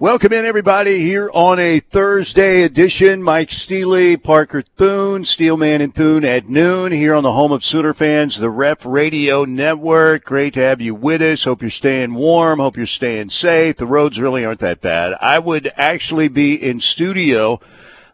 Welcome in, everybody, here on a Thursday edition. Mike Steely, Parker Thune, Steelman and Thune at noon here on the home of Sooner fans, the Ref Radio Network. Great to have you with us. Hope you're staying warm. Hope you're staying safe. The roads really aren't that bad. I would actually be in studio.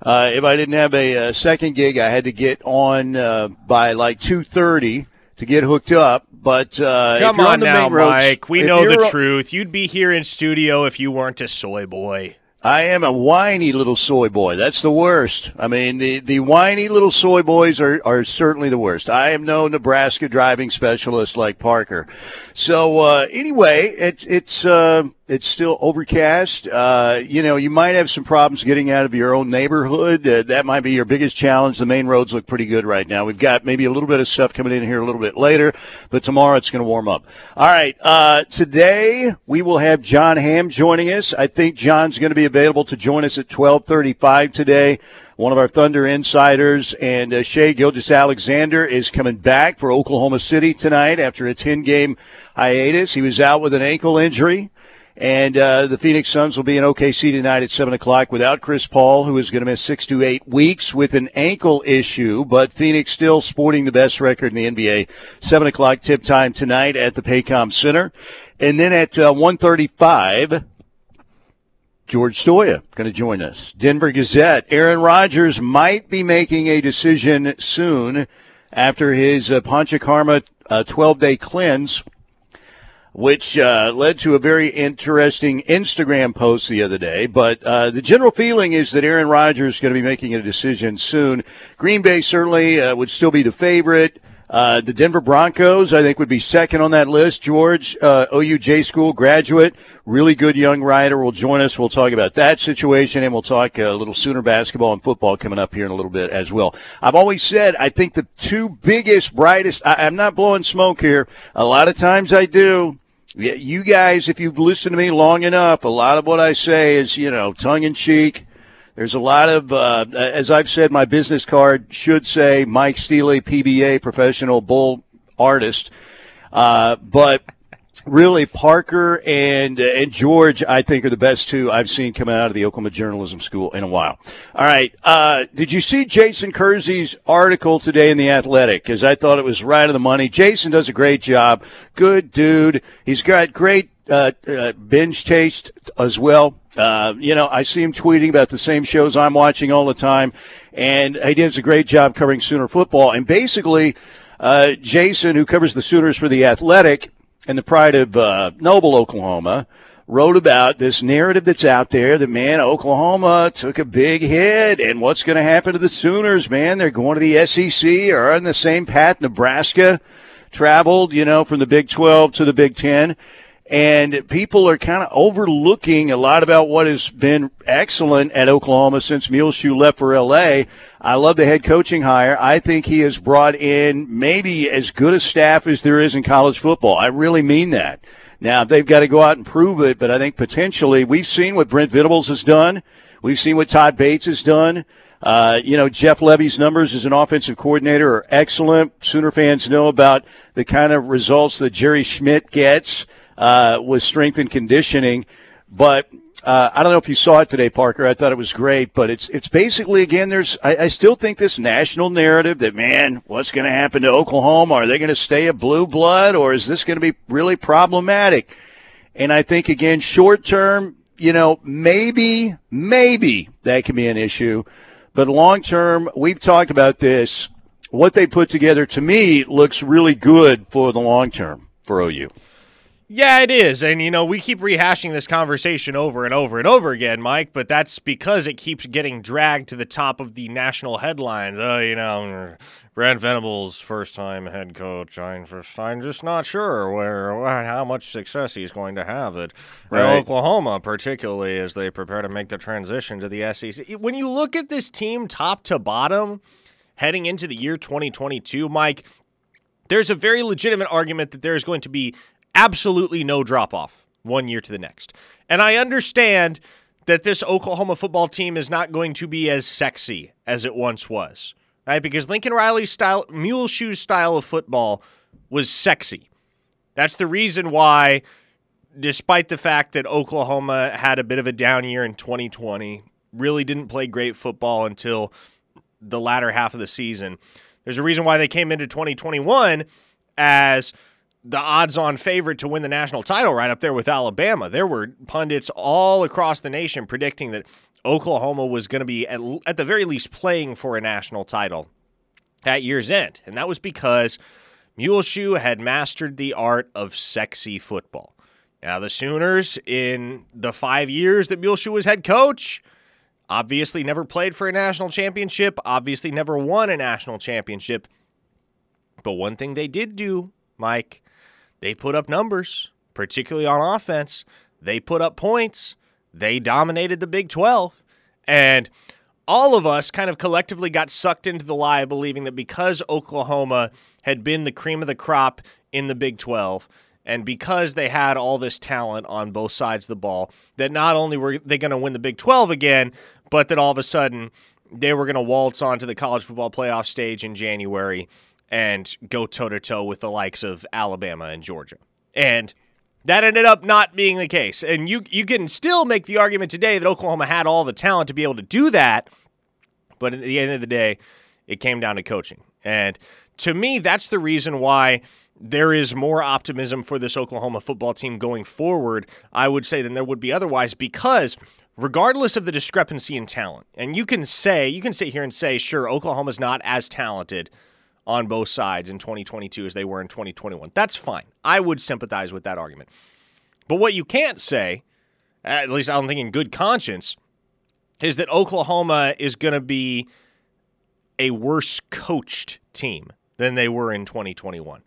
Uh, if I didn't have a, a, second gig, I had to get on uh, by like two thirty to get hooked up. But uh, come on, now, roads, Mike. We know the truth. You'd be here in studio if you weren't a soy boy. I am a whiny little soy boy. That's the worst. I mean, the, the whiny little soy boys are, are certainly the worst. I am no Nebraska driving specialist like Parker. So, uh, anyway, it, it's, uh, it's still overcast. Uh, you know, you might have some problems getting out of your own neighborhood. Uh, that might be your biggest challenge. The main roads look pretty good right now. We've got maybe a little bit of stuff coming in here a little bit later, but tomorrow it's going to warm up. All right. Uh, today we will have John Hamm joining us. I think John's going to be available to join us at 1235 today one of our Thunder insiders, and uh, Shai Gilgeous-Alexander is coming back for Oklahoma City tonight after a 10 game hiatus. He was out with an ankle injury. And uh, the Phoenix Suns will be in OKC tonight at 7 o'clock without Chris Paul, who is going to miss six to eight weeks with an ankle issue. But Phoenix still sporting the best record in the NBA. 7 o'clock tip time tonight at the Paycom Center. And then at uh, 135, George Stoia going to join us. Denver Gazette. Aaron Rodgers might be making a decision soon after his uh, Panchakarma 12 uh, day cleanse which uh, led to a very interesting Instagram post the other day. But uh, the general feeling is that Aaron Rodgers is going to be making a decision soon. Green Bay certainly uh, would still be the favorite. Uh, the Denver Broncos, I think, would be second on that list. George, uh, OUJ school graduate, really good young rider, will join us. We'll talk about that situation, and we'll talk a little Sooner basketball and football coming up here in a little bit as well. I've always said I think the two biggest, brightest. I, I'm not blowing smoke here. A lot of times I do. Yeah, you guys, if you've listened to me long enough, a lot of what I say is, you know, tongue in cheek. There's a lot of, uh, as I've said, my business card should say Mike Steely, PBA, professional bull artist. Uh, but really Parker and uh, and George, I think, are the best two I've seen coming out of the Oklahoma Journalism School in a while. All right, uh, did you see Jason Kersey's article today in the Athletic? Because I thought it was right on the money. Jason does a great job. Good dude. He's got great uh, uh, binge taste as well. Uh, you know, I see him tweeting about the same shows I'm watching all the time, and he does a great job covering Sooner football. And basically, uh, Jason, who covers the Sooners for the Athletic, and the pride of uh, Noble, Oklahoma, wrote about this narrative that's out there that, man, Oklahoma took a big hit, and what's going to happen to the Sooners, man? They're going to the SEC or on the same path. Nebraska traveled, you know, from the Big 12 to the Big 10 and people are kind of overlooking a lot about what has been excellent at Oklahoma since Muleshoe left for LA. I love the head coaching hire. I think he has brought in maybe as good a staff as there is in college football. I really mean that. Now they've got to go out and prove it, but I think potentially we've seen what Brent Venables has done. We've seen what Todd Bates has done. Uh, you know, Jeff Lebby's numbers as an offensive coordinator are excellent. Sooner fans know about the kind of results that Jerry Schmidt gets uh, with strength and conditioning. But uh, I don't know if you saw it today, Parker. I thought it was great, but it's it's basically again. There's I, I still think this national narrative that man, what's going to happen to Oklahoma? Are they going to stay a blue blood, or is this going to be really problematic? And I think again, short term, you know, maybe maybe that can be an issue, but long term, we've talked about this. What they put together to me looks really good for the long term for OU. Yeah, it is. And, you know, we keep rehashing this conversation over and over and over again, Mike, but that's because it keeps getting dragged to the top of the national headlines. Oh, you know, Brent Venables' first time head coach. I'm just, I'm just not sure where how much success he's going to have at, right. at Oklahoma, particularly as they prepare to make the transition to the SEC. When you look at this team top to bottom heading into the year 2022, Mike, there's a very legitimate argument that there's going to be absolutely no drop off one year to the next. And I understand that this Oklahoma football team is not going to be as sexy as it once was, right? Because Lincoln Riley's style, Muleshoe's style of football was sexy. That's the reason why despite the fact that Oklahoma had a bit of a down year in 2020, really didn't play great football until the latter half of the season. There's a reason why they came into 2021 as the odds on favorite to win the national title right up there with Alabama. There were pundits all across the nation predicting that Oklahoma was going to be, at, at the very least, playing for a national title at year's end. And that was because Muleshoe had mastered the art of sexy football. Now, the Sooners, in the five years that Muleshoe was head coach, obviously never played for a national championship, obviously never won a national championship. But one thing they did do, Mike, they put up numbers, particularly on offense. They put up points. They dominated the Big 12. And all of us kind of collectively got sucked into the lie believing that because Oklahoma had been the cream of the crop in the Big 12 and because they had all this talent on both sides of the ball, that not only were they going to win the Big 12 again, but that all of a sudden they were going to waltz onto the college football playoff stage in January and go toe to toe with the likes of Alabama and Georgia. And that ended up not being the case. And you you can still make the argument today that Oklahoma had all the talent to be able to do that, but at the end of the day, it came down to coaching. And to me, that's the reason why there is more optimism for this Oklahoma football team going forward, I would say, than there would be otherwise, because regardless of the discrepancy in talent, and you can say, you can sit here and say, sure, Oklahoma's not as talented on both sides in 2022 as they were in 2021. That's fine. I would sympathize with that argument. But what you can't say, at least I don't think in good conscience, is that Oklahoma is going to be a worse coached team than they were in 2021.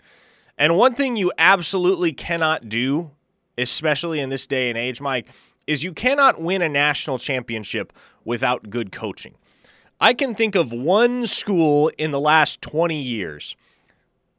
And one thing you absolutely cannot do, especially in this day and age, Mike, is you cannot win a national championship without good coaching. I can think of one school in the last 20 years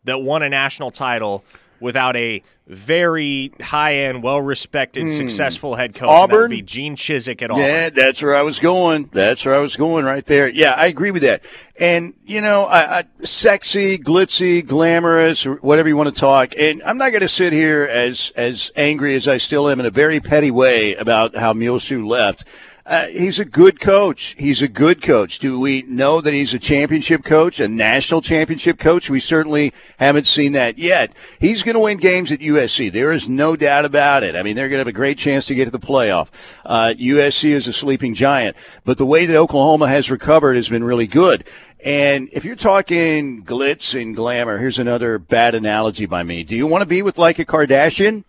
that won a national title without a very high end, well respected, mm. successful head coach. Auburn? That would be Gene Chizik at all. Yeah, that's where I was going. That's where I was going right there. Yeah, I agree with that. And, you know, I, I, sexy, glitzy, glamorous, whatever you want to talk. And I'm not going to sit here as, as angry as I still am in a very petty way about how Muleshoe left. Uh, he's a good coach. He's a good coach. Do we know that he's a championship coach, a national championship coach? We certainly haven't seen that yet. He's going to win games at USC. There is no doubt about it. I mean, they're going to have a great chance to get to the playoff. Uh, USC is a sleeping giant, but the way that Oklahoma has recovered has been really good. And if you're talking glitz and glamour, here's another bad analogy by me. Do you want to be with like a Kardashian?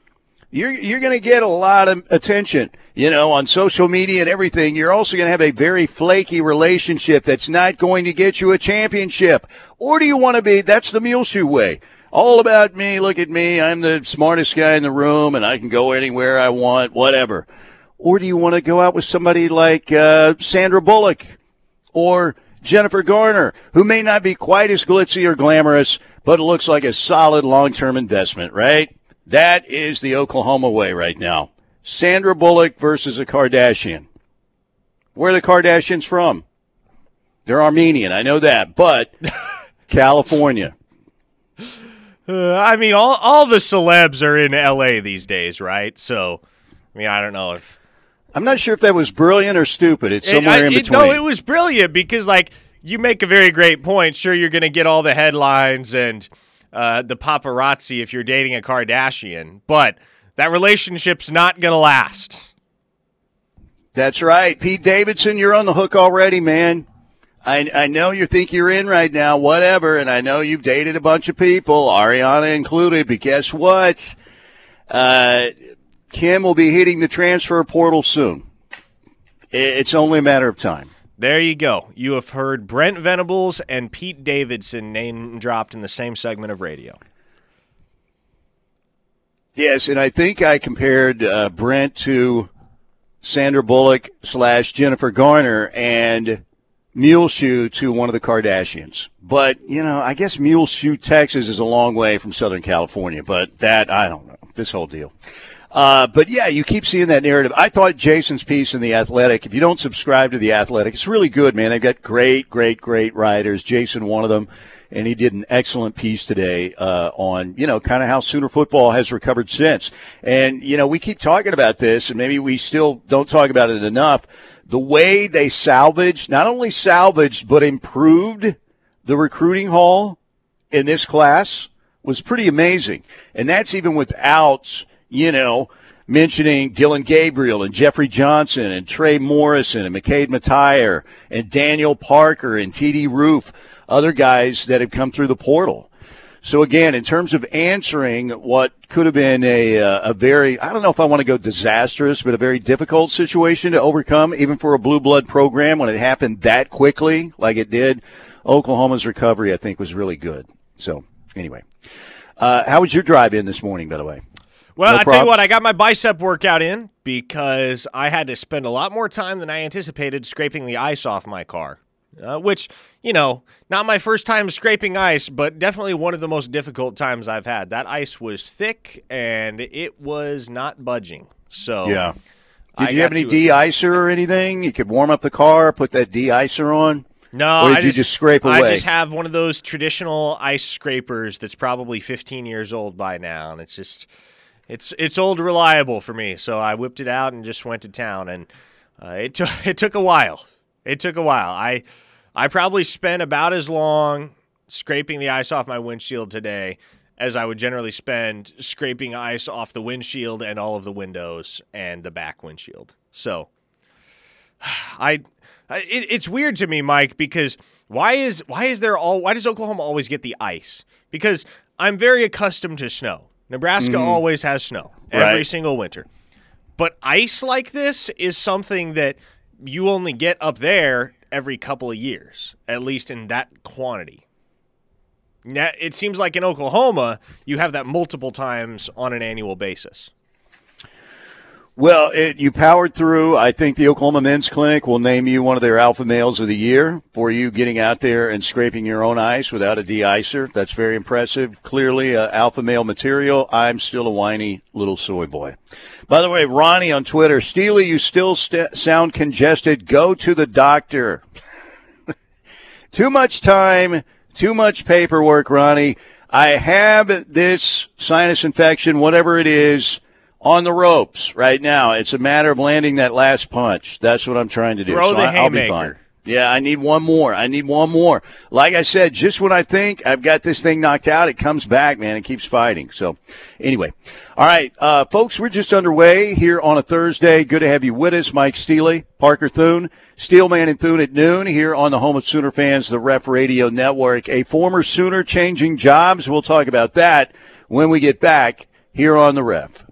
You're you're going to get a lot of attention, you know, on social media and everything. You're also going to have a very flaky relationship that's not going to get you a championship. Or do you want to be? That's the Muleshoe way. All about me. Look at me. I'm the smartest guy in the room, and I can go anywhere I want. Whatever. Or do you want to go out with somebody like uh, Sandra Bullock or Jennifer Garner, who may not be quite as glitzy or glamorous, but looks like a solid long-term investment, right? That is the Oklahoma way right now. Sandra Bullock versus a Kardashian. Where are the Kardashians from? They're Armenian, I know that, but California. Uh, I mean, all all the celebs are in L.A. these days, right? So, I mean, I don't know if I'm not sure if that was brilliant or stupid. It's somewhere it, I, in between. It, no, it was brilliant because, like, you make a very great point. Sure, you're going to get all the headlines and uh, the paparazzi if you're dating a Kardashian, but that relationship's not going to last. That's right. Pete Davidson, you're on the hook already, man. I, I know you think you're in right now, whatever, and I know you've dated a bunch of people, Ariana included, but guess what? Uh, Kim will be hitting the transfer portal soon. It's only a matter of time. There you go. You have heard Brent Venables and Pete Davidson name dropped in the same segment of radio. Yes, and I think I compared uh, Brent to Sandra Bullock slash Jennifer Garner and Muleshoe to one of the Kardashians. But, you know, I guess Muleshoe, Texas is a long way from Southern California, but that, I don't know, this whole deal. Uh, but yeah, you keep seeing that narrative. I thought Jason's piece in the Athletic. If you don't subscribe to the Athletic, it's really good, man. They've got great, great, great writers. Jason, one of them, and he did an excellent piece today uh, on you know kind of how Sooner football has recovered since. And you know we keep talking about this, and maybe we still don't talk about it enough. The way they salvaged, not only salvaged but improved the recruiting haul in this class was pretty amazing, and that's even without you know, mentioning Dillon Gabriel and Jeffrey Johnson and Trey Morrison and McKade Mettauer and Daniel Parker and TD Roof, other guys that have come through the portal. So again, in terms of answering what could have been a uh, a very I don't know if I want to go disastrous, but a very difficult situation to overcome, even for a blue blood program when it happened that quickly, like it did. Oklahoma's recovery, I think, was really good. So anyway, uh, how was your drive in this morning, by the way? Well, no I tell you what, I got my bicep workout in because I had to spend a lot more time than I anticipated scraping the ice off my car. Uh, which, you know, not my first time scraping ice, but definitely one of the most difficult times I've had. That ice was thick and it was not budging. So, yeah. Did I you have any de-icer or anything? You could warm up the car, put that de-icer on. No, or did I you just, just scrape away? I just have one of those traditional ice scrapers that's probably 15 years old by now, and it's just it's it's old reliable for me. So I whipped it out and just went to town, and uh, it took it took a while. It took a while. I I probably spent about as long scraping the ice off my windshield today as I would generally spend scraping ice off the windshield and all of the windows and the back windshield. So I it, it's weird to me, Mike, because why is why is there all why does Oklahoma always get the ice? Because I'm very accustomed to snow. Nebraska mm. always has snow every right. single winter. But ice like this is something that you only get up there every couple of years, at least in that quantity. Now, it seems like in Oklahoma, you have that multiple times on an annual basis. Well, it, you powered through. I think the Oklahoma Men's Clinic will name you one of their alpha males of the year for you getting out there and scraping your own ice without a de-icer. That's very impressive. Clearly, uh, alpha male material. I'm still a whiny little soy boy. By the way, Ronnie on Twitter, Steely, you still st- sound congested. Go to the doctor. too much time, too much paperwork, Ronnie. I have this sinus infection, whatever it is on the ropes right now. It's a matter of landing that last punch. That's what I'm trying to do. Throw so the I, haymaker. I'll be fine. Yeah, I need one more. I need one more. Like I said, just when I think I've got this thing knocked out, it comes back, man. It keeps fighting. So, anyway, all right, uh, folks, we're just underway here on a Thursday. Good to have you with us, Mike Steely, Parker Thune, Steelman and Thune at noon here on the home of Sooner fans, the Ref Radio Network. A former Sooner changing jobs. We'll talk about that when we get back here on the Ref.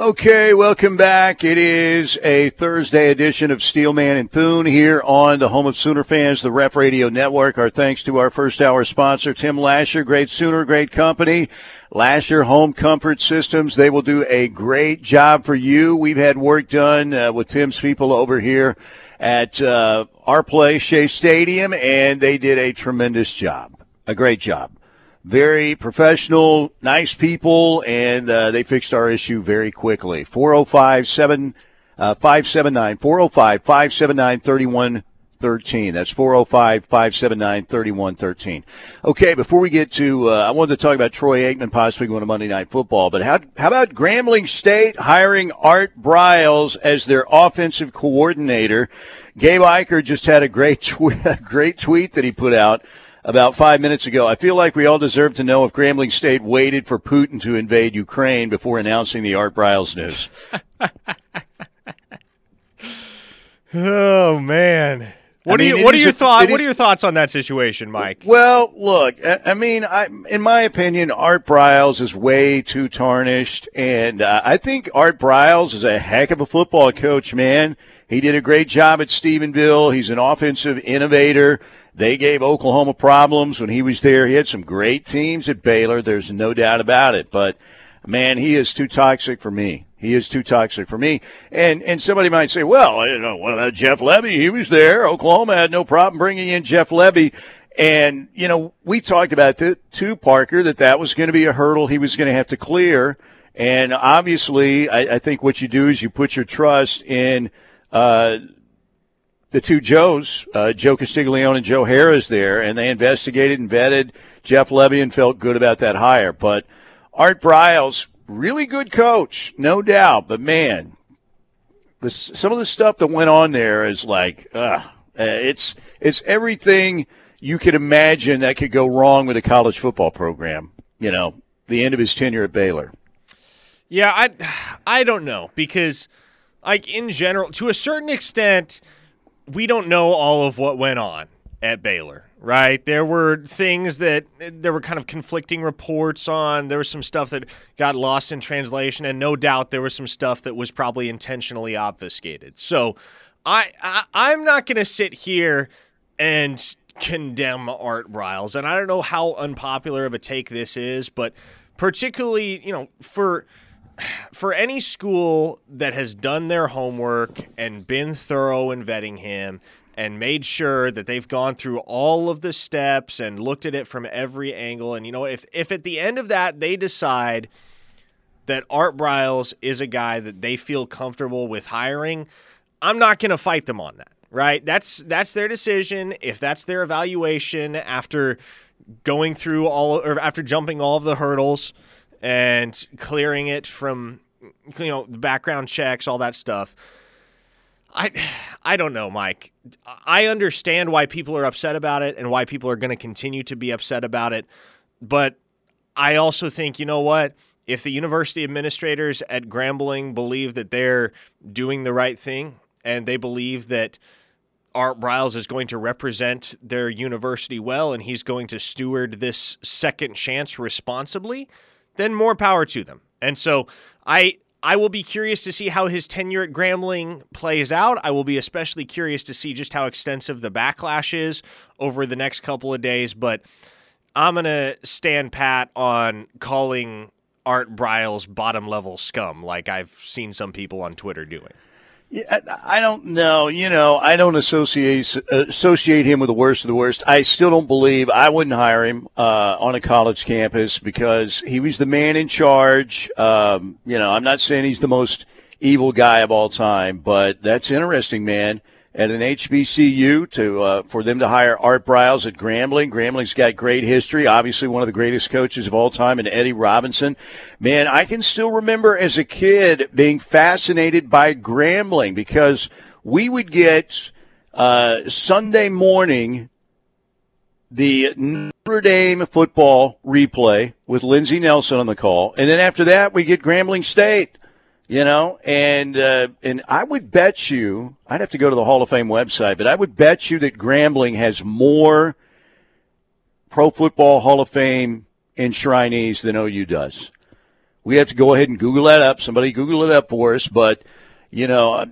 Okay, welcome back. It is a Thursday edition of Steelman and Thune here on the home of Sooner fans, the Ref Radio Network. Our thanks to our first hour sponsor, Tim Lasher, great Sooner, great company. Lasher Home Comfort Systems. They will do a great job for you. We've had work done uh, with Tim's people over here at uh, our place, Shea Stadium, and they did a tremendous job. A great job very professional, nice people, and uh, they fixed our issue very quickly. 405 579 405 579 3113. That's 405 579 3113. Okay, before we get to, uh, I wanted to talk about Troy Aikman possibly going to Monday Night Football, but how, how about Grambling State hiring Art Briles as their offensive coordinator? Gabe Ikard just had a great, tw- great tweet that he put out about five minutes ago. I feel like we all deserve to know if Grambling State waited for Putin to invade Ukraine before announcing the Art Briles news. oh man. What I mean, are you, what are your thoughts? What are your thoughts on that situation, Mike? Well, look, I, mean, I, in my opinion, Art Briles is way too tarnished, and uh, I think Art Briles is a heck of a football coach. Man, he did a great job at Stephenville. He's an offensive innovator. They gave Oklahoma problems when he was there. He had some great teams at Baylor. There's no doubt about it. But man, he is too toxic for me. He is too toxic for me. And and somebody might say, well, don't know, what about Jeff Lebby? He was there. Oklahoma had no problem bringing in Jeff Lebby. And you know, we talked about the to Parker that that was going to be a hurdle he was going to have to clear. And obviously, I, I think what you do is you put your trust in. Uh, the two Joes, uh, Joe Castiglione and Joe Harroz there, and they investigated and vetted Jeff Lebby and felt good about that hire. But Art Briles, really good coach, no doubt. But man, some of the stuff that went on there is like, uh, it's it's everything you could imagine that could go wrong with a college football program. You know, the end of his tenure at Baylor. Yeah, I I don't know because, like in general, to a certain extent we don't know all of what went on at Baylor, right? There were things that there were kind of conflicting reports on. There was some stuff that got lost in translation, and no doubt there was some stuff that was probably intentionally obfuscated. So I, I am not going to sit here and condemn Art Briles, and I don't know how unpopular of a take this is, but particularly you know for for any school that has done their homework and been thorough in vetting him and made sure that they've gone through all of the steps and looked at it from every angle and you know if if at the end of that they decide that Art Briles is a guy that they feel comfortable with hiring, I'm not going to fight them on that. Right? That's that's their decision. If that's their evaluation after going through all or after jumping all of the hurdles, and clearing it from you know background checks, all that stuff. I I don't know, Mike. I understand why people are upset about it and why people are going to continue to be upset about it, but I also think, you know what? If the university administrators at Grambling believe that they're doing the right thing and they believe that Art Briles is going to represent their university well and he's going to steward this second chance responsibly, then more power to them. And so I I will be curious to see how his tenure at Grambling plays out. I will be especially curious to see just how extensive the backlash is over the next couple of days, but I'm going to stand pat on calling Art Briles bottom level scum like I've seen some people on Twitter doing. I don't know. You know, I don't associate associate him with the worst of the worst. I still don't believe I wouldn't hire him uh, on a college campus because he was the man in charge. Um, you know, I'm not saying he's the most evil guy of all time, but that's interesting, man at an HBCU to uh, for them to hire Art Briles at Grambling. Grambling's got great history, obviously one of the greatest coaches of all time, and Eddie Robinson. Man, I can still remember as a kid being fascinated by Grambling because we would get uh, Sunday morning the Notre Dame football replay with Lindsey Nelson on the call, and then after that we get Grambling State you know, and uh, and I would bet you I'd have to go to the Hall of Fame website, but I would bet you that Grambling has more Pro Football Hall of Fame enshrinees than OU does. We have to go ahead and Google that up. Somebody Google it up for us. But, you know,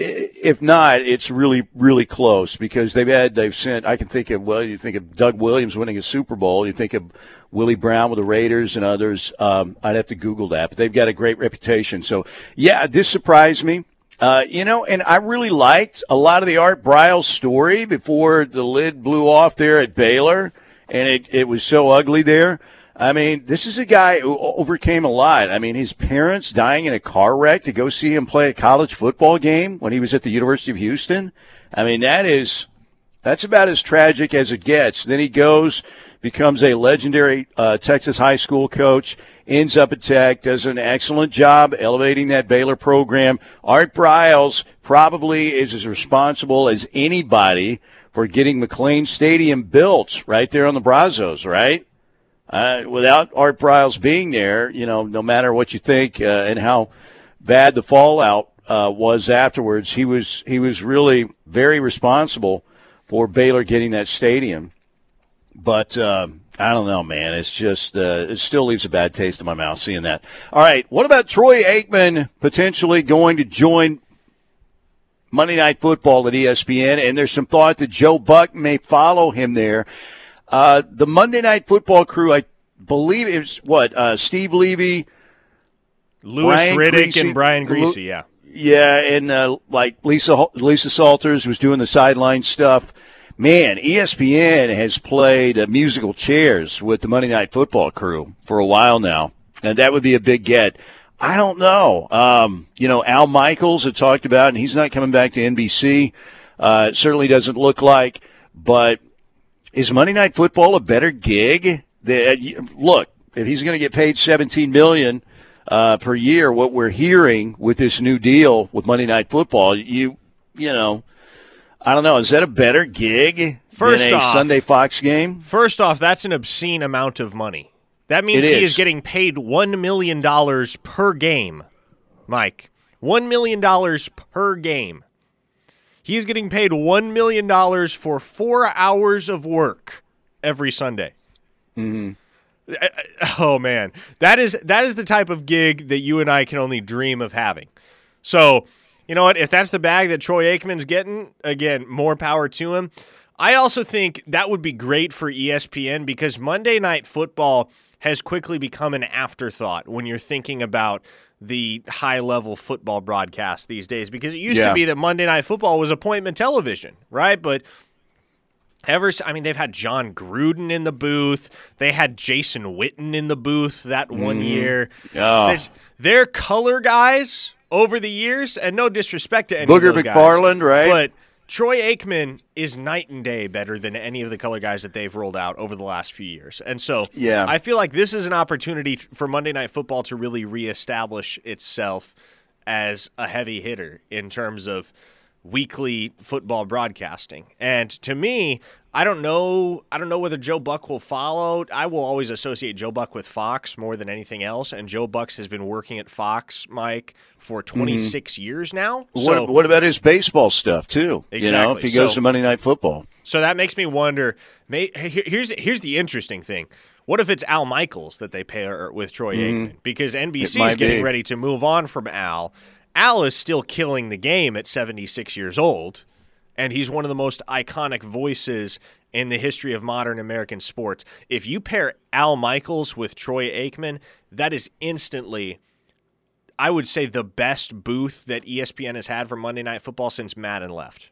if not, it's really, really close because they've had, they've sent, I can think of, well, you think of Doug Williams winning a Super Bowl. You think of Willie Brown with the Raiders and others. Um, I'd have to Google that, but they've got a great reputation. So, yeah, this surprised me. Uh, you know, and I really liked a lot of the Art Briles story before the lid blew off there at Baylor, and it, it was so ugly there. I mean, this is a guy who overcame a lot. I mean, his parents dying in a car wreck to go see him play a college football game when he was at the University of Houston. I mean, that is that's about as tragic as it gets. Then he goes, becomes a legendary uh, Texas high school coach, ends up at Tech, does an excellent job elevating that Baylor program. Art Briles probably is as responsible as anybody for getting McLane Stadium built right there on the Brazos, right? Uh, without Art Briles being there, you know, no matter what you think uh, and how bad the fallout uh, was afterwards, he was he was really very responsible for Baylor getting that stadium. But um, I don't know, man. It's just uh, it still leaves a bad taste in my mouth seeing that. All right, what about Troy Aikman potentially going to join Monday Night Football at ESPN? And there's some thought that Joe Buck may follow him there. Uh, the Monday Night Football crew, I believe it was what uh, Steve Levy, Louis Brian Riddick, Griese, and Brian Griese. Yeah, yeah, and uh, like Lisa Lisa Salters was doing the sideline stuff. Man, ESPN has played uh, musical chairs with the Monday Night Football crew for a while now, and that would be a big get. I don't know. Um, you know, Al Michaels had talked about, and he's not coming back to NBC. Uh, it certainly doesn't look like, but is Monday Night Football a better gig? That look, if he's going to get paid seventeen million uh, per year, what we're hearing with this new deal with Monday Night Football, you you know, I don't know, is that a better gig first than a off, Sunday Fox game? First off, that's an obscene amount of money. That means he is getting paid one million dollars per game, Mike. One million dollars per game. He's getting paid $1 million for four hours of work every Sunday. Mm-hmm. Oh man, that is that is the type of gig that you and I can only dream of having. So, you know what? If that's the bag that Troy Aikman's getting, again, more power to him. I also think that would be great for ESPN because Monday Night Football has quickly become an afterthought when you're thinking about the high level football broadcast these days because it used yeah. to be that Monday Night Football was appointment television, right? But ever, I mean, they've had Jon Gruden in the booth, they had Jason Witten in the booth that mm. one year. Oh. They're color guys over the years, and no disrespect to any Booger of those McFarland, guys, right? But Troy Aikman is night and day better than any of the color guys that they've rolled out over the last few years. And so yeah. I feel like this is an opportunity for Monday Night Football to really reestablish itself as a heavy hitter in terms of weekly football broadcasting. And to me, I don't know. I don't know whether Joe Buck will follow. I will always associate Joe Buck with Fox more than anything else. And Joe Bucks has been working at Fox, Mike, for mm-hmm. 26 mm-hmm. years now. So, what, what, about his baseball stuff too? Exactly. You know, if he goes so, to Monday Night Football. So that makes me wonder. May, here's here's the interesting thing. What if it's Al Michaels that they pair with Troy mm-hmm. Aikman? Because NBC is getting be. ready to move on from Al. Al is still killing the game at 76 years old and he's one of the most iconic voices in the history of modern American sports. If you pair Al Michaels with Troy Aikman, that is instantly, I would say, the best booth that ESPN has had for Monday Night Football since Madden left.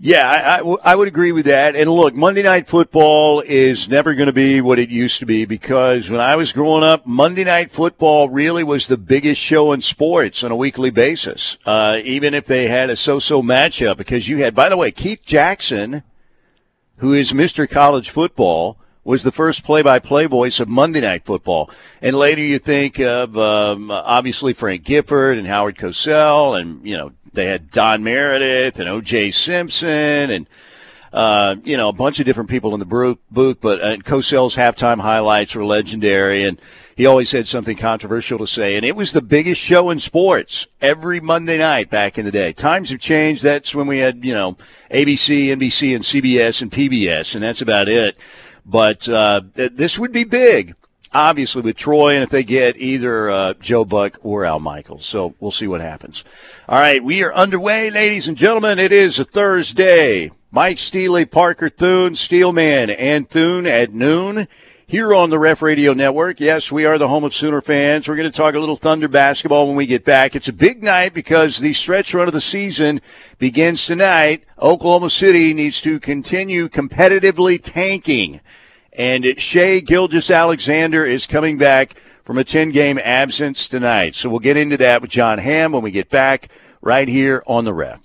Yeah, I, I, I, would agree with that. And look, Monday Night Football is never going to be what it used to be because when I was growing up, Monday Night Football really was the biggest show in sports on a weekly basis. Uh, even if they had a so-so matchup, because you had, by the way, Keith Jackson, who is Mr. College Football, was the first play-by-play voice of Monday Night Football. And later you think of um, obviously Frank Gifford and Howard Cosell and you know they had Don Meredith and O.J. Simpson and uh, you know a bunch of different people in the booth. But uh, Cosell's halftime highlights were legendary, and he always had something controversial to say. And it was the biggest show in sports every Monday night back in the day. Times have changed. That's when we had you know ABC, NBC, and CBS and PBS, and that's about it. But uh, this would be big. obviously with Troy, and if they get either uh, Joe Buck or Al Michaels. So we'll see what happens. All right, we are underway, ladies and gentlemen. It is a Thursday. Mike Steely, Parker Thune, Steelman, and Thune at noon here on the Ref Radio Network. Yes, we are the home of Sooner fans. We're going to talk a little Thunder basketball when we get back. It's a big night because the stretch run of the season begins tonight. Oklahoma City needs to continue competitively tanking. And Shai Gilgeous-Alexander is coming back from a 10 game absence tonight. So we'll get into that with John Hamm when we get back right here on the Ref.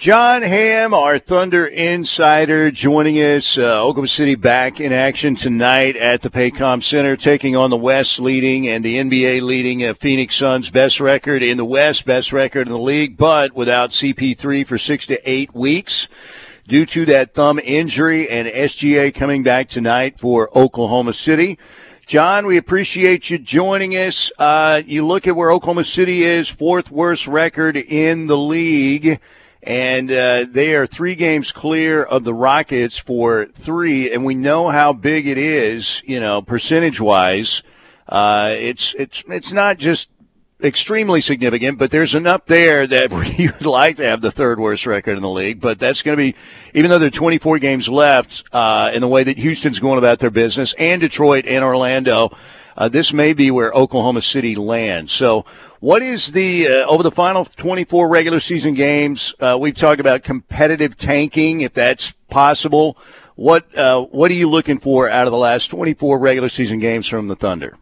Jon Hamm, our Thunder insider, joining us. Uh, Oklahoma City back in action tonight at the Paycom Center, taking on the West leading and the NBA leading uh, Phoenix Suns. Best record in the West, best record in the league, but without CP3 for six to eight weeks due to that thumb injury, and SGA coming back tonight for Oklahoma City. John, we appreciate you joining us. Uh, you look at where Oklahoma City is, fourth worst record in the league and uh, they are three games clear of the Rockets for three, and we know how big it is, you know, percentage wise. Uh, it's it's it's not just extremely significant, but there's enough there that you'd like to have the third worst record in the league. But that's going to be, even though there are 24 games left, uh, in the way that Houston's going about their business, and Detroit and Orlando, uh, this may be where Oklahoma City lands. So what is the uh, over the final 24 regular season games? Uh, we've talked about competitive tanking, if that's possible. What uh, what are you looking for out of the last 24 regular season games from the Thunder?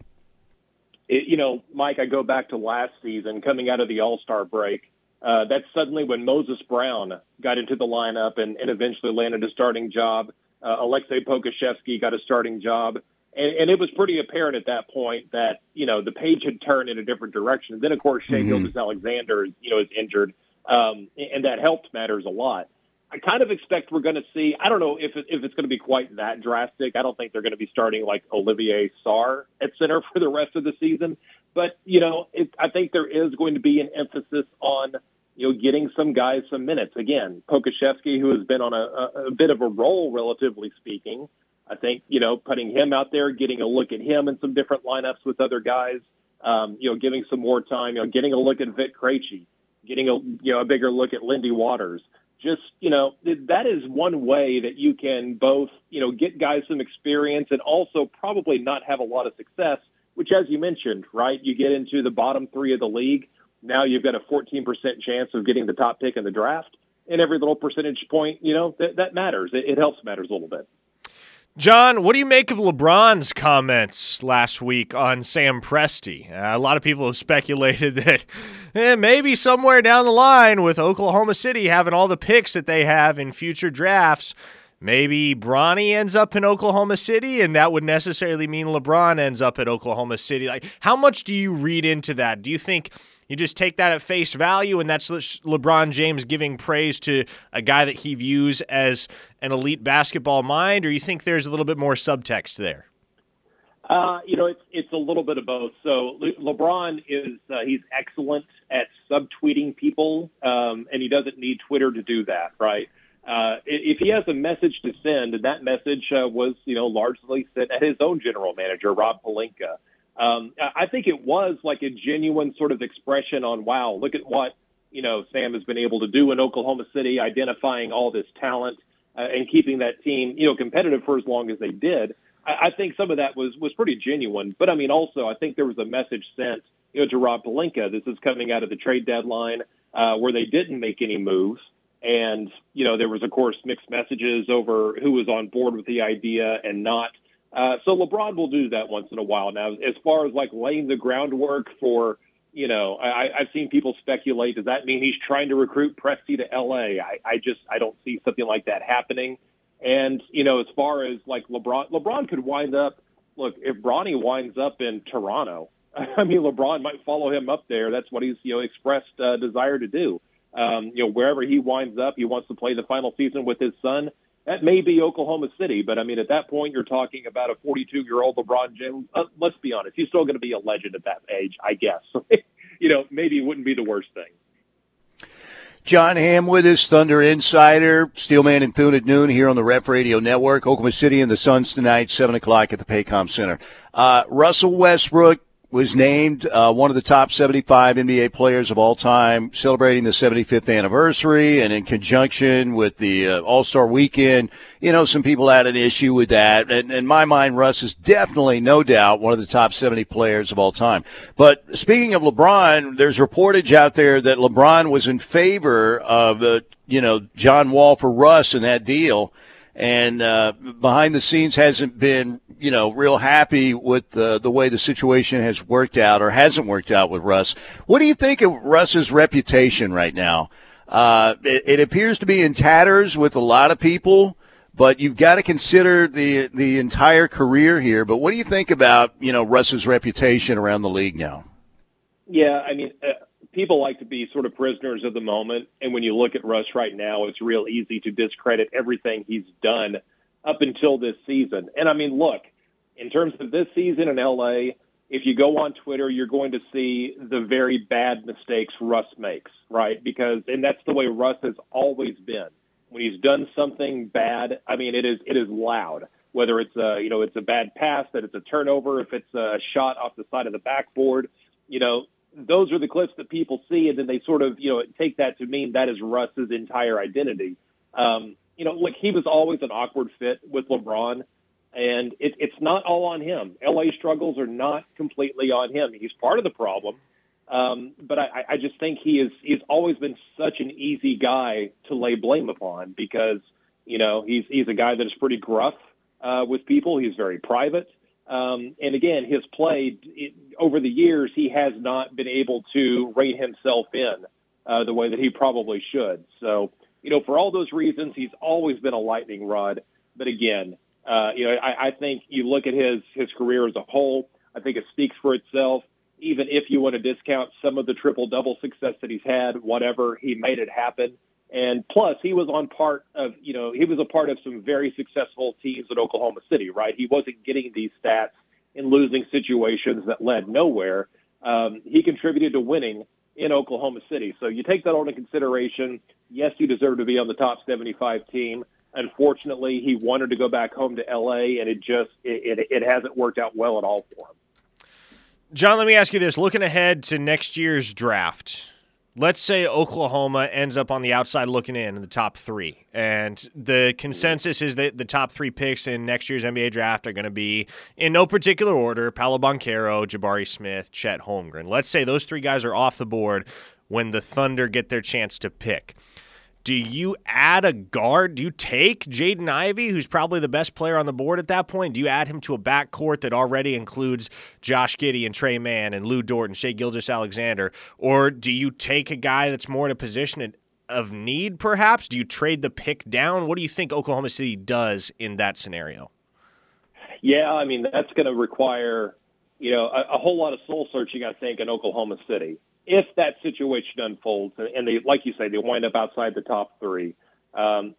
It, you know, Mike, I go back to last season, coming out of the All Star break. Uh, that's suddenly when Moses Brown got into the lineup and, and eventually landed a starting job. Uh, Aleksej Pokusevski got a starting job and, and it was pretty apparent at that point that you know the page had turned in a different direction. And then of course Shai mm-hmm. Gilgeous-Alexander, you know, is injured, um, and that helped matters a lot. I kind of expect we're going to see. I don't know if it, if it's going to be quite that drastic. I don't think they're going to be starting like Olivier Sarr at center for the rest of the season. But you know, it, I think there is going to be an emphasis on you know getting some guys some minutes. Again, Pokusevski, who has been on a, a, a bit of a roll, relatively speaking. I think, you know, putting him out there, getting a look at him in some different lineups with other guys, um, you know, giving some more time, you know, getting a look at Vit Krejci, getting a, you know, a bigger look at Lindy Waters. Just, you know, that is one way that you can both, you know, get guys some experience and also probably not have a lot of success, which, as you mentioned, right, you get into the bottom three of the league. Now you've got a 14% chance of getting the top pick in the draft. And every little percentage point, you know, that, that matters. It, it helps matters a little bit. John, what do you make of LeBron's comments last week on Sam Presti? Uh, a lot of people have speculated that eh, maybe somewhere down the line, with Oklahoma City having all the picks that they have in future drafts, maybe Bronny ends up in Oklahoma City, and that would necessarily mean LeBron ends up at Oklahoma City. Like, how much do you read into that? Do you think you just take that at face value, and that's LeBron James giving praise to a guy that he views as an elite basketball mind, or you think there's a little bit more subtext there? Uh, you know, it's it's a little bit of both. So Le- LeBron is uh, he's excellent at subtweeting people, um, and he doesn't need Twitter to do that, right? Uh, if he has a message to send, and that message uh, was, you know, largely sent at his own general manager, Rob Pelinka, um, I think it was like a genuine sort of expression on, wow, look at what, you know, Sam has been able to do in Oklahoma City, identifying all this talent uh, and keeping that team, you know, competitive for as long as they did. I, I think some of that was, was pretty genuine. But I mean, also, I think there was a message sent, you know, to Rob Pelinka. This is coming out of the trade deadline uh, where they didn't make any moves. And, you know, there was, of course, mixed messages over who was on board with the idea and not. Uh, so LeBron will do that once in a while. Now, as far as like laying the groundwork for, you know, I, I've seen people speculate. Does that mean he's trying to recruit Presti to L.A.? I, I just I don't see something like that happening. And you know, as far as like LeBron, LeBron could wind up. Look, if Bronny winds up in Toronto, I mean, LeBron might follow him up there. That's what he's you know expressed uh, desire to do. Um, you know, wherever he winds up, he wants to play the final season with his son. That may be Oklahoma City, but I mean, at that point, you're talking about a 42 year old LeBron James. Uh, let's be honest, he's still going to be a legend at that age, I guess. you know, maybe it wouldn't be the worst thing. John Hamm with us, Thunder Insider, Steelman and Thune at noon here on the Ref Radio Network. Oklahoma City and the Suns tonight, 7 o'clock at the Paycom Center. Uh, Russell Westbrook was named uh, one of the top 75 NBA players of all time, celebrating the 75th anniversary, and in conjunction with the uh, All Star Weekend, you know, some people had an issue with that. And in my mind, Russ is definitely, no doubt, one of the top 70 players of all time. But speaking of LeBron, there's reportage out there that LeBron was in favor of, uh, you know, John Wall for Russ in that deal and uh, behind the scenes hasn't been you know real happy with the the way the situation has worked out or hasn't worked out with Russ. What do you think of Russ's reputation right now? Uh, it, it appears to be in tatters with a lot of people but you've got to consider the the entire career here. But what do you think about you know Russ's reputation around the league now? Yeah, I mean, uh, people like to be sort of prisoners of the moment, and when you look at Russ right now, it's real easy to discredit everything he's done up until this season. And I mean, look, in terms of this season in LA, if you go on Twitter, you're going to see the very bad mistakes Russ makes, right? Because and that's the way Russ has always been when he's done something bad, I mean, it is it is loud. Whether it's a you know it's a bad pass, that it's a turnover, if it's a shot off the side of the backboard, you know those are the clips that people see, and then they sort of you know take that to mean that is Russ's entire identity. Um, you know, like he was always an awkward fit with LeBron, and it, it's not all on him. LA struggles are not completely on him. He's part of the problem, um, but I, I just think he is he's always been such an easy guy to lay blame upon because you know he's he's a guy that is pretty gruff uh, with people. He's very private, um, and again, his play it, over the years he has not been able to rein himself in uh, the way that he probably should. So you know, for all those reasons, he's always been a lightning rod. But again, uh, you know, I, I think you look at his his career as a whole. I think it speaks for itself even if you want to discount some of the triple double success that he's had, whatever, he made it happen. And plus, he was on part of, you know, he was a part of some very successful teams at Oklahoma City, right? He wasn't getting these stats in losing situations that led nowhere. Um, he contributed to winning in Oklahoma City. So you take that all into consideration. Yes, you deserve to be on the top 75 team. Unfortunately, he wanted to go back home to LA, and it just it, it, it hasn't worked out well at all for him. John, let me ask you this. Looking ahead to next year's draft, let's say Oklahoma ends up on the outside looking in in the top three. And the consensus is that the top three picks in next year's NBA draft are going to be, in no particular order, Paolo Banchero, Jabari Smith, Chet Holmgren. Let's say those three guys are off the board when the Thunder get their chance to pick. Do you add a guard? Do you take Jaden Ivey, who's probably the best player on the board at that point? Do you add him to a backcourt that already includes Josh Giddey and Tre Mann and Lu Dort and Shai Gilgeous-Alexander? Or do you take a guy that's more in a position of need, perhaps? Do you trade the pick down? What do you think Oklahoma City does in that scenario? Yeah, I mean, that's going to require, you know, a, a whole lot of soul searching, I think, in Oklahoma City if that situation unfolds and they, like you say, they wind up outside the top three, um,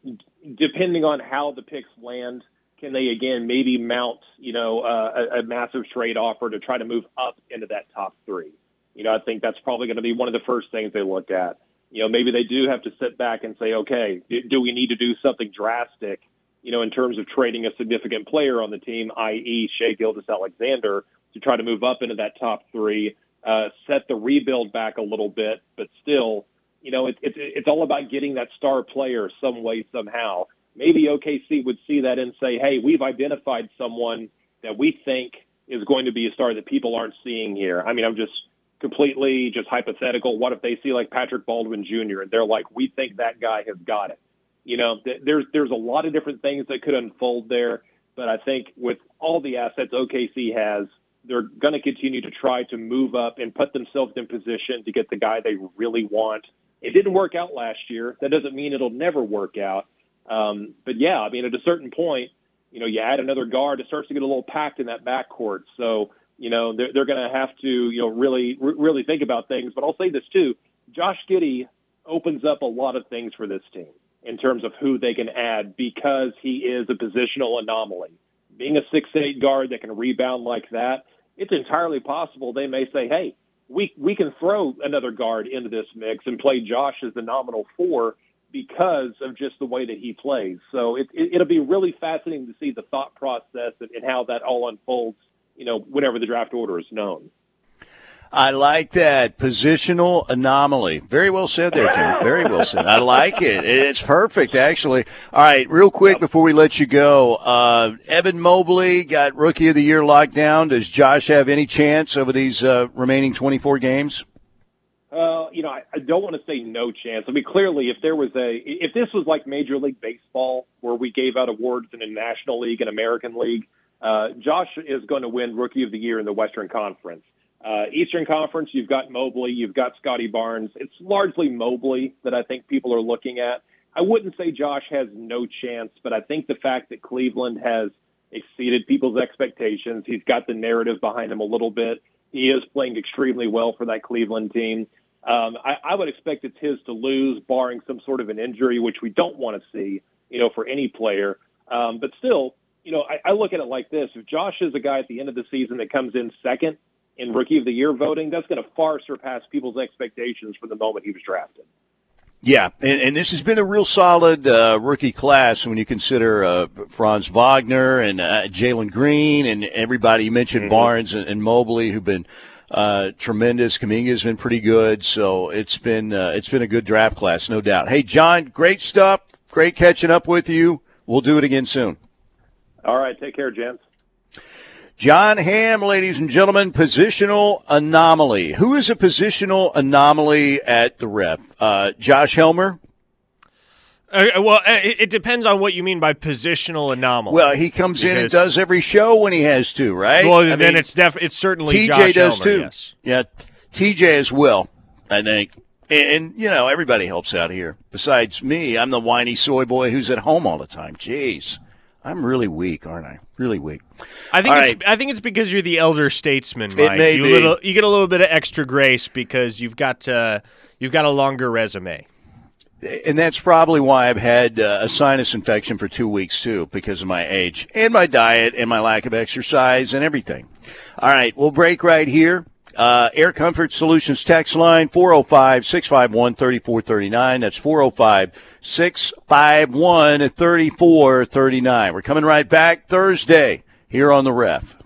depending on how the picks land, can they again maybe mount, you know, uh, a, a massive trade offer to try to move up into that top three? You know, I think that's probably going to be one of the first things they look at. You know, maybe they do have to sit back and say, okay, do we need to do something drastic, you know, in terms of trading a significant player on the team, i.e., Shai Gilgeous-Alexander, to try to move up into that top three? Uh, set the rebuild back a little bit, but still, you know, it's it, it's all about getting that star player some way somehow. Maybe OKC would see that and say, hey, we've identified someone that we think is going to be a star that people aren't seeing here. I mean, I'm just completely just hypothetical. What if they see like Patrick Baldwin Jr. and they're like, we think that guy has got it. You know, th- there's there's a lot of different things that could unfold there, but I think with all the assets OKC has, they're going to continue to try to move up and put themselves in position to get the guy they really want. It didn't work out last year. That doesn't mean it'll never work out. Um, but yeah, I mean, at a certain point, you know, you add another guard, it starts to get a little packed in that backcourt. So, you know, they're, they're going to have to, you know, really, really think about things. But I'll say this too: Josh Giddey opens up a lot of things for this team in terms of who they can add because he is a positional anomaly. Being a six-eight guard that can rebound like that, it's entirely possible they may say, hey, we, we can throw another guard into this mix and play Josh as the nominal four because of just the way that he plays. So it, it, will be really fascinating to see the thought process and, and how that all unfolds, you know, whenever the draft order is known. I like that positional anomaly. Very well said there, Jim. Very well said. I like it. It's perfect, actually. All right, real quick before we let you go, uh, Evan Mobley got Rookie of the Year locked down. Does Josh have any chance over these uh, remaining 24 games? Uh, you know, I, I don't want to say no chance. I mean, clearly, if there was a, if this was like Major League Baseball, where we gave out awards in a National League and American League, uh, Josh is going to win Rookie of the Year in the Western Conference. Uh, Eastern Conference, you've got Mobley, you've got Scotty Barnes. It's largely Mobley that I think people are looking at. I wouldn't say Josh has no chance, but I think the fact that Cleveland has exceeded people's expectations, he's got the narrative behind him a little bit. He is playing extremely well for that Cleveland team. Um, I, I would expect it's his to lose, barring some sort of an injury, which we don't want to see, you know, for any player. Um, but still, you know, I, I look at it like this: if Josh is a guy at the end of the season that comes in second in Rookie of the Year voting, that's going to far surpass people's expectations from the moment he was drafted. Yeah, and, and this has been a real solid uh, rookie class when you consider uh, Franz Wagner and uh, Jalen Green and everybody you mentioned mm-hmm. Barnes and, and Mobley who've been uh, tremendous. Kuminga's been pretty good, so it's been uh, it's been a good draft class, no doubt. Hey, John, great stuff. Great catching up with you. We'll do it again soon. All right, take care, gents. Jon Hamm, ladies and gentlemen, positional anomaly. Who is a positional anomaly at the ref? Uh, Josh Helmer? Uh, well, uh, it, it, depends on what you mean by positional anomaly. Well, he comes in and does every show when he has to, right? Well, I then mean, it's def- it's certainly TJ Josh does Helmer, too. Yes. Yeah, TJ as well. I think, and, and, you know everybody helps out here. Besides me, I'm the whiny soy boy who's at home all the time. Jeez. I'm really weak, aren't I? Really weak. I think All it's right. I think it's because you're the elder statesman, Mike. It may you be. Little, you get a little bit of extra grace because you've got uh, you've got a longer resume. And that's probably why I've had uh, a sinus infection for two weeks too, because of my age and my diet and my lack of exercise and everything. All right, we'll break right here. Uh, Air Comfort Solutions text line 405 651 3439. That's 405 651 3439. We're coming right back Thursday here on the ref.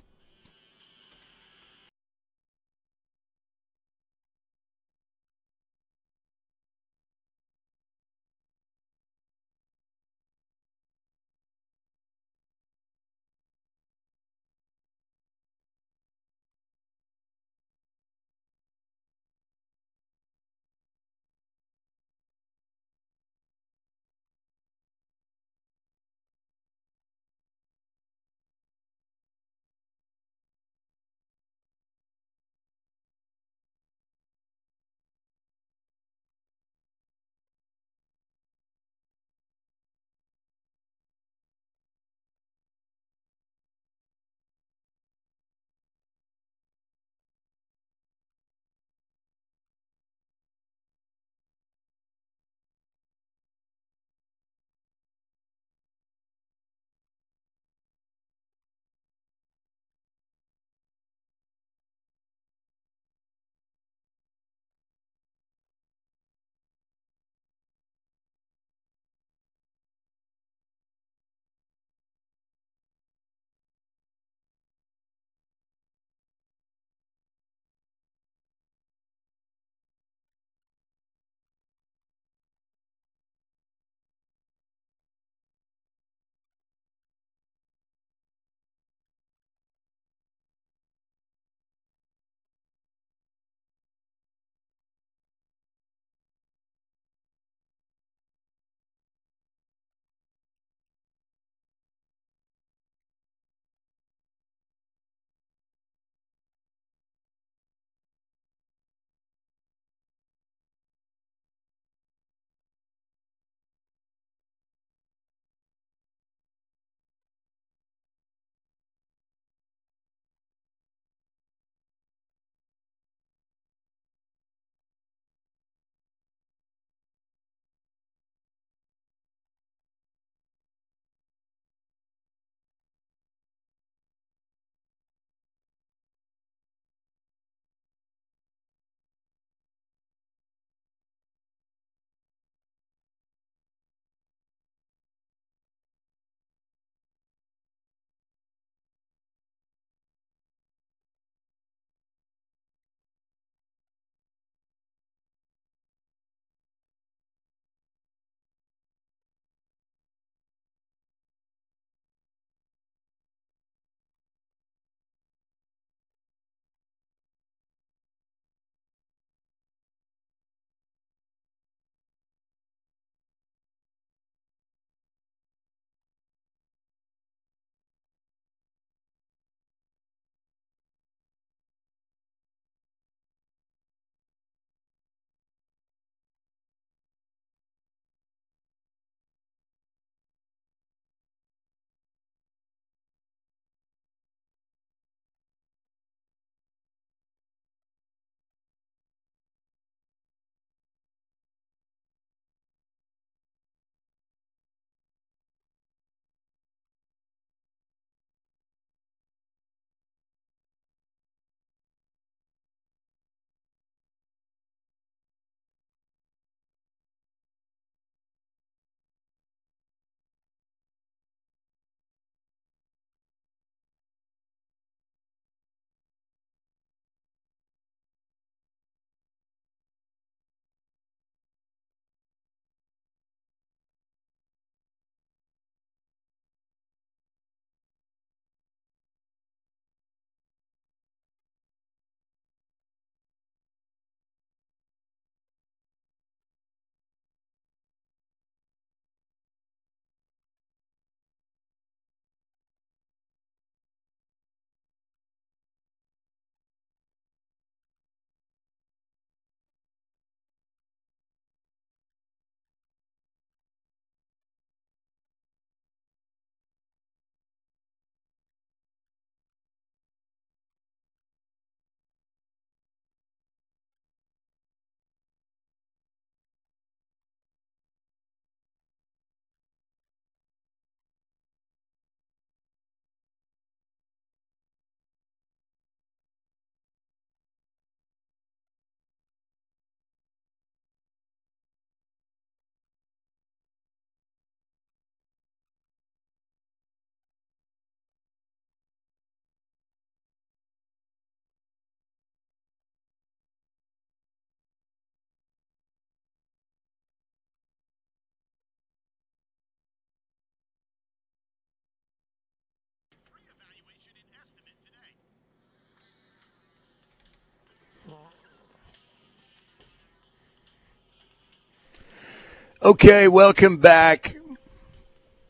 Okay, welcome back.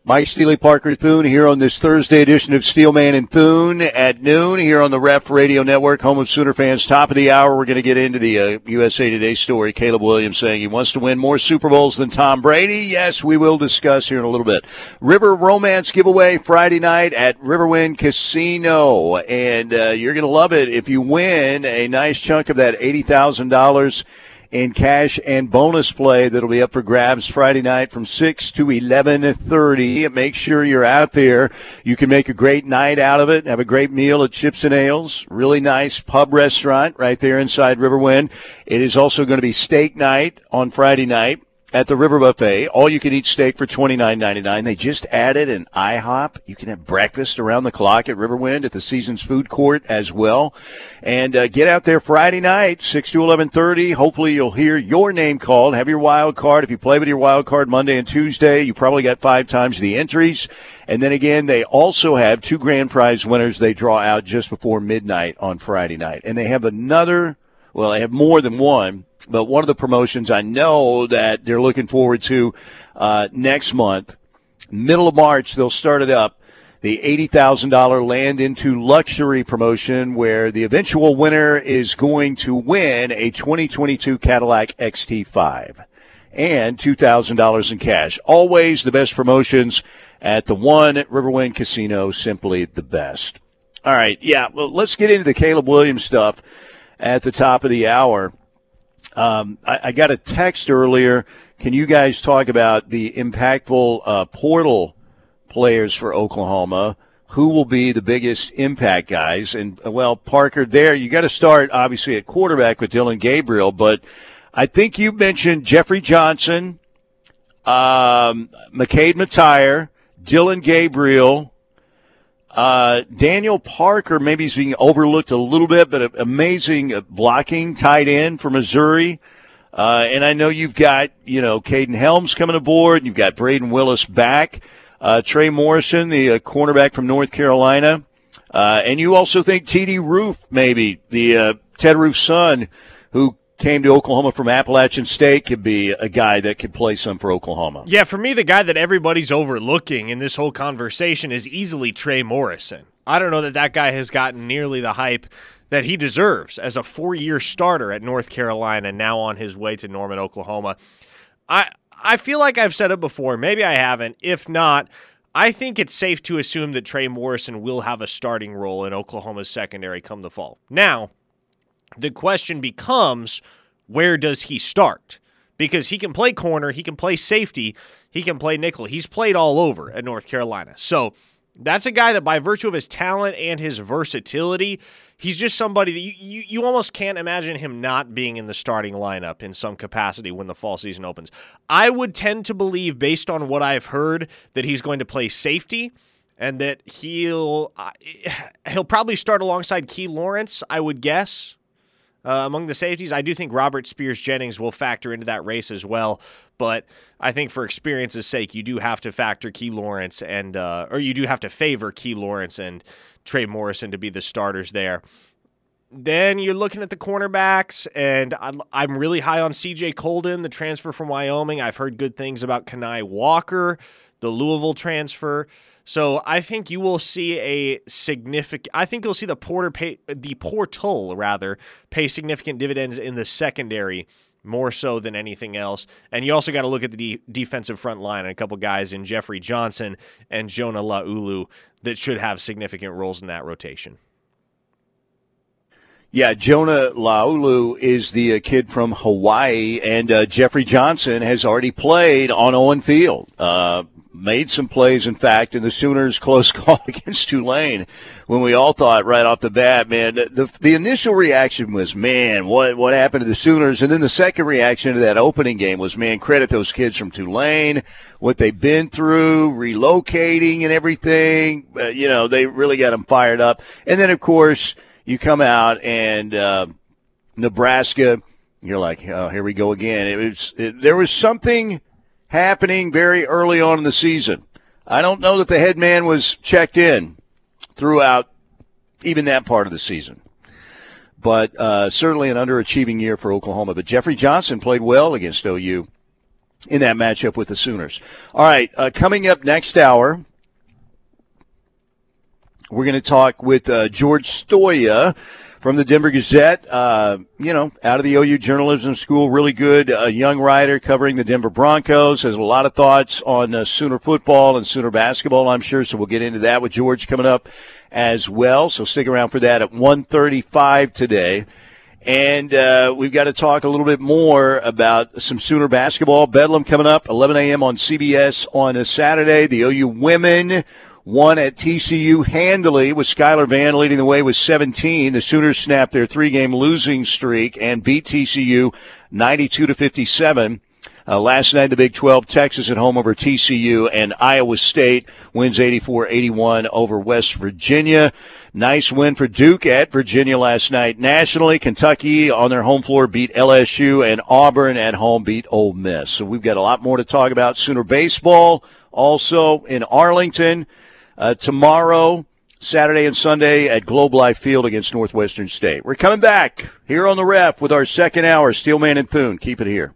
Mike Steely Parker Thune here on this Thursday edition of Steelman and Thune at noon here on the Ref Radio Network, home of Sooner fans. Top of the hour, we're going to get into the uh, USA Today story. Caleb Williams saying he wants to win more Super Bowls than Tom Brady. Yes, we will discuss here in a little bit. River Romance giveaway Friday night at Riverwind Casino, and uh, you're going to love it if you win a nice chunk of that eighty thousand dollars in cash and bonus play that'll be up for grabs Friday night from 6 to 11:30. Make sure you're out there. You can make a great night out of it. Have a great meal at Chips and Ales. Really nice pub restaurant right there inside Riverwind. It is also going to be steak night on Friday night at the River Buffet. All you can eat steak for twenty nine ninety nine. They just added an IHOP. You can have breakfast around the clock at Riverwind at the Seasons Food Court as well. And uh, get out there Friday night, six to eleven thirty. Hopefully you'll hear your name called. Have your wild card. If you play with your wild card Monday and Tuesday, you probably got five times the entries. And then again, they also have two grand prize winners they draw out just before midnight on Friday night. And they have another well, they have more than one, but one of the promotions I know that they're looking forward to uh, next month, middle of March, they'll start it up. The $80,000 land into luxury promotion where the eventual winner is going to win a 2022 Cadillac XT5 and $2,000 in cash. Always the best promotions at the one at Riverwind Casino, simply the best. All right, yeah, well, let's get into the Caleb Williams stuff at the top of the hour. Um, I, I, got a text earlier. Can you guys talk about the impactful uh, portal players for Oklahoma? Who will be the biggest impact guys? And uh, well, Parker, there you got to start obviously at quarterback with Dillon Gabriel, but I think you mentioned Jeffrey Johnson, um, McKade Mettauer, Dillon Gabriel, uh, Daniel Parker, maybe he's being overlooked a little bit, but amazing blocking tight end for Missouri. Uh, and I know you've got, you know, Kaden Helms coming aboard. You've got Brayden Willis back. Uh, Trey Morrison, the uh, cornerback from North Carolina. Uh, and you also think TD Roof, maybe, the uh, Ted Roof's son, who came to Oklahoma from Appalachian State could be a guy that could play some for Oklahoma. Yeah, for me, the guy that everybody's overlooking in this whole conversation is easily Trey Morrison. I don't know that that guy has gotten nearly the hype that he deserves as a four-year starter at North Carolina, now on his way to Norman, Oklahoma. I I feel like I've said it before. Maybe I haven't. If not, I think it's safe to assume that Trey Morrison will have a starting role in Oklahoma's secondary come the fall. Now, the question becomes where does he start? Because he can play corner, he can play safety, he can play nickel. He's played all over at North Carolina. So that's a guy that, by virtue of his talent and his versatility, he's just somebody that you, you, you, almost can't imagine him not being in the starting lineup in some capacity when the fall season opens. I would tend to believe, based on what I've heard, that he's going to play safety and that he'll uh, he'll probably start alongside Key Lawrence, I would guess. Uh, among the safeties, I do think Robert Spears Jennings will factor into that race as well. But I think for experience's sake, you do have to factor Key Lawrence and, uh, or you do have to favor Key Lawrence and Trey Morrison to be the starters there. Then you're looking at the cornerbacks, and I'm really high on CJ Coldon, the transfer from Wyoming. I've heard good things about Kani Walker, the Louisville transfer. So I think you will see a significant. I think you'll see the porter pay the portal rather pay significant dividends in the secondary more so than anything else. And you also got to look at the de- defensive front line and a couple guys in Jeffrey Johnson and Jonah Laulu that should have significant roles in that rotation. Yeah, Jonah Laulu is the uh, kid from Hawaii, and uh, Jeffrey Johnson has already played on Owen Field. Uh, made some plays, in fact, in the Sooners' close call against Tulane when we all thought right off the bat, man, the, the initial reaction was, man, what, what happened to the Sooners? And then the second reaction to that opening game was, man, credit those kids from Tulane, what they've been through, relocating and everything. Uh, you know, they really got them fired up. And then, of course, you come out and uh, Nebraska, you're like, oh, here we go again. It was it, there was something happening very early on in the season. I don't know that the head man was checked in throughout even that part of the season. But uh, certainly an underachieving year for Oklahoma. But Jeffrey Johnson played well against OU in that matchup with the Sooners. All right, uh, coming up next hour, we're going to talk with uh, George Stoia from the Denver Gazette. Uh, you know, out of the OU journalism school, really good uh, young writer covering the Denver Broncos. Has a lot of thoughts on uh, Sooner football and Sooner basketball, I'm sure. So we'll get into that with George coming up as well. So stick around for that at 1:35 today. And uh, we've got to talk a little bit more about some Sooner basketball. Bedlam coming up 11 a.m. on CBS on a Saturday. The OU women won at TCU handily with Skylar Vann leading the way with 17. The Sooners snapped their three-game losing streak and beat TCU 92 to 57. Uh, last night, the Big 12, Texas at home over TCU, and Iowa State wins 84 81 over West Virginia. Nice win for Duke at Virginia last night. Nationally, Kentucky on their home floor beat LSU, and Auburn at home beat Ole Miss. So we've got a lot more to talk about. Sooner baseball also in Arlington uh, tomorrow. Saturday and Sunday at Globe Life Field against Northwestern State. We're coming back here on the ref with our second hour. Steelman and Thune. Keep it here.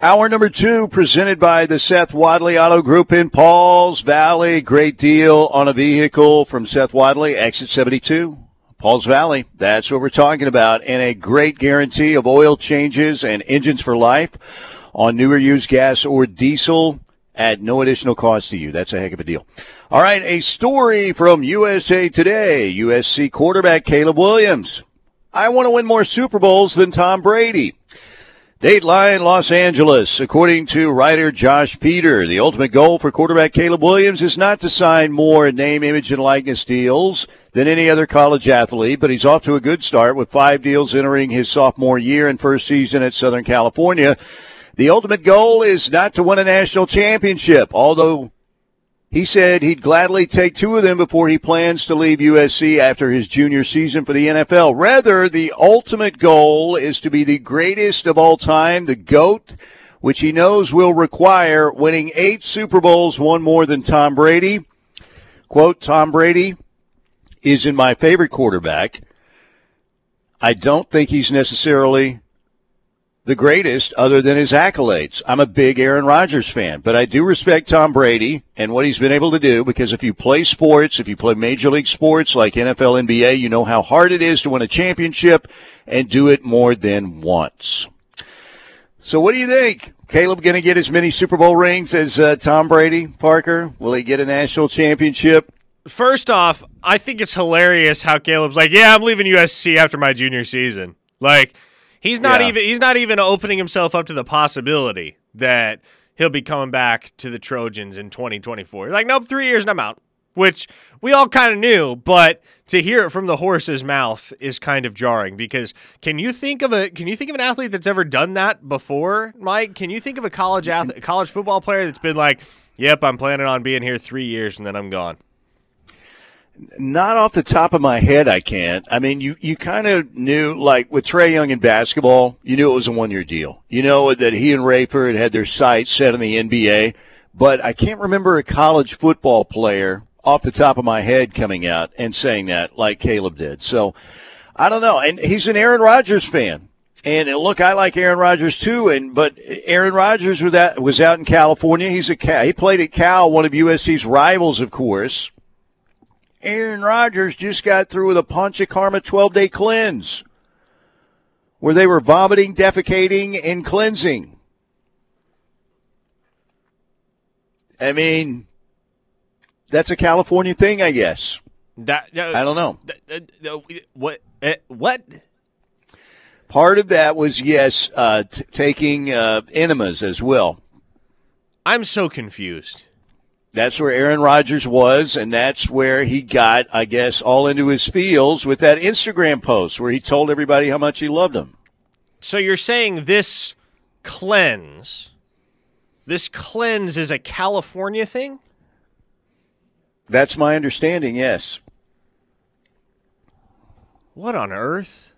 Hour number two, presented by the Seth Wadley Auto Group in Pauls Valley. Great deal on a vehicle from Seth Wadley, exit 72. Pauls Valley, that's what we're talking about. And a great guarantee of oil changes and engines for life on newer used gas or diesel at no additional cost to you. That's a heck of a deal. All right, a story from USA Today. USC quarterback Caleb Williams. I want to win more Super Bowls than Tom Brady. Dateline Los Angeles. According to writer Josh Peter, the ultimate goal for quarterback Caleb Williams is not to sign more name, image, and likeness deals than any other college athlete, but he's off to a good start with five deals entering his sophomore year and first season at Southern California. The ultimate goal is not to win a national championship, although he said he'd gladly take two of them before he plans to leave USC after his junior season for the NFL. Rather, the ultimate goal is to be the greatest of all time, the GOAT, which he knows will require winning eight Super Bowls, one more than Tom Brady. Quote, Tom Brady is in my favorite quarterback. I don't think he's necessarily the greatest other than his accolades. I'm a big Aaron Rodgers fan, but I do respect Tom Brady and what he's been able to do because if you play sports, if you play major league sports like NFL, NBA, you know how hard it is to win a championship and do it more than once. So what do you think? Caleb going to get as many Super Bowl rings as uh, Tom Brady, Parker? Will he get a national championship? First off, I think it's hilarious how Caleb's like, "Yeah, I'm leaving USC after my junior season." Like He's not yeah. even he's not even opening himself up to the possibility that he'll be coming back to the Trojans in 2024. Like, nope, three years and I'm out. Which we all kind of knew, but to hear it from the horse's mouth is kind of jarring because can you think of a can you think of an athlete that's ever done that before, Mike? Can you think of a college athlete, college football player that's been like, "Yep, I'm planning on being here 3 years and then I'm gone." Not off the top of my head, I can't. I mean, you, you kind of knew, like with Trae Young in basketball, you knew it was a one year deal. You know that he and Rayford had their sights set on the NBA, but I can't remember a college football player off the top of my head coming out and saying that like Caleb did. So I don't know. And he's an Aaron Rodgers fan. And look, I like Aaron Rodgers too. And but Aaron Rodgers was that was out in California. He's a He played at Cal, one of USC's rivals, of course. Aaron Rodgers just got through with a Panchakarma 12 day cleanse where they were vomiting, defecating, and cleansing. I mean, that's a California thing, I guess. That uh, I don't know. What? Uh, what? Part of that was yes, uh, t- taking uh, enemas as well. I'm so confused. That's where Aaron Rodgers was, and that's where he got, I guess, all into his feels with that Instagram post where he told everybody how much he loved them. So you're saying this cleanse, this cleanse is a California thing? That's my understanding, yes. What on earth?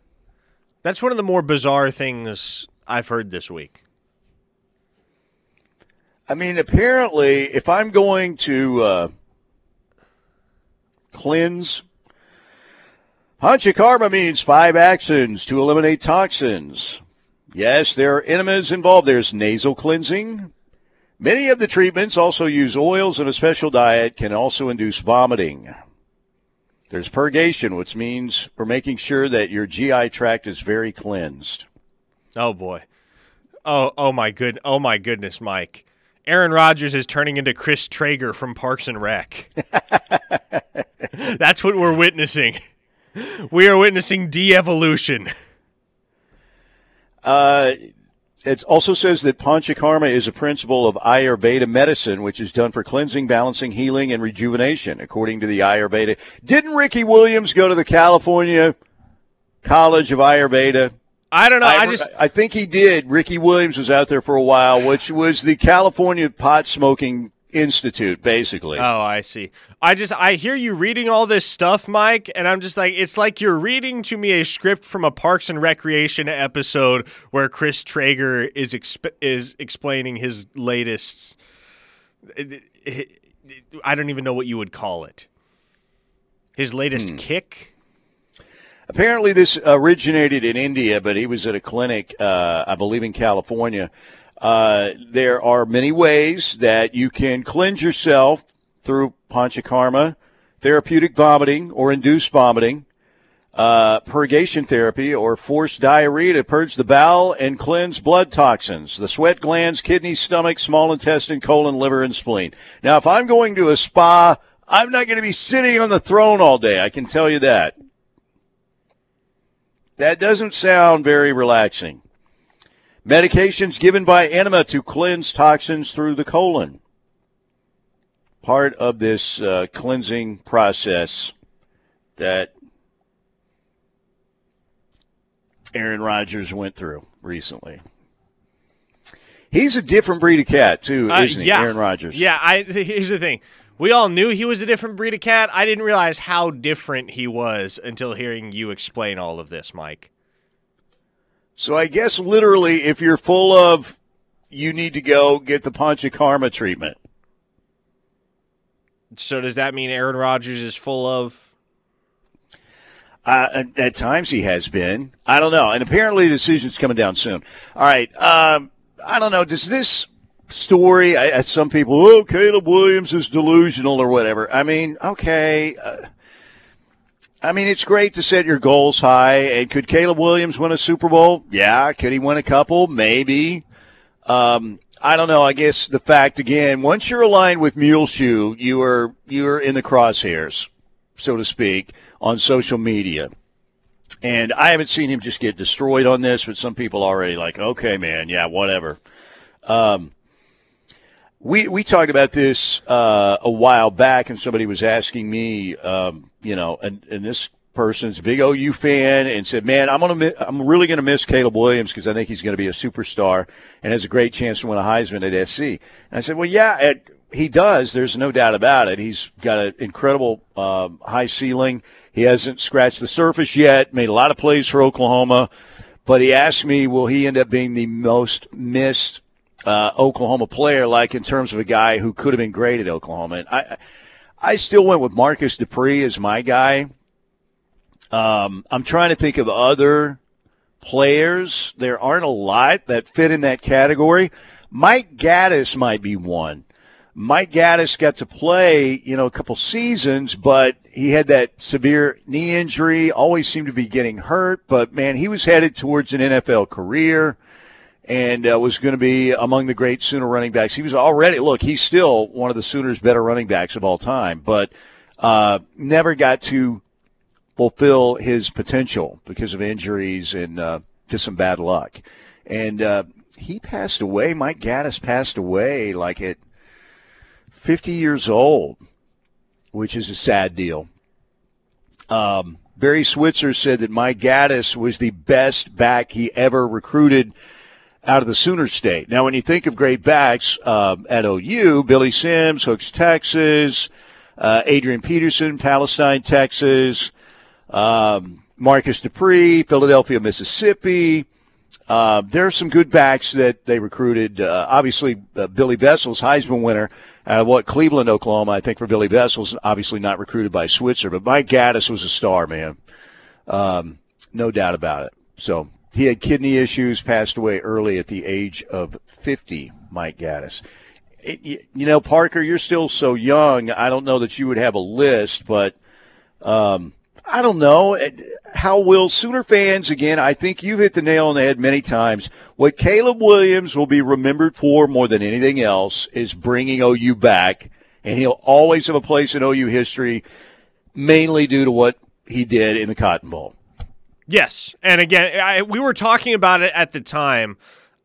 That's one of the more bizarre things I've heard this week. I mean, apparently, if I'm going to uh, cleanse, Panchakarma means five actions to eliminate toxins. Yes, there are enemas involved. There's nasal cleansing. Many of the treatments also use oils, and a special diet can also induce vomiting. There's purgation, which means we're making sure that your GI tract is very cleansed. Oh boy. Oh, oh my good. Oh my goodness, Mike. Aaron Rodgers is turning into Chris Traeger from Parks and Rec. That's what we're witnessing. We are witnessing de-evolution. Uh, it also says that Panchakarma is a principle of Ayurveda medicine, which is done for cleansing, balancing, healing, and rejuvenation, according to the Ayurveda. Didn't Ricky Williams go to the California College of Ayurveda? I don't know. I, I, just I think he did. Ricky Williams was out there for a while, which was the California Pot Smoking Institute, basically. Oh, I see. I just I hear you reading all this stuff, Mike, and I'm just like it's like you're reading to me a script from a Parks and Recreation episode where Chris Traeger is exp- is explaining his latest. I don't even know what you would call it. His latest hmm. kick Apparently, this originated in India, but he was at a clinic, uh, I believe, in California. Uh, there are many ways that you can cleanse yourself through panchakarma, therapeutic vomiting or induced vomiting, uh, purgation therapy or forced diarrhea to purge the bowel and cleanse blood toxins, the sweat glands, kidneys, stomach, small intestine, colon, liver, and spleen. Now, if I'm going to a spa, I'm not going to be sitting on the throne all day. I can tell you that. That doesn't sound very relaxing. Medications given by enema to cleanse toxins through the colon. Part of this uh, cleansing process that Aaron Rodgers went through recently. He's a different breed of cat too, uh, isn't he, Aaron Rodgers? Yeah. I here's the thing. We all knew he was a different breed of cat. I didn't realize how different he was until hearing you explain all of this, Mike. So I guess literally, if you're full of, you need to go get the panchakarma treatment. So does that mean Aaron Rodgers is full of? Uh, at times he has been. I don't know. And apparently the decision's coming down soon. All right. Um, I don't know. Does this story. I, some people, oh, Caleb Williams is delusional or whatever. I mean, okay. Uh, I mean, it's great to set your goals high. And could Caleb Williams win a Super Bowl? Yeah. Could he win a couple? Maybe. Um, I don't know. I guess the fact again, once you're aligned with Muleshoe, you are you are in the crosshairs, so to speak, on social media. And I haven't seen him just get destroyed on this, but some people already like, okay, man, yeah, whatever. Um, we we talked about this uh, a while back, and somebody was asking me, um, you know, and, and this person's big OU fan, and said, "Man, I'm gonna I'm really gonna miss Caleb Williams because I think he's to be a superstar and has a great chance to win a Heisman at SC." And I said, "Well, yeah, he does. There's no doubt about it. He's got an incredible um, high ceiling. He hasn't scratched the surface yet. Made a lot of plays for Oklahoma." But he asked me, will he end up being the most missed uh, Oklahoma player, like in terms of a guy who could have been great at Oklahoma. And I, I still went with Marcus Dupree as my guy. Um, I'm trying to think of other players. There aren't a lot that fit in that category. Mike Gaddis might be one. Mike Gaddis got to play, you know, a couple seasons, but he had that severe knee injury, always seemed to be getting hurt, but man, he was headed towards an NFL career and uh, was going to be among the great Sooner running backs. He was already, look, he's still one of the Sooners' better running backs of all time, but uh, never got to fulfill his potential because of injuries and uh, just some bad luck. And uh, he passed away. Mike Gaddis passed away like at 50 years old, which is a sad deal. Um, Barry Switzer said that Mike Gaddis was the best back he ever recruited – out of the Sooner State. Now, when you think of great backs um, at OU, Billy Sims, Hooks, Texas, uh, Adrian Peterson, Palestine, Texas, um, Marcus Dupree, Philadelphia, Mississippi. Uh, there are some good backs that they recruited. Uh, obviously, uh, Billy Vessels, Heisman winner of what Cleveland, Oklahoma. I think for Billy Vessels, obviously not recruited by Switzer, but Mike Gaddis was a star, man. Um, no doubt about it. So he had kidney issues, passed away early at the age of 50, Mike Gaddis. It, you know, Parker, you're still so young. I don't know that you would have a list, but um, I don't know. How will Sooner fans, again, I think you've hit the nail on the head many times. What Caleb Williams will be remembered for more than anything else is bringing OU back, and he'll always have a place in OU history, mainly due to what he did in the Cotton Bowl. Yes, and again, I, we were talking about it at the time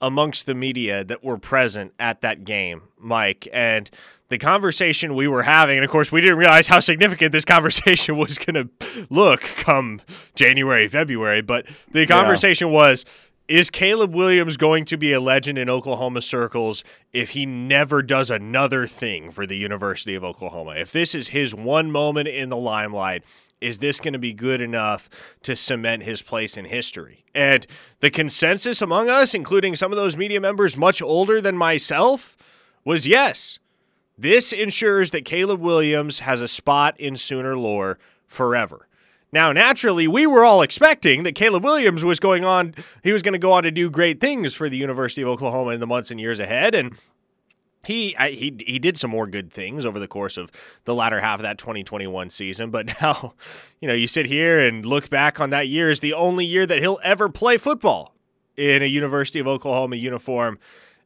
amongst the media that were present at that game, Mike, and the conversation we were having, and of course, we didn't realize how significant this conversation was going to look come January, February. But the conversation yeah. was Is Caleb Williams going to be a legend in Oklahoma circles if he never does another thing for the University of Oklahoma? If this is his one moment in the limelight, is this going to be good enough to cement his place in history? And the consensus among us, including some of those media members much older than myself, was yes. This ensures that Caleb Williams has a spot in Sooner lore forever. Now, naturally, we were all expecting that Caleb Williams was going on, he was going to go on to do great things for the University of Oklahoma in the months and years ahead. And he he he did some more good things over the course of the latter half of that 2021 season, but now, you know, you sit here and look back on that year as the only year that he'll ever play football in a University of Oklahoma uniform,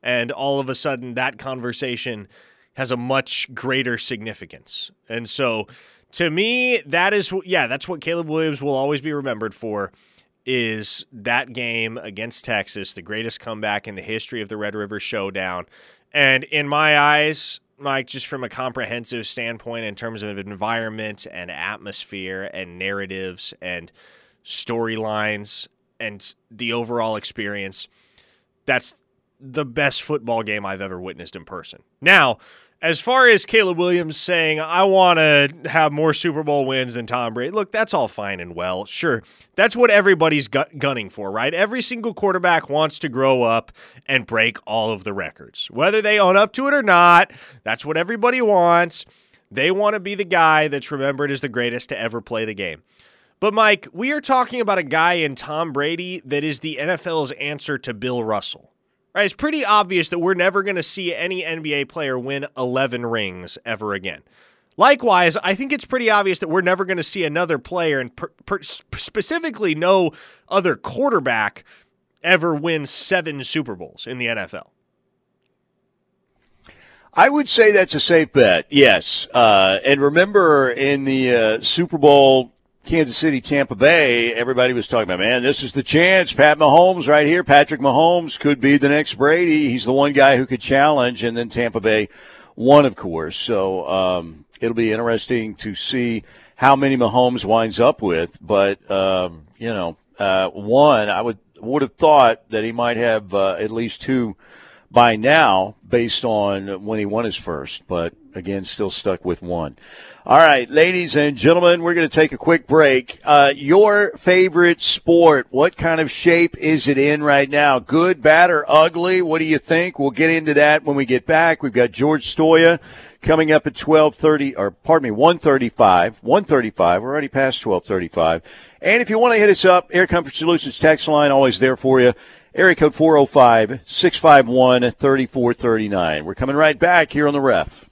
and all of a sudden that conversation has a much greater significance. And so, to me, that is yeah, that's what Caleb Williams will always be remembered for is that game against Texas, the greatest comeback in the history of the Red River Showdown and in my eyes, Mike, just from a comprehensive standpoint in terms of environment and atmosphere and narratives and storylines and the overall experience, that's the best football game I've ever witnessed in person. Now, as far as Caleb Williams saying, I want to have more Super Bowl wins than Tom Brady, look, that's all fine and well. Sure, that's what everybody's gu- gunning for, right? Every single quarterback wants to grow up and break all of the records. Whether they own up to it or not, that's what everybody wants. They want to be the guy that's remembered as the greatest to ever play the game. But, Mike, we are talking about a guy in Tom Brady that is the NFL's answer to Bill Russell. Right, it's pretty obvious that we're never going to see any NBA player win 11 rings ever again. Likewise, I think it's pretty obvious that we're never going to see another player, and per, per, specifically no other quarterback, ever win seven Super Bowls in the NFL. I would say that's a safe bet, yes. Uh, and remember in the uh, Super Bowl Kansas City, Tampa Bay, everybody was talking about, man, this is the chance. Pat Mahomes right here. Patrick Mahomes could be the next Brady. He's the one guy who could challenge. And then Tampa Bay won, of course. So um, it'll be interesting to see how many Mahomes winds up with. But, um, you know, uh, one, I would would have thought that he might have uh, at least two by now based on when he won his first. But again, still stuck with one. All right, ladies and gentlemen, we're going to take a quick break. Uh, your favorite sport, what kind of shape is it in right now? Good, bad, or ugly? What do you think? We'll get into that when we get back. We've got George Stoia coming up at 1230, or pardon me, 135. 135. We're already past 1235. And if you want to hit us up, Air Comfort Solutions text line, always there for you. Area code 405 651 3439. We're coming right back here on the ref.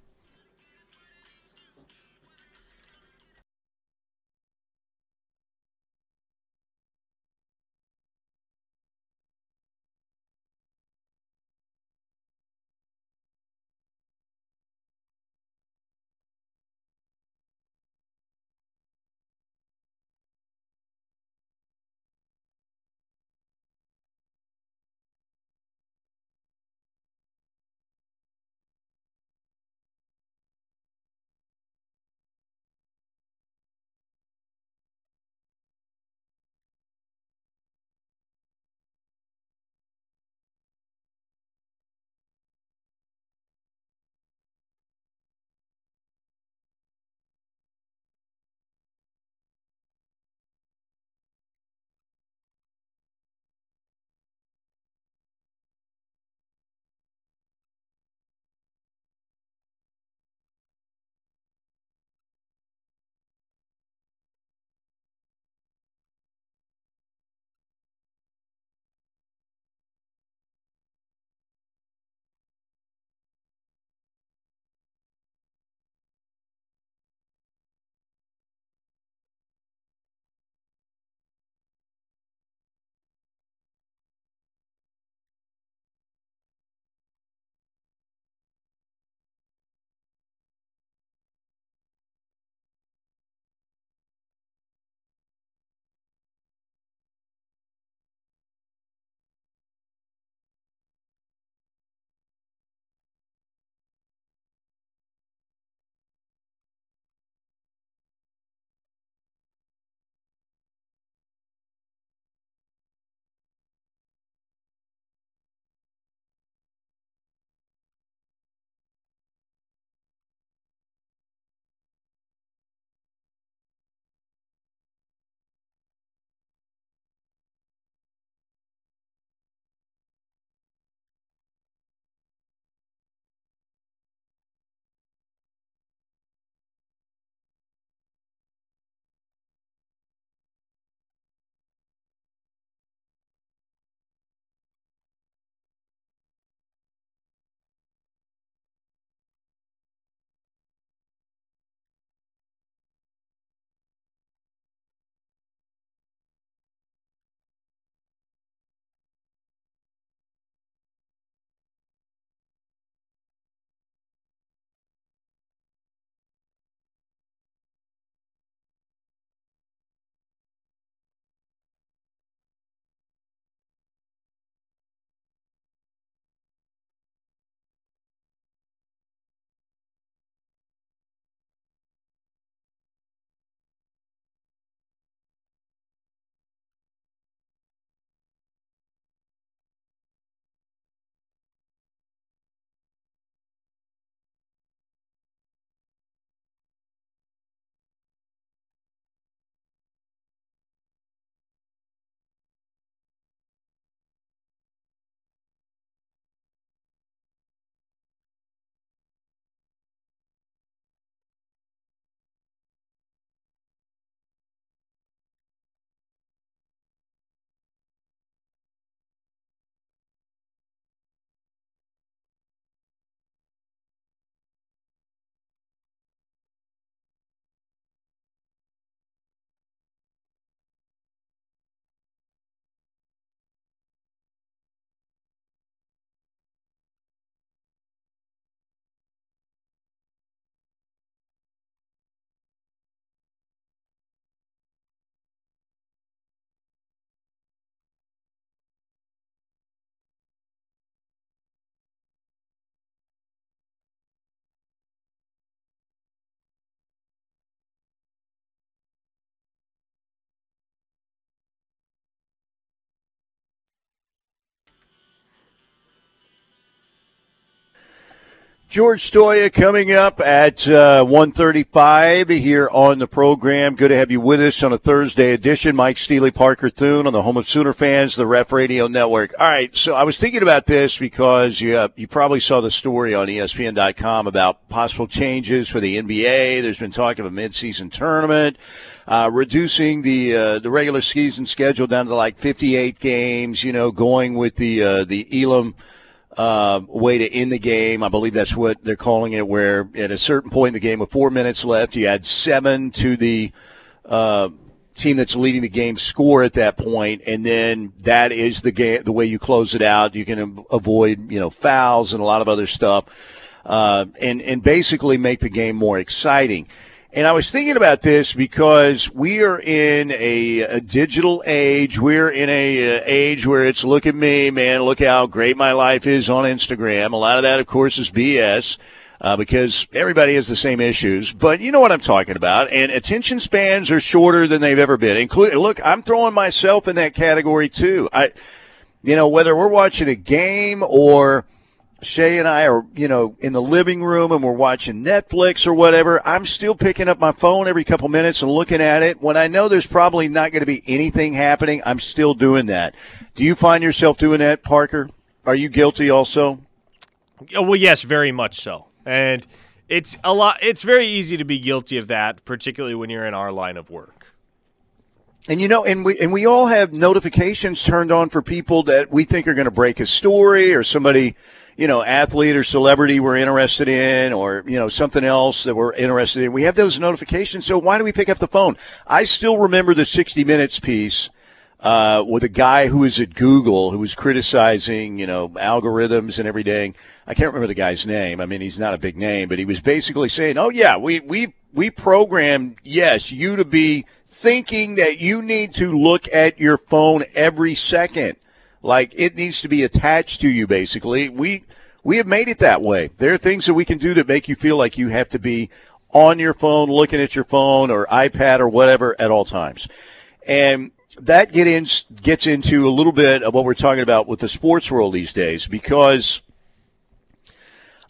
George Stoia coming up at uh, 135 here on the program. Good to have you with us on a Thursday edition. Mike Steely, Parker Thune on the home of Sooner fans, the Ref Radio Network. All right, so I was thinking about this because you, uh, you probably saw the story on ESPN.com about possible changes for the NBA. There's been talk of a midseason tournament. Uh, reducing the uh, the regular season schedule down to like 58 games. You know, going with the uh, the Elam uh, way to end the game. I believe that's what they're calling it. Where at a certain point in the game, with four minutes left, you add seven to the uh, team that's leading the game score at that point, and then that is the game. The way you close it out, you can avoid you know fouls and a lot of other stuff, uh, and and basically make the game more exciting. And I was thinking about this because we are in a, a digital age. We're in a, a, age where it's look at me, man, look how great my life is on Instagram. A lot of that, of course, is BS. Uh, because everybody has the same issues, but you know what I'm talking about. And attention spans are shorter than they've ever been. Including, look, I'm throwing myself in that category too. I, you know, whether we're watching a game or Shay and I are, you know, in the living room and we're watching Netflix or whatever, I'm still picking up my phone every couple minutes and looking at it. When I know there's probably not going to be anything happening, I'm still doing that. Do you find yourself doing that, Parker? Are you guilty also? Well, yes, very much so. And it's a lot it's very easy to be guilty of that, particularly when you're in our line of work. And you know, and we and we all have notifications turned on for people that we think are going to break a story or somebody you know, athlete or celebrity we're interested in or, you know, something else that we're interested in. We have those notifications. So why do we pick up the phone? I still remember the 60 Minutes piece. Uh, with a guy who was at Google who was criticizing, you know, algorithms and everything. I can't remember the guy's name. I mean, he's not a big name, but he was basically saying, "Oh yeah, we we we programmed yes you to be thinking that you need to look at your phone every second." Like it needs to be attached to you, basically. We we have made it that way. There are things that we can do to make you feel like you have to be on your phone, looking at your phone or iPad or whatever at all times. And that get in, gets into a little bit of what we're talking about with the sports world these days because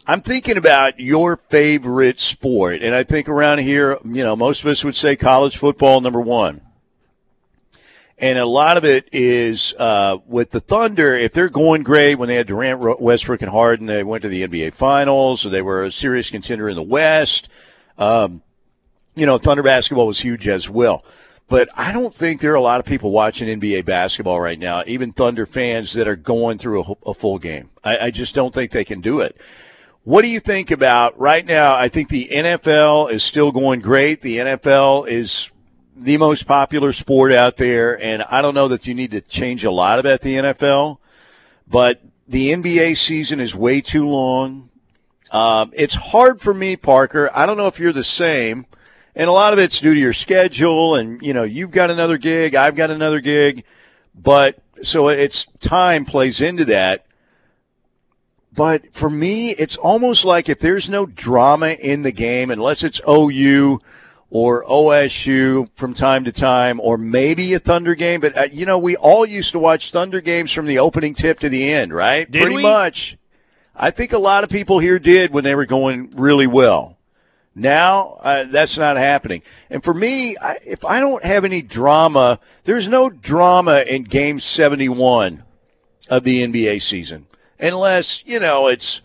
I'm thinking about your favorite sport. And I think around here, you know, most of us would say college football, number one. And a lot of it is uh, with the Thunder. If they're going great when they had Durant, Westbrook, and Harden, they went to the NBA Finals. So they were a serious contender in the West. Um, you know, Thunder basketball was huge as well. But I don't think there are a lot of people watching NBA basketball right now, even Thunder fans that are going through a, a full game. I, I just don't think they can do it. What do you think about right now? I think the NFL is still going great. The NFL is the most popular sport out there, and I don't know that you need to change a lot about the NFL, but the NBA season is way too long. Um, it's hard for me, Parker. I don't know if you're the same, and a lot of it's due to your schedule, and you know you've got another gig, I've got another gig, but so it's time plays into that. But for me, it's almost like if there's no drama in the game, unless it's OU or OSU from time to time, or maybe a Thunder game. But, uh, you know, we all used to watch Thunder games from the opening tip to the end, right? Did Pretty we? much. I think a lot of people here did when they were going really well. Now, uh, that's not happening. And for me, I, if I don't have any drama, there's no drama in game 71 of the NBA season. Unless, you know, it's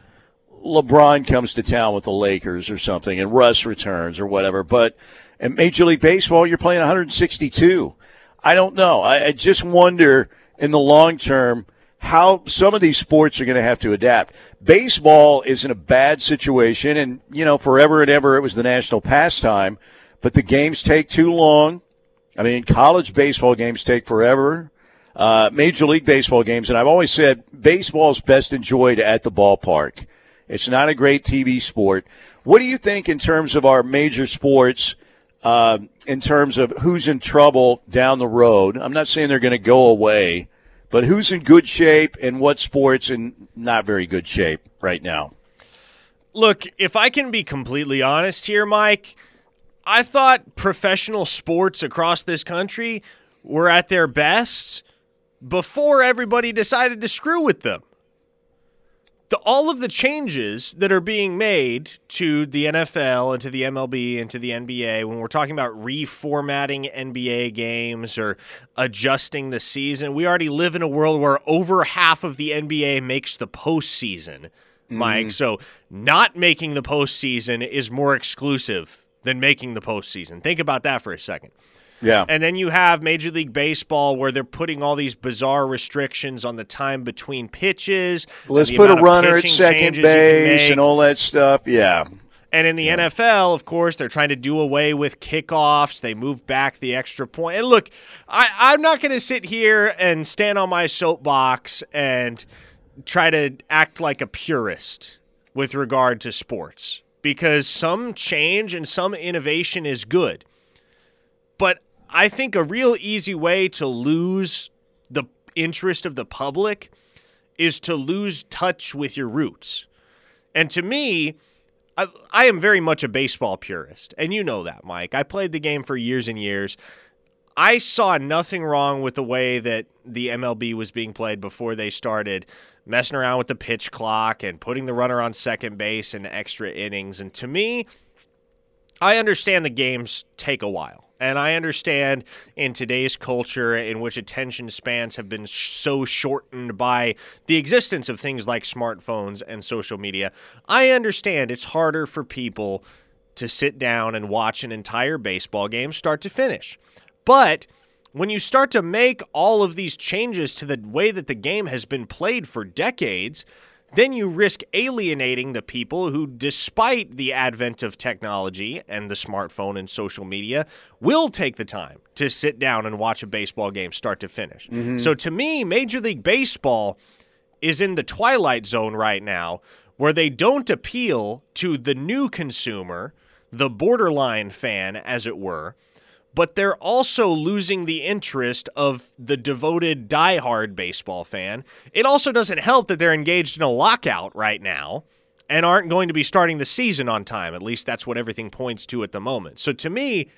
LeBron comes to town with the Lakers or something and Russ returns or whatever. But in Major League Baseball, you're playing 162. I don't know. I, I just wonder in the long term how some of these sports are going to have to adapt. Baseball is in a bad situation, and, you know, forever and ever it was the national pastime, but the games take too long. I mean, college baseball games take forever. Uh, Major League Baseball games, and I've always said baseball is best enjoyed at the ballpark. It's not a great TV sport. What do you think in terms of our major sports, uh, in terms of who's in trouble down the road? I'm not saying they're going to go away, but who's in good shape and what sports in not very good shape right now? Look, if I can be completely honest here, Mike, I thought professional sports across this country were at their best before everybody decided to screw with them the all of the changes that are being made to the NFL and to the MLB and to the NBA when we're talking about reformatting NBA games or adjusting the season, we already live in a world where over half of the NBA makes the postseason, Mike. Mm. So not making the postseason is more exclusive than making the postseason. Think about that for a second. Yeah. And then you have Major League Baseball where they're putting all these bizarre restrictions on the time between pitches. Let's put a runner at second base and all that stuff. Yeah. And in the yeah. NFL, of course, they're trying to do away with kickoffs. They move back the extra point. And look, I, I'm not going to sit here and stand on my soapbox and try to act like a purist with regard to sports because some change and some innovation is good. But I think a real easy way to lose the interest of the public is to lose touch with your roots. And to me, I, I, am very much a baseball purist, and you know that, Mike. I played the game for years and years. I saw nothing wrong with the way that the MLB was being played before they started messing around with the pitch clock and putting the runner on second base and extra innings. And to me, I understand the games take a while. And I understand in today's culture, in which attention spans have been so shortened by the existence of things like smartphones and social media, I understand it's harder for people to sit down and watch an entire baseball game start to finish. But when you start to make all of these changes to the way that the game has been played for decades, then you risk alienating the people who, despite the advent of technology and the smartphone and social media, will take the time to sit down and watch a baseball game start to finish. Mm-hmm. So to me, Major League Baseball is in the twilight zone right now where they don't appeal to the new consumer, the borderline fan, as it were but they're also losing the interest of the devoted diehard baseball fan. It also doesn't help that they're engaged in a lockout right now and aren't going to be starting the season on time. At least that's what everything points to at the moment. So to me,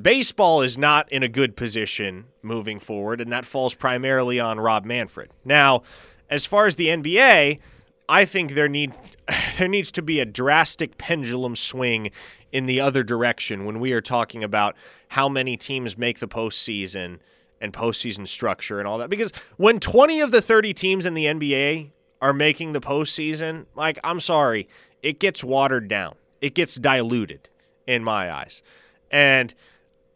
baseball is not in a good position moving forward, and that falls primarily on Rob Manfred. Now, as far as the NBA, I think there need there needs to be a drastic pendulum swing in the other direction when we are talking about how many teams make the postseason and postseason structure and all that. Because when 20 of the 30 teams in the NBA are making the postseason, like, I'm sorry, it gets watered down, it gets diluted in my eyes. And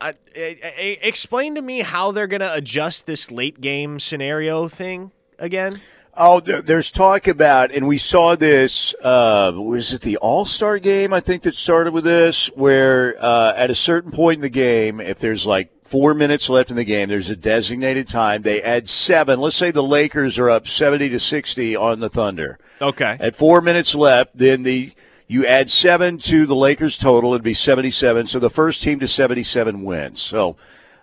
uh, explain to me how they're going to adjust this late game scenario thing again. Oh, there's talk about, and we saw this. Uh, was it the All Star game? I think that started with this, where uh, at a certain point in the game, if there's like four minutes left in the game, there's a designated time. They add seven. Let's say the Lakers are up seventy to sixty on the Thunder. Okay. At four minutes left, then the you add seven to the Lakers total, it'd be seventy-seven. So the first team to seventy-seven wins. So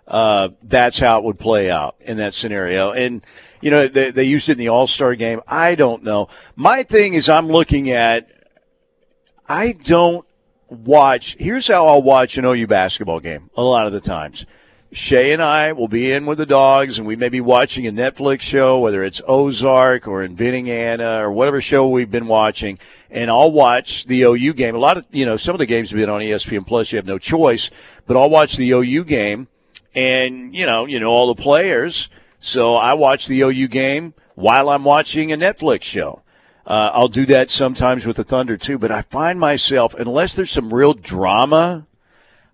uh, that's how it would play out in that scenario, and you know, they, they used it in the All Star game. I don't know. My thing is, I'm looking at, I don't watch. Here's how I'll watch an OU basketball game a lot of the times. Shay and I will be in with the dogs, and we may be watching a Netflix show, whether it's Ozark or Inventing Anna or whatever show we've been watching, and I'll watch the OU game. A lot of, you know, some of the games have been on ESPN Plus. You have no choice, but I'll watch the OU game, and you know, you know all the players so I watch the OU game while I'm watching a Netflix show. Uh, I'll do that sometimes with the Thunder too, but I find myself, unless there's some real drama,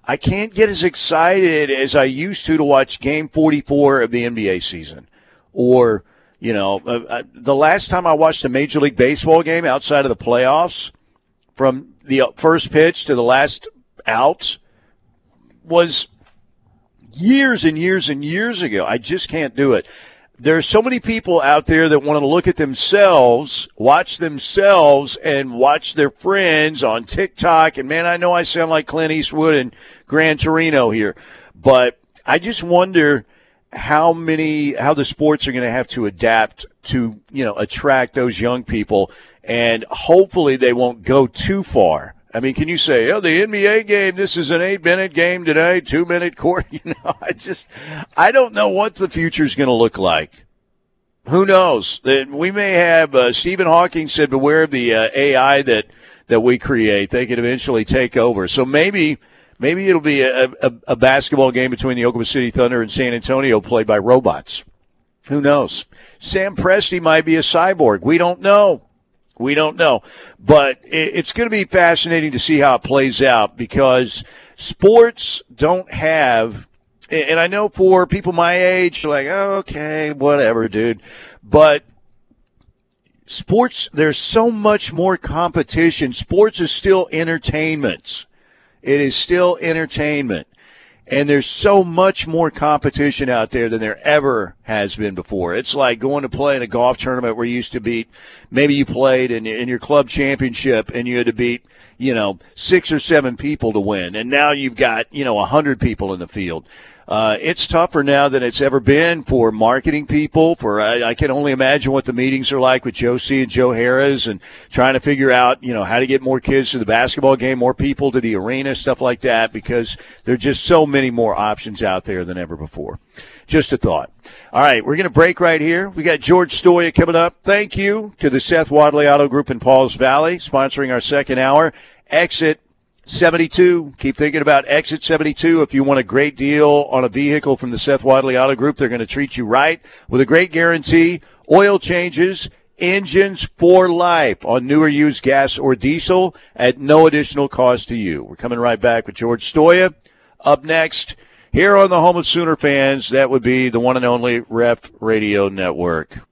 I can't get as excited as I used to to watch game 44 of the NBA season. Or, you know, uh, uh, the last time I watched a Major League Baseball game outside of the playoffs, from the first pitch to the last out, was years and years and years ago. I just can't do it. There are so many people out there that want to look at themselves, watch themselves, and watch their friends on TikTok. And man, I know I sound like Clint Eastwood and Gran Torino here, but I just wonder how many how the sports are going to have to adapt to you know attract those young people and hopefully they won't go too far I mean, can you say, oh, the NBA game, this is an eight minute game today, two minute court? You know, I just, I don't know what the future is going to look like. who knows? We may have uh, Stephen Hawking said, "Beware of the uh, AI that that we create. They could eventually take over." So maybe maybe it'll be a, a, a basketball game between the Oklahoma City Thunder and San Antonio played by robots. Who knows? Sam Presti might be a cyborg. We don't know. We don't know. But it's going to be fascinating to see how it plays out because sports don't have, and I know for people my age, like, oh, okay, whatever, dude. But sports, there's so much more competition. Sports is still entertainment. It is still entertainment. And there's so much more competition out there than there ever has been before. It's like going to play in a golf tournament where you used to beat, maybe you played in, in your club championship and you had to beat, you know, six or seven people to win. And now you've got, you know, a hundred people in the field uh, it's tougher now than it's ever been for marketing people. For I, I, can only imagine what the meetings are like with Joe C and Joe Harroz and trying to figure out, you know, how to get more kids to the basketball game, more people to the arena, stuff like that, because there are just so many more options out there than ever before. Just a thought. All right, we're going to break right here. We got George Stoia coming up. Thank you to the Seth Wadley Auto Group in Pauls Valley, sponsoring our second hour. Exit 72. Keep thinking about Exit 72. If you want a great deal on a vehicle from the Seth Wadley Auto Group, they're going to treat you right with a great guarantee. Oil changes, engines for life on newer used gas or diesel at no additional cost to you. We're coming right back with George Stoia. Up next, here on the home of Sooner fans, that would be the one and only Ref Radio Network.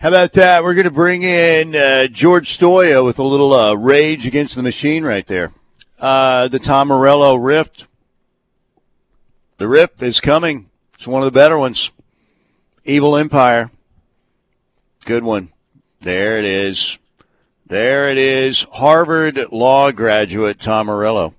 How about that? We're going to bring in uh, George Stoia with a little uh, rage against the machine right there. Uh, the Tom Morello Rift. The Rift is coming. It's one of the better ones. Evil Empire. Good one. There it is. There it is. Harvard law graduate Tom Morello.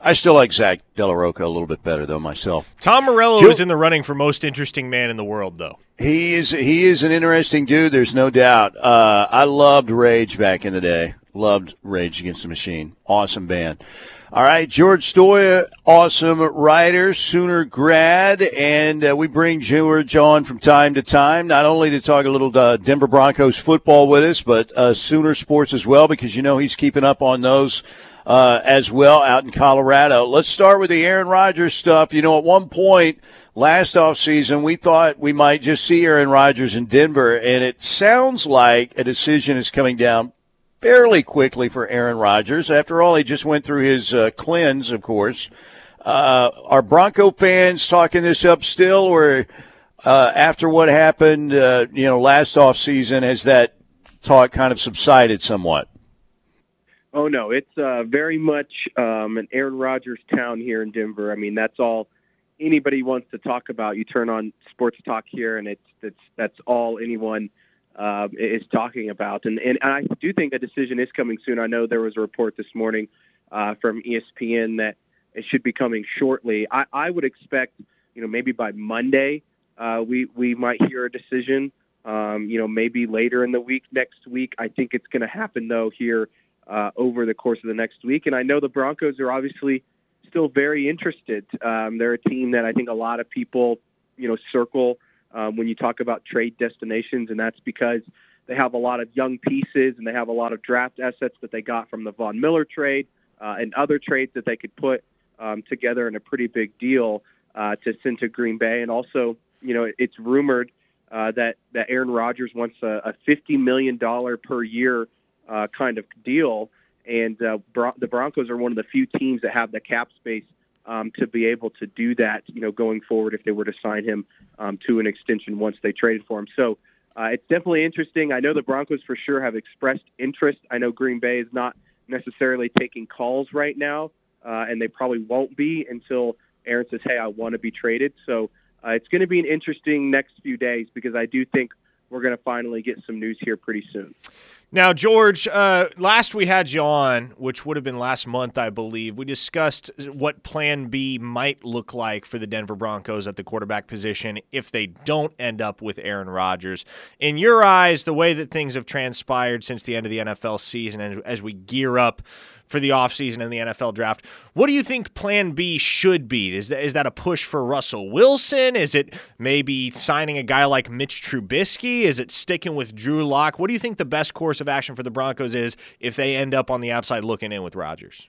I still like Zach Della Rocca a little bit better though myself. Tom Morello Joe, is in the running for most interesting man in the world though. He is he is an interesting dude. There's no doubt. Uh, I loved Rage back in the day. Loved Rage Against the Machine. Awesome band. All right, George Stoia, awesome writer, Sooner grad, and uh, we bring George on from time to time, not only to talk a little uh, Denver Broncos football with us, but uh, Sooner sports as well, because you know he's keeping up on those uh, as well out in Colorado. Let's start with the Aaron Rodgers stuff. You know, at one point last offseason, we thought we might just see Aaron Rodgers in Denver, and it sounds like a decision is coming down fairly quickly for Aaron Rodgers. After all, he just went through his uh, cleanse, of course. Uh, are Bronco fans talking this up still, or uh, after what happened, uh, you know, last offseason, has that talk kind of subsided somewhat? Oh no, it's uh, very much um, an Aaron Rodgers town here in Denver. I mean, that's all anybody wants to talk about. You turn on sports talk here, and it's that's that's all anyone uh, is talking about. And, and I do think a decision is coming soon. I know there was a report this morning uh, from ESPN that it should be coming shortly. I, I would expect, you know, maybe by Monday uh, we we might hear a decision. Um, you know, maybe later in the week, next week. I think it's going to happen though here uh, over the course of the next week. And I know the Broncos are obviously still very interested. Um, they're a team that I think a lot of people, you know, circle um, when you talk about trade destinations, and that's because they have a lot of young pieces and they have a lot of draft assets that they got from the Von Miller trade uh, and other trades that they could put um, together in a pretty big deal uh, to send to Green Bay. And also, you know, it's rumored uh, that that Aaron Rodgers wants a, a fifty million dollar per year uh, kind of deal, and uh, Bron- the Broncos are one of the few teams that have the cap space um, to be able to do that, you know, going forward if they were to sign him um, to an extension once they traded for him. So uh, it's definitely interesting. I know the Broncos for sure have expressed interest. I know Green Bay is not necessarily taking calls right now, uh, and they probably won't be until Aaron says, "Hey, I want to be traded." So uh, it's going to be an interesting next few days because I do think we're going to finally get some news here pretty soon. Now, George, uh, last we had you on, which would have been last month, I believe, we discussed what Plan B might look like for the Denver Broncos at the quarterback position if they don't end up with Aaron Rodgers. In your eyes, the way that things have transpired since the end of the NFL season and as we gear up for the offseason and the NFL draft. What do you think plan B should be? Is that, is that a push for Russell Wilson? Is it maybe signing a guy like Mitch Trubisky? Is it sticking with Drew Lock? What do you think the best course of action for the Broncos is if they end up on the outside looking in with Rodgers?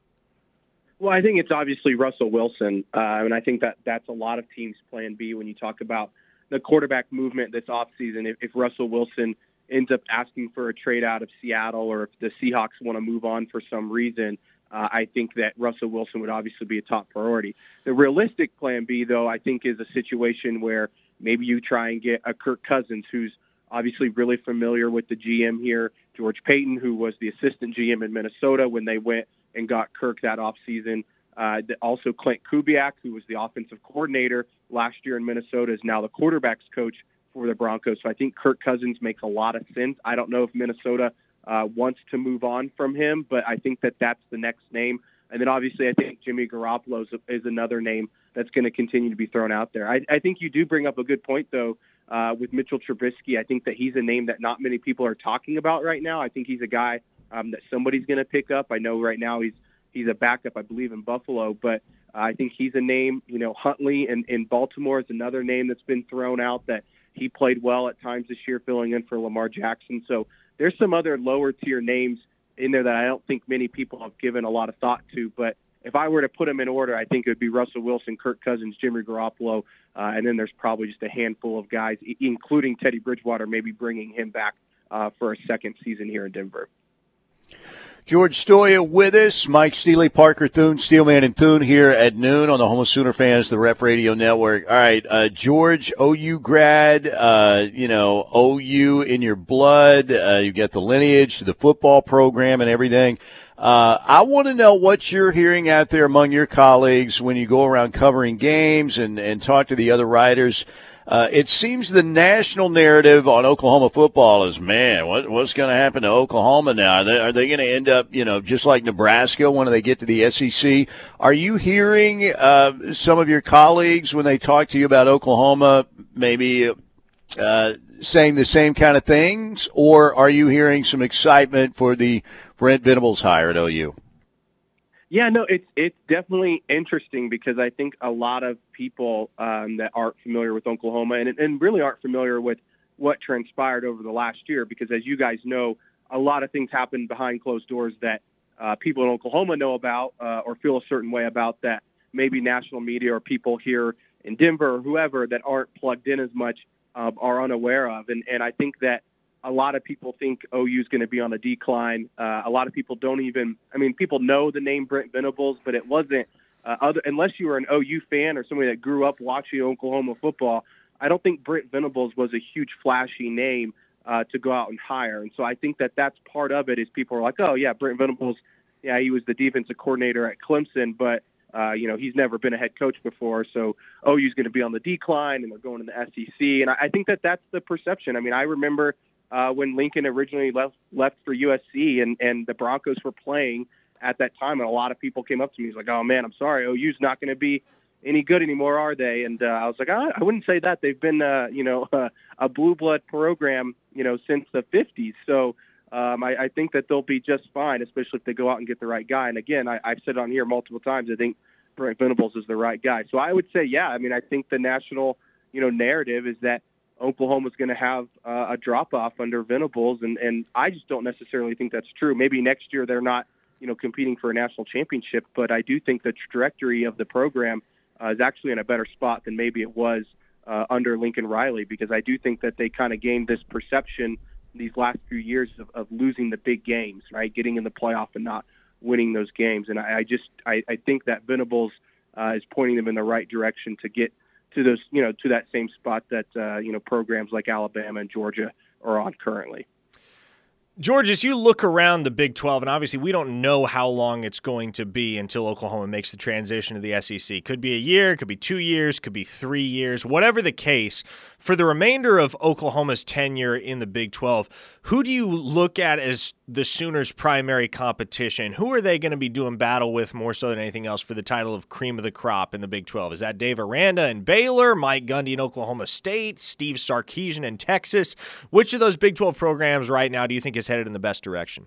Well, I think it's obviously Russell Wilson, uh, and I think that that's a lot of teams' plan B when you talk about the quarterback movement this offseason. If, if Russell Wilson – ends up asking for a trade out of Seattle or if the Seahawks want to move on for some reason, uh, I think that Russell Wilson would obviously be a top priority. The realistic plan B, though, I think is a situation where maybe you try and get a Kirk Cousins who's obviously really familiar with the GM here, George Paton, who was the assistant GM in Minnesota when they went and got Kirk that offseason. Uh, also, Klint Kubiak, who was the offensive coordinator last year in Minnesota, is now the quarterbacks coach for the Broncos. So I think Kirk Cousins makes a lot of sense. I don't know if Minnesota uh, wants to move on from him, but I think that that's the next name. And then obviously I think Jimmy Garoppolo is, is another name that's going to continue to be thrown out there. I, I think you do bring up a good point, though, uh, with Mitchell Trubisky. I think that he's a name that not many people are talking about right now. I think he's a guy um, that somebody's going to pick up. I know right now he's he's a backup, I believe, in Buffalo, but I think he's a name. You know, Huntley in, in Baltimore is another name that's been thrown out that – he played well at times this year, filling in for Lamar Jackson. So there's some other lower tier names in there that I don't think many people have given a lot of thought to. But if I were to put them in order, I think it would be Russell Wilson, Kirk Cousins, Jimmy Garoppolo, uh, and then there's probably just a handful of guys, including Teddy Bridgewater, maybe bringing him back uh, for a second season here in Denver. George Stoia with us, Mike Steely, Parker Thune, Steelman and Thune here at noon on the Homo Sooner Fans, the Ref Radio Network. All right, uh, George, OU grad, uh, you know, OU in your blood. Uh, you got the lineage, to the football program, and everything. Uh, I want to know what you're hearing out there among your colleagues when you go around covering games and, and talk to the other writers. Uh, it seems the national narrative on Oklahoma football is, man, what, what's going to happen to Oklahoma now? Are they, they going to end up, you know, just like Nebraska when they get to the SEC? Are you hearing uh, some of your colleagues when they talk to you about Oklahoma, maybe uh, saying the same kind of things, or are you hearing some excitement for the Brent Venables hire at OU? Yeah, no, it's it's definitely interesting because I think a lot of people um, that aren't familiar with Oklahoma and and really aren't familiar with what transpired over the last year, because as you guys know, a lot of things happened behind closed doors that uh, people in Oklahoma know about uh, or feel a certain way about that maybe national media or people here in Denver or whoever that aren't plugged in as much uh, are unaware of. And and I think that a lot of people think OU is going to be on a decline. Uh, a lot of people don't even. I mean, people know the name Brent Venables, but it wasn't uh, other unless you were an OU fan or somebody that grew up watching Oklahoma football. I don't think Brent Venables was a huge flashy name uh, to go out and hire, and so I think that that's part of it. Is people are like, oh yeah, Brent Venables, yeah, he was the defensive coordinator at Clemson, but uh, you know, he's never been a head coach before, so OU's going to be on the decline, and they're going to the SEC. And I, I think that that's the perception. I mean, I remember uh, when Lincoln originally left left for USC and and the Broncos were playing at that time, and a lot of people came up to me. He's like, "Oh man, I'm sorry, OU's not going to be any good anymore, are they?" And uh, I was like, I, "I wouldn't say that. They've been, uh, you know, uh, a blue blood program, you know, since the '50s. So." Um, I, I think that they'll be just fine, especially if they go out and get the right guy. And again, I, I've said on here multiple times, I think Brent Venables is the right guy. So I would say, yeah. I mean, I think the national, you know, narrative is that Oklahoma's going to have uh, a drop off under Venables, and and I just don't necessarily think that's true. Maybe next year they're not, you know, competing for a national championship, but I do think the trajectory of the program uh, is actually in a better spot than maybe it was uh, under Lincoln Riley, because I do think that they kind of gained this perception these last few years of, of losing the big games, right, getting in the playoff and not winning those games, and I, I just I, I think that Venables uh, is pointing them in the right direction to get to those, you know, to that same spot that uh, you know programs like Alabama and Georgia are on currently. George, as you look around the Big 12, and obviously we don't know how long it's going to be until Oklahoma makes the transition to the SEC. Could be a year, could be two years, could be three years, whatever the case. For the remainder of Oklahoma's tenure in the Big 12, who do you look at as the Sooners' primary competition? Who are they going to be doing battle with more so than anything else for the title of cream of the crop in the Big 12? Is that Dave Aranda and Baylor, Mike Gundy and Oklahoma State, Steve Sarkisian in Texas? Which of those Big 12 programs right now do you think is headed in the best direction?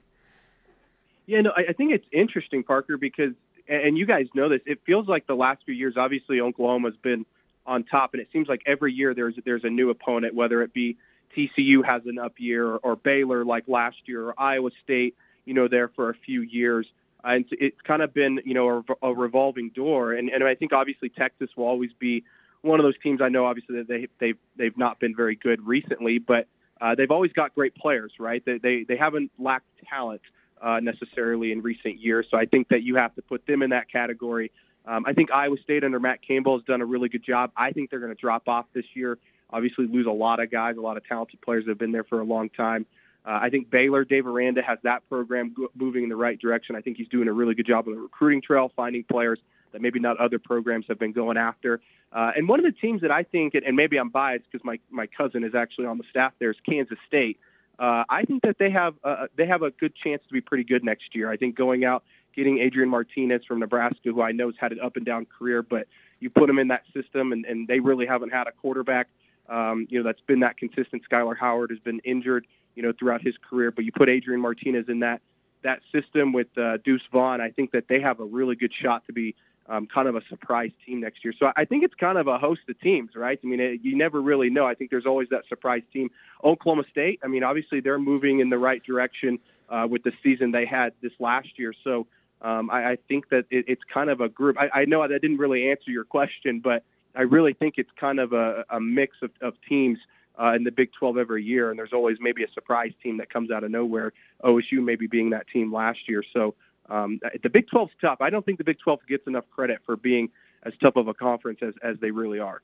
Yeah, no, I think it's interesting, Parker, because and you guys know this. It feels like the last few years, obviously, Oklahoma's been on top, and it seems like every year there's there's a new opponent, whether it be TCU has an up year, or, or Baylor like last year, or Iowa State, you know, there for a few years. And it's kind of been, you know, a, a revolving door. And, and I think obviously Texas will always be one of those teams. I know obviously that they they've they've not been very good recently, but uh, they've always got great players, right? They they, they haven't lacked talent uh, necessarily in recent years. So I think that you have to put them in that category. Um, I think Iowa State under Matt Campbell has done a really good job. I think they're going to drop off this year. Obviously, lose a lot of guys, a lot of talented players that have been there for a long time. Uh, I think Baylor, Dave Aranda has that program moving in the right direction. I think he's doing a really good job on the recruiting trail, finding players that maybe not other programs have been going after. Uh, and one of the teams that I think, and maybe I'm biased because my, my cousin is actually on the staff there, is Kansas State. Uh, I think that they have uh, they have a good chance to be pretty good next year. I think going out getting Adrian Martinez from Nebraska, who I know has had an up and down career, but you put him in that system, and, and they really haven't had a quarterback, um, you know, that's been that consistent. Skyler Howard has been injured, you know, throughout his career, but you put Adrian Martinez in that that system with uh, Deuce Vaughn, I think that they have a really good shot to be um, kind of a surprise team next year. So I think it's kind of a host of teams, right? I mean, it, you never really know. I think there's always that surprise team. Oklahoma State, I mean, obviously they're moving in the right direction uh, with the season they had this last year. So um, I, I think that it, it's kind of a group. I, I know that didn't really answer your question, but I really think it's kind of a, a mix of, of teams uh, in the Big 12 every year, and there's always maybe a surprise team that comes out of nowhere. OSU maybe being that team last year. So um, the Big 12's tough. I don't think the Big 12 gets enough credit for being as tough of a conference as, as they really are.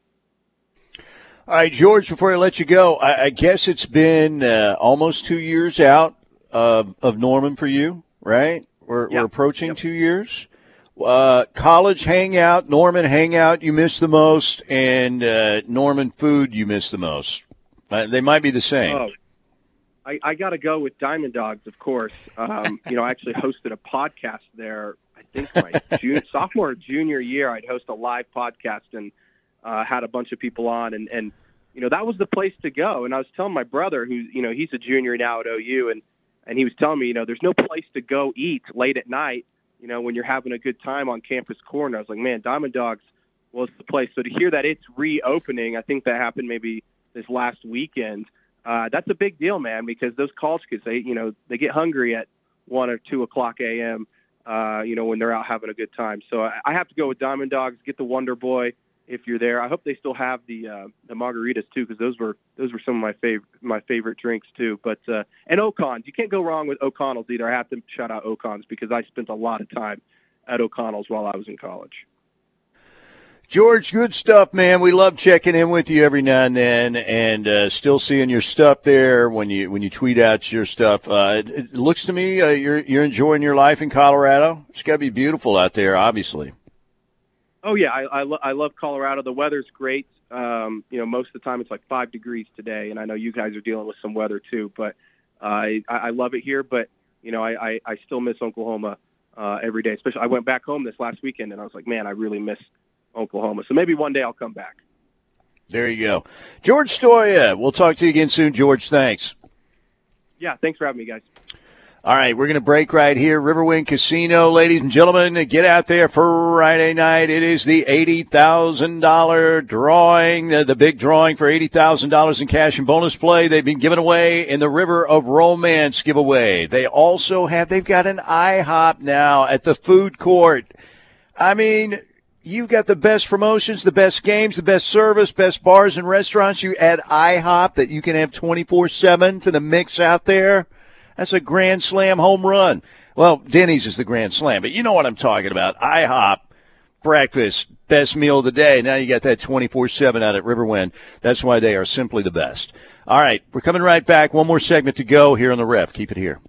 All right, George, before I let you go, I, I guess it's been uh, almost two years out of, of Norman for you, right? We're, we're approaching yep. two years. Uh, college hangout, Norman hangout, you miss the most, and uh, Norman food, you miss the most. Uh, they might be the same. Oh, I, I got to go with Diamond Dogs, of course. Um, you know, I actually hosted a podcast there. I think my junior, sophomore, junior year, I'd host a live podcast and uh, had a bunch of people on, and and you know that was the place to go. And I was telling my brother, who you know he's a junior now at OU, and and he was telling me, you know, there's no place to go eat late at night. You know, when you're having a good time on campus corner, I was like, man, Diamond Dogs was the place. So to hear that it's reopening, I think that happened maybe this last weekend. Uh, that's a big deal, man, because those college kids, they, you know, they get hungry at one or two o'clock a.m. Uh, you know, when they're out having a good time. So I, I have to go with Diamond Dogs. Get the Wonder Boy if you're there. I hope they still have the uh, the margaritas too, because those were those were some of my favorite my favorite drinks too. But uh, and O'Conn's, you can't go wrong with O'Connell's either. I have to shout out O'Connell's because I spent a lot of time at O'Connell's while I was in college. George, good stuff, man. We love checking in with you every now and then, and uh, still seeing your stuff there when you when you tweet out your stuff. Uh, it, it, looks to me uh, you're you're enjoying your life in Colorado. It's got to be beautiful out there, obviously. Oh yeah, I I, lo- I love Colorado. The weather's great. Um, you know, most of the time it's like five degrees today, and I know you guys are dealing with some weather too. But uh, I I love it here. But you know, I I, I still miss Oklahoma uh, every day. Especially I went back home this last weekend, and I was like, man, I really miss Oklahoma. So maybe one day I'll come back. There you go, George Stoia. We'll talk to you again soon, George. Thanks. Yeah, thanks for having me, guys. All right, we're going to break right here. Riverwind Casino, ladies and gentlemen, get out there for Friday night. It is the $80,000 drawing, the, big drawing for $80,000 in cash and bonus play. They've been given away in the River of Romance giveaway. They also have, they've got an IHOP now at the food court. I mean, you've got the best promotions, the best games, the best service, best bars and restaurants. You add IHOP that you can have 24 7 to the mix out there. That's a grand slam home run. Well, Denny's is the grand slam, but you know what I'm talking about. IHOP, breakfast, best meal of the day. Now you got that 24 7 out at Riverwind. That's why they are simply the best. All right, we're coming right back. One more segment to go here on the ref. Keep it here.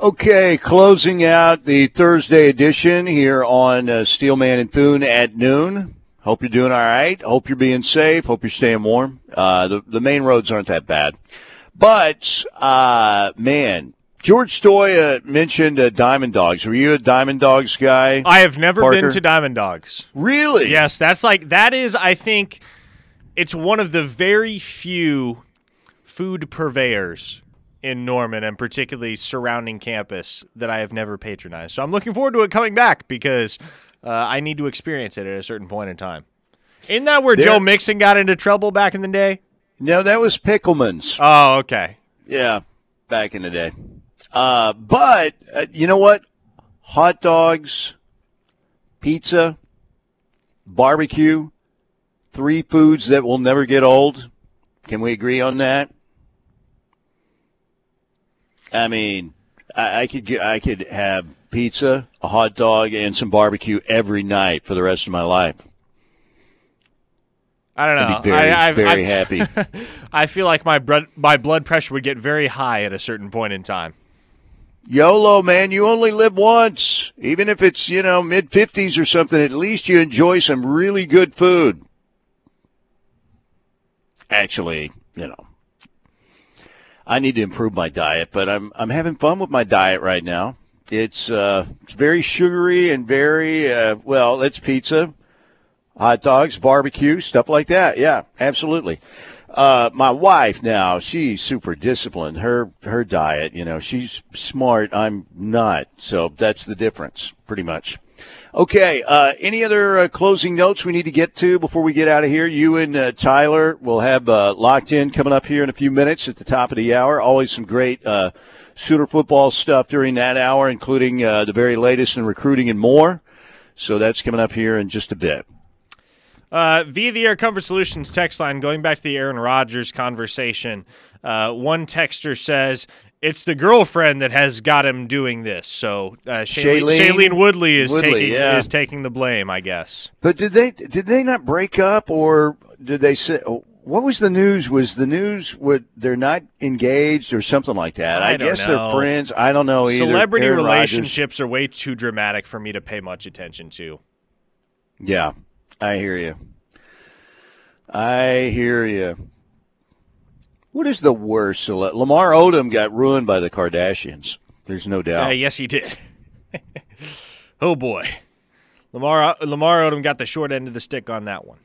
Okay, closing out the Thursday edition here on uh, Steelman and Thune at noon. Hope you're doing all right. Hope you're being safe. Hope you're staying warm. Uh, the the main roads aren't that bad, but uh, man, George Stoia mentioned uh, Diamond Dogs. Were you a Diamond Dogs guy? I have never Parker? been to Diamond Dogs. really? Yes, that's like that is I think it's one of the very few food purveyors in Norman and particularly surrounding campus that I have never patronized. So I'm looking forward to it coming back because uh, I need to experience it at a certain point in time. Isn't that where There- Joe Mixon got into trouble back in the day? No, that was Pickleman's. Oh, okay. Yeah, back in the day. Uh, but uh, you know what? Hot dogs, pizza, barbecue, three foods that will never get old. Can we agree on that? I mean, I, I could get, I could have pizza, a hot dog, and some barbecue every night for the rest of my life. I don't know. I'd be very, I, I, very I, happy. I feel like my blood my blood pressure would get very high at a certain point in time. YOLO, man, you only live once. Even if it's, you know, mid 50s or something, at least you enjoy some really good food. Actually, you know, I need to improve my diet, but I'm I'm having fun with my diet right now. It's uh it's very sugary and very uh well, it's pizza, hot dogs, barbecue, stuff like that. Yeah, absolutely. Uh, my wife now, she's super disciplined. Her her diet, you know, she's smart. I'm not, so that's the difference, pretty much. Okay. Uh, any other uh, closing notes we need to get to before we get out of here? You and uh, Tyler will have uh, locked in coming up here in a few minutes at the top of the hour. Always some great uh, Sooner football stuff during that hour, including uh, the very latest in recruiting and more. So that's coming up here in just a bit. Uh, via the Air Comfort Solutions text line, going back to the Aaron Rodgers conversation, uh, one texter says it's the girlfriend that has got him doing this. So uh, Shailene, Shailene Woodley is Woodley, taking yeah. is taking the blame, I guess. But did they did they not break up or did they say what was the news? Was the news what they're not engaged or something like that? I don't guess know. they're friends. I don't know either. Celebrity Aaron relationships are way too dramatic for me to pay much attention to. Yeah, I hear you. I hear you. What is the worst? Lamar Odom got ruined by the Kardashians. There's no doubt. Uh, yes, he did. oh boy, Lamar Lamar Odom got the short end of the stick on that one.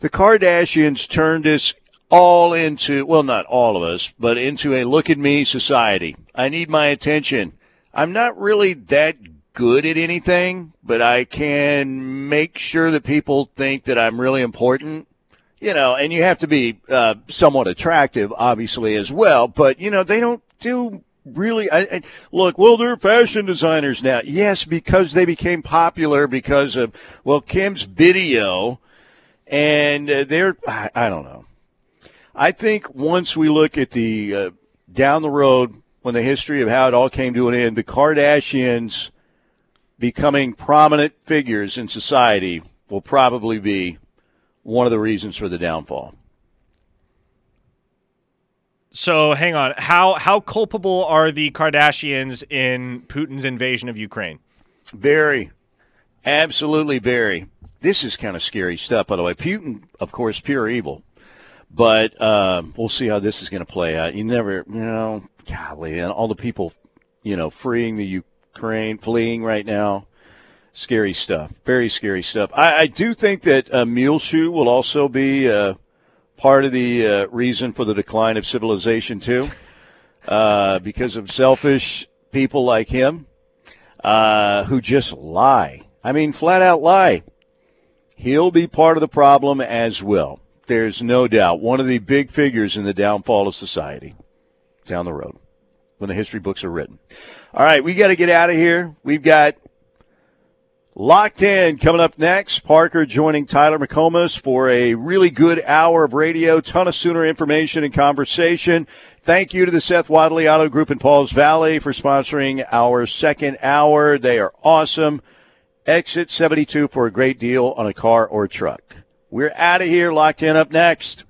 the Kardashians turned us all into, well, not all of us, but into a look at me society. I need my attention. I'm not really that good at anything, but I can make sure that people think that I'm really important. You know, and you have to be uh, somewhat attractive, obviously, as well. But, you know, they don't do really. I, I, look, well, they're fashion designers now. Yes, because they became popular because of, well, Kim's video and uh, they're I, I don't know. I think once we look at the uh, down the road when the history of how it all came to an end, the Kardashians becoming prominent figures in society will probably be one of the reasons for the downfall. So hang on, how how culpable are the Kardashians in Putin's invasion of Ukraine? Very, absolutely very. This is kind of scary stuff, by the way. Putin, of course, pure evil. But um, we'll see how this is going to play out. You never, you know, golly, and all the people, you know, freeing the Ukraine, fleeing right now. Scary stuff. Very scary stuff. I, I do think that uh, Muleshoe will also be uh, part of the uh, reason for the decline of civilization, too, uh, because of selfish people like him uh, who just lie. I mean, flat out lie. He'll be part of the problem as well. There's no doubt. One of the big figures in the downfall of society down the road when the history books are written. All right, we got to get out of here. We've got Locked In coming up next. Parker joining Tyler McComas for a really good hour of radio, ton of Sooner information and conversation. Thank you to the Seth Wadley Auto Group in Pauls Valley for sponsoring our second hour. They are awesome. Exit 72 for a great deal on a car or truck. We're out of here. Locked in up next.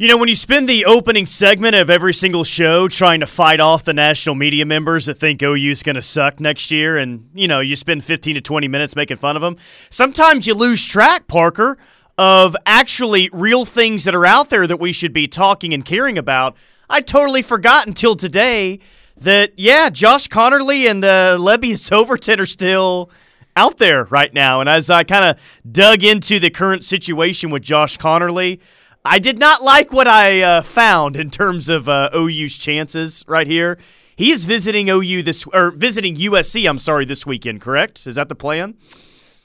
You know, when you spend the opening segment of every single show trying to fight off the national media members that think OU is going to suck next year, and, you know, you spend 15 to 20 minutes making fun of them, sometimes you lose track, Parker, of actually real things that are out there that we should be talking and caring about. I totally forgot until today that, yeah, Josh Conerly and uh, Overton are still out there right now. And as I kind of dug into the current situation with Josh Conerly, I did not like what I uh, found in terms of uh, OU's chances right here. He is visiting OU this or visiting USC. I'm sorry, this weekend. Correct? Is that the plan?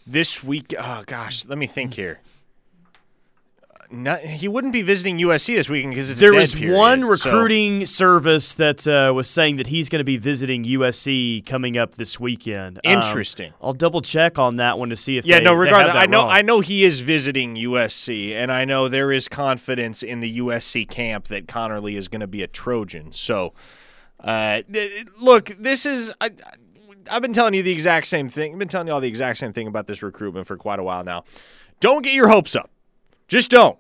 This week, oh gosh, let me think here. Not, he wouldn't be visiting USC this weekend because it's there was one so. recruiting service that uh, was saying that he's going to be visiting USC coming up this weekend. Um, Interesting. Um, I'll double check on that one to see if yeah. They, no, regardless, I know wrong. I know he is visiting USC, and I know there is confidence in the USC camp that Conerly is going to be a Trojan. So, uh, look, this is. I, I've been telling you the exact same thing. I've been telling you all the exact same thing about this recruitment for quite a while now. Don't get your hopes up. Just don't.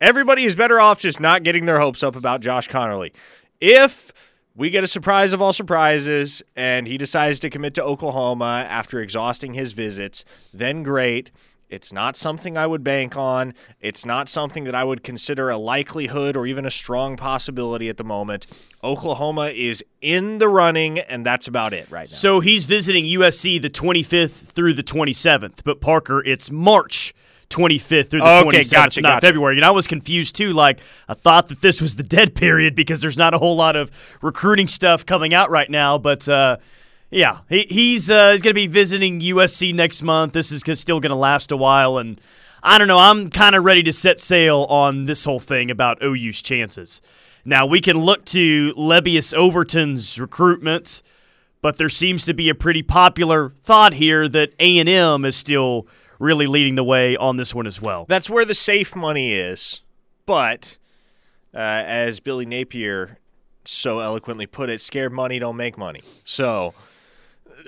Everybody is better off just not getting their hopes up about Josh Conerly. If we get a surprise of all surprises and he decides to commit to Oklahoma after exhausting his visits, then great. It's not something I would bank on. It's not something that I would consider a likelihood or even a strong possibility at the moment. Oklahoma is in the running, and that's about it right now. So he's visiting USC the 25th through the 27th, but Parker, it's March 25th through the okay, 27th, gotcha, not gotcha. February. And I was confused too. Like, I thought that this was the dead period because there's not a whole lot of recruiting stuff coming out right now. But uh, yeah, he, he's uh, going to be visiting USC next month. This is still going to last a while. And I don't know. I'm kind of ready to set sail on this whole thing about OU's chances. Now, we can look to Lebbeus Overton's recruitment, but there seems to be a pretty popular thought here that A&M is still – really leading the way on this one as well. That's where the safe money is. But uh, as Billy Napier so eloquently put it, scared money don't make money. So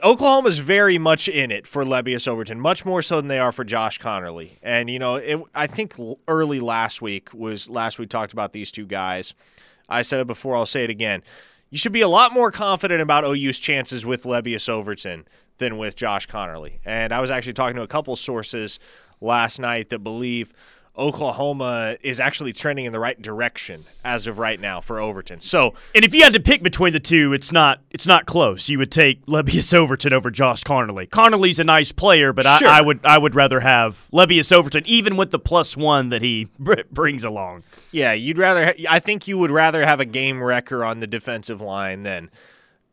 Oklahoma's very much in it for Lebbeus Overton, much more so than they are for Josh Conerly. And you know, it, I think early last week was last we talked about these two guys. I said it before, I'll say it again. You should be a lot more confident about OU's chances with Lebbeus Overton than with Josh Conerly. And I was actually talking to a couple sources last night that believe Oklahoma is actually trending in the right direction as of right now for Overton. So, and if you had to pick between the two, it's not it's not close. You would take Lebbeus Overton over Josh Conerly. Conerly's a nice player, but sure. I, I, would I would rather have Lebbeus Overton, even with the plus one that he brings along. Yeah, you'd rather. I think you would rather have a game wrecker on the defensive line than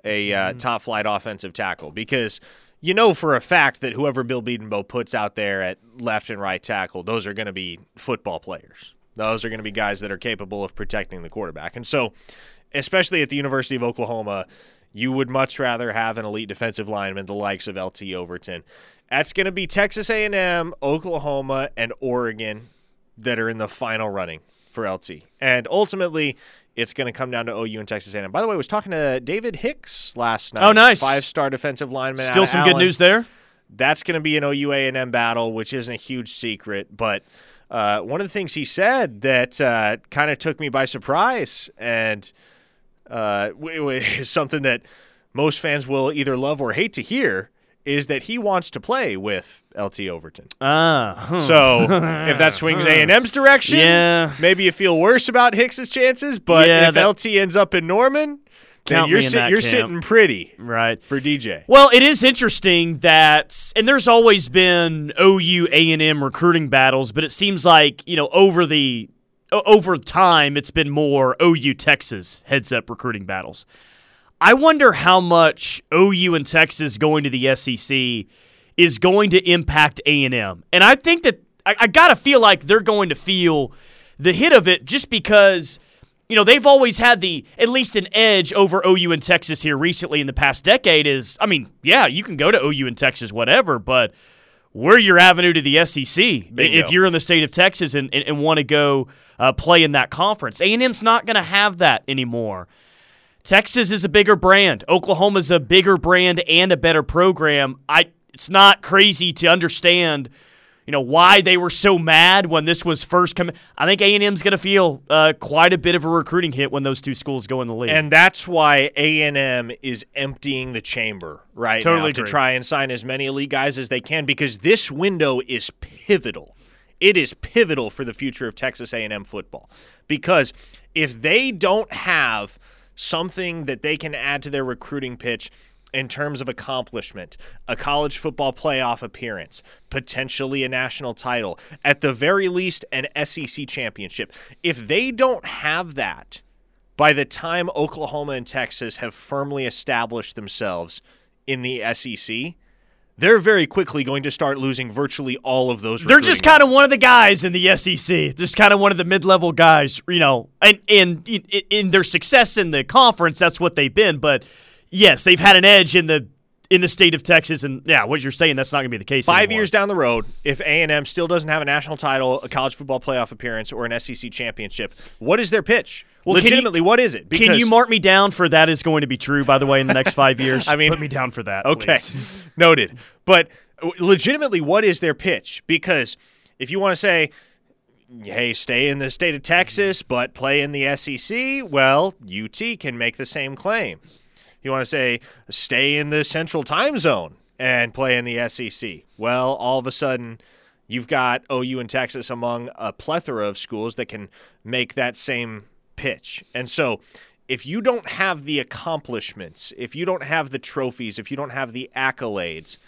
a uh, mm-hmm. top flight offensive tackle because you know for a fact that whoever Bill Bedenbaugh puts out there at left and right tackle, those are going to be football players. Those are going to be guys that are capable of protecting the quarterback. And so, especially at the University of Oklahoma, you would much rather have an elite defensive lineman, the likes of LT Overton. That's going to be Texas A&M, Oklahoma, and Oregon that are in the final running for LT. And ultimately, it's going to come down to OU and Texas A&M. By the way, I was talking to David Hicks last night. Oh, nice. Five-star defensive lineman. Still some Allen. good news there. That's going to be an OU A&M battle, which isn't a huge secret. But uh, one of the things he said that uh, kind of took me by surprise and uh, is something that most fans will either love or hate to hear is that he wants to play with LT Overton. Ah. So if that swings A&M's direction, yeah. maybe you feel worse about Hicks's chances, but yeah, if LT ends up in Norman, then you're, sit, you're sitting pretty right for DJ. Well, it is interesting that and there's always been OU A&M recruiting battles, but it seems like, you know, over the over time it's been more OU Texas heads up recruiting battles. I wonder how much OU and Texas going to the SEC is going to impact A&M. And I think that I, I got to feel like they're going to feel the hit of it just because you know they've always had the at least an edge over OU and Texas here recently in the past decade is I mean, yeah, you can go to OU and Texas whatever, but we're your avenue to the SEC Bingo. if you're in the state of Texas and, and, and want to go uh, play in that conference. A&M's not going to have that anymore. Texas is a bigger brand. Oklahoma's a bigger brand and a better program. I it's not crazy to understand, you know why they were so mad when this was first coming. I think A and M's going to feel uh, quite a bit of a recruiting hit when those two schools go in the league, and that's why A and M is emptying the chamber right totally now to try and sign as many elite guys as they can because this window is pivotal. It is pivotal for the future of Texas A and M football because if they don't have something that they can add to their recruiting pitch in terms of accomplishment, a college football playoff appearance, potentially a national title, at the very least, an SEC championship. If they don't have that by the time Oklahoma and Texas have firmly established themselves in the SEC, they're very quickly going to start losing virtually all of those. They're just kind of one of the guys in the SEC, just kind of one of the mid-level guys, you know, and and in, in their success in the conference, that's what they've been. But yes, they've had an edge in the in the state of Texas, and yeah, what you're saying that's not going to be the case. Five anymore. years down the road, if A and M still doesn't have a national title, a college football playoff appearance, or an SEC championship, what is their pitch? Well, Legitimately, you, what is it? Because, can you mark me down for that is going to be true? By the way, in the next five years, I mean, put me down for that. Okay, noted. But uh, legitimately, what is their pitch? Because if you want to say hey, stay in the state of Texas, but play in the SEC, well, UT can make the same claim you want to say stay in the central time zone and play in the SEC. Well, all of a sudden, you've got OU and Texas among a plethora of schools that can make that same pitch. And so, if you don't have the accomplishments, if you don't have the trophies, if you don't have the accolades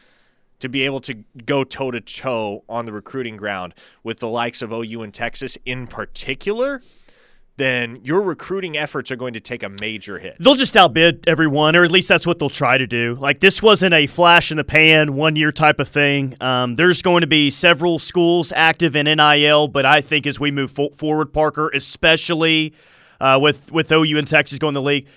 to be able to go toe to toe on the recruiting ground with the likes of OU and Texas in particular, then your recruiting efforts are going to take a major hit. They'll just outbid everyone, or at least that's what they'll try to do. Like this wasn't a flash in the pan, one year type of thing. Um, there's going to be several schools active in NIL, but I think as we move fo- forward, Parker, especially uh, with with OU and Texas going to the league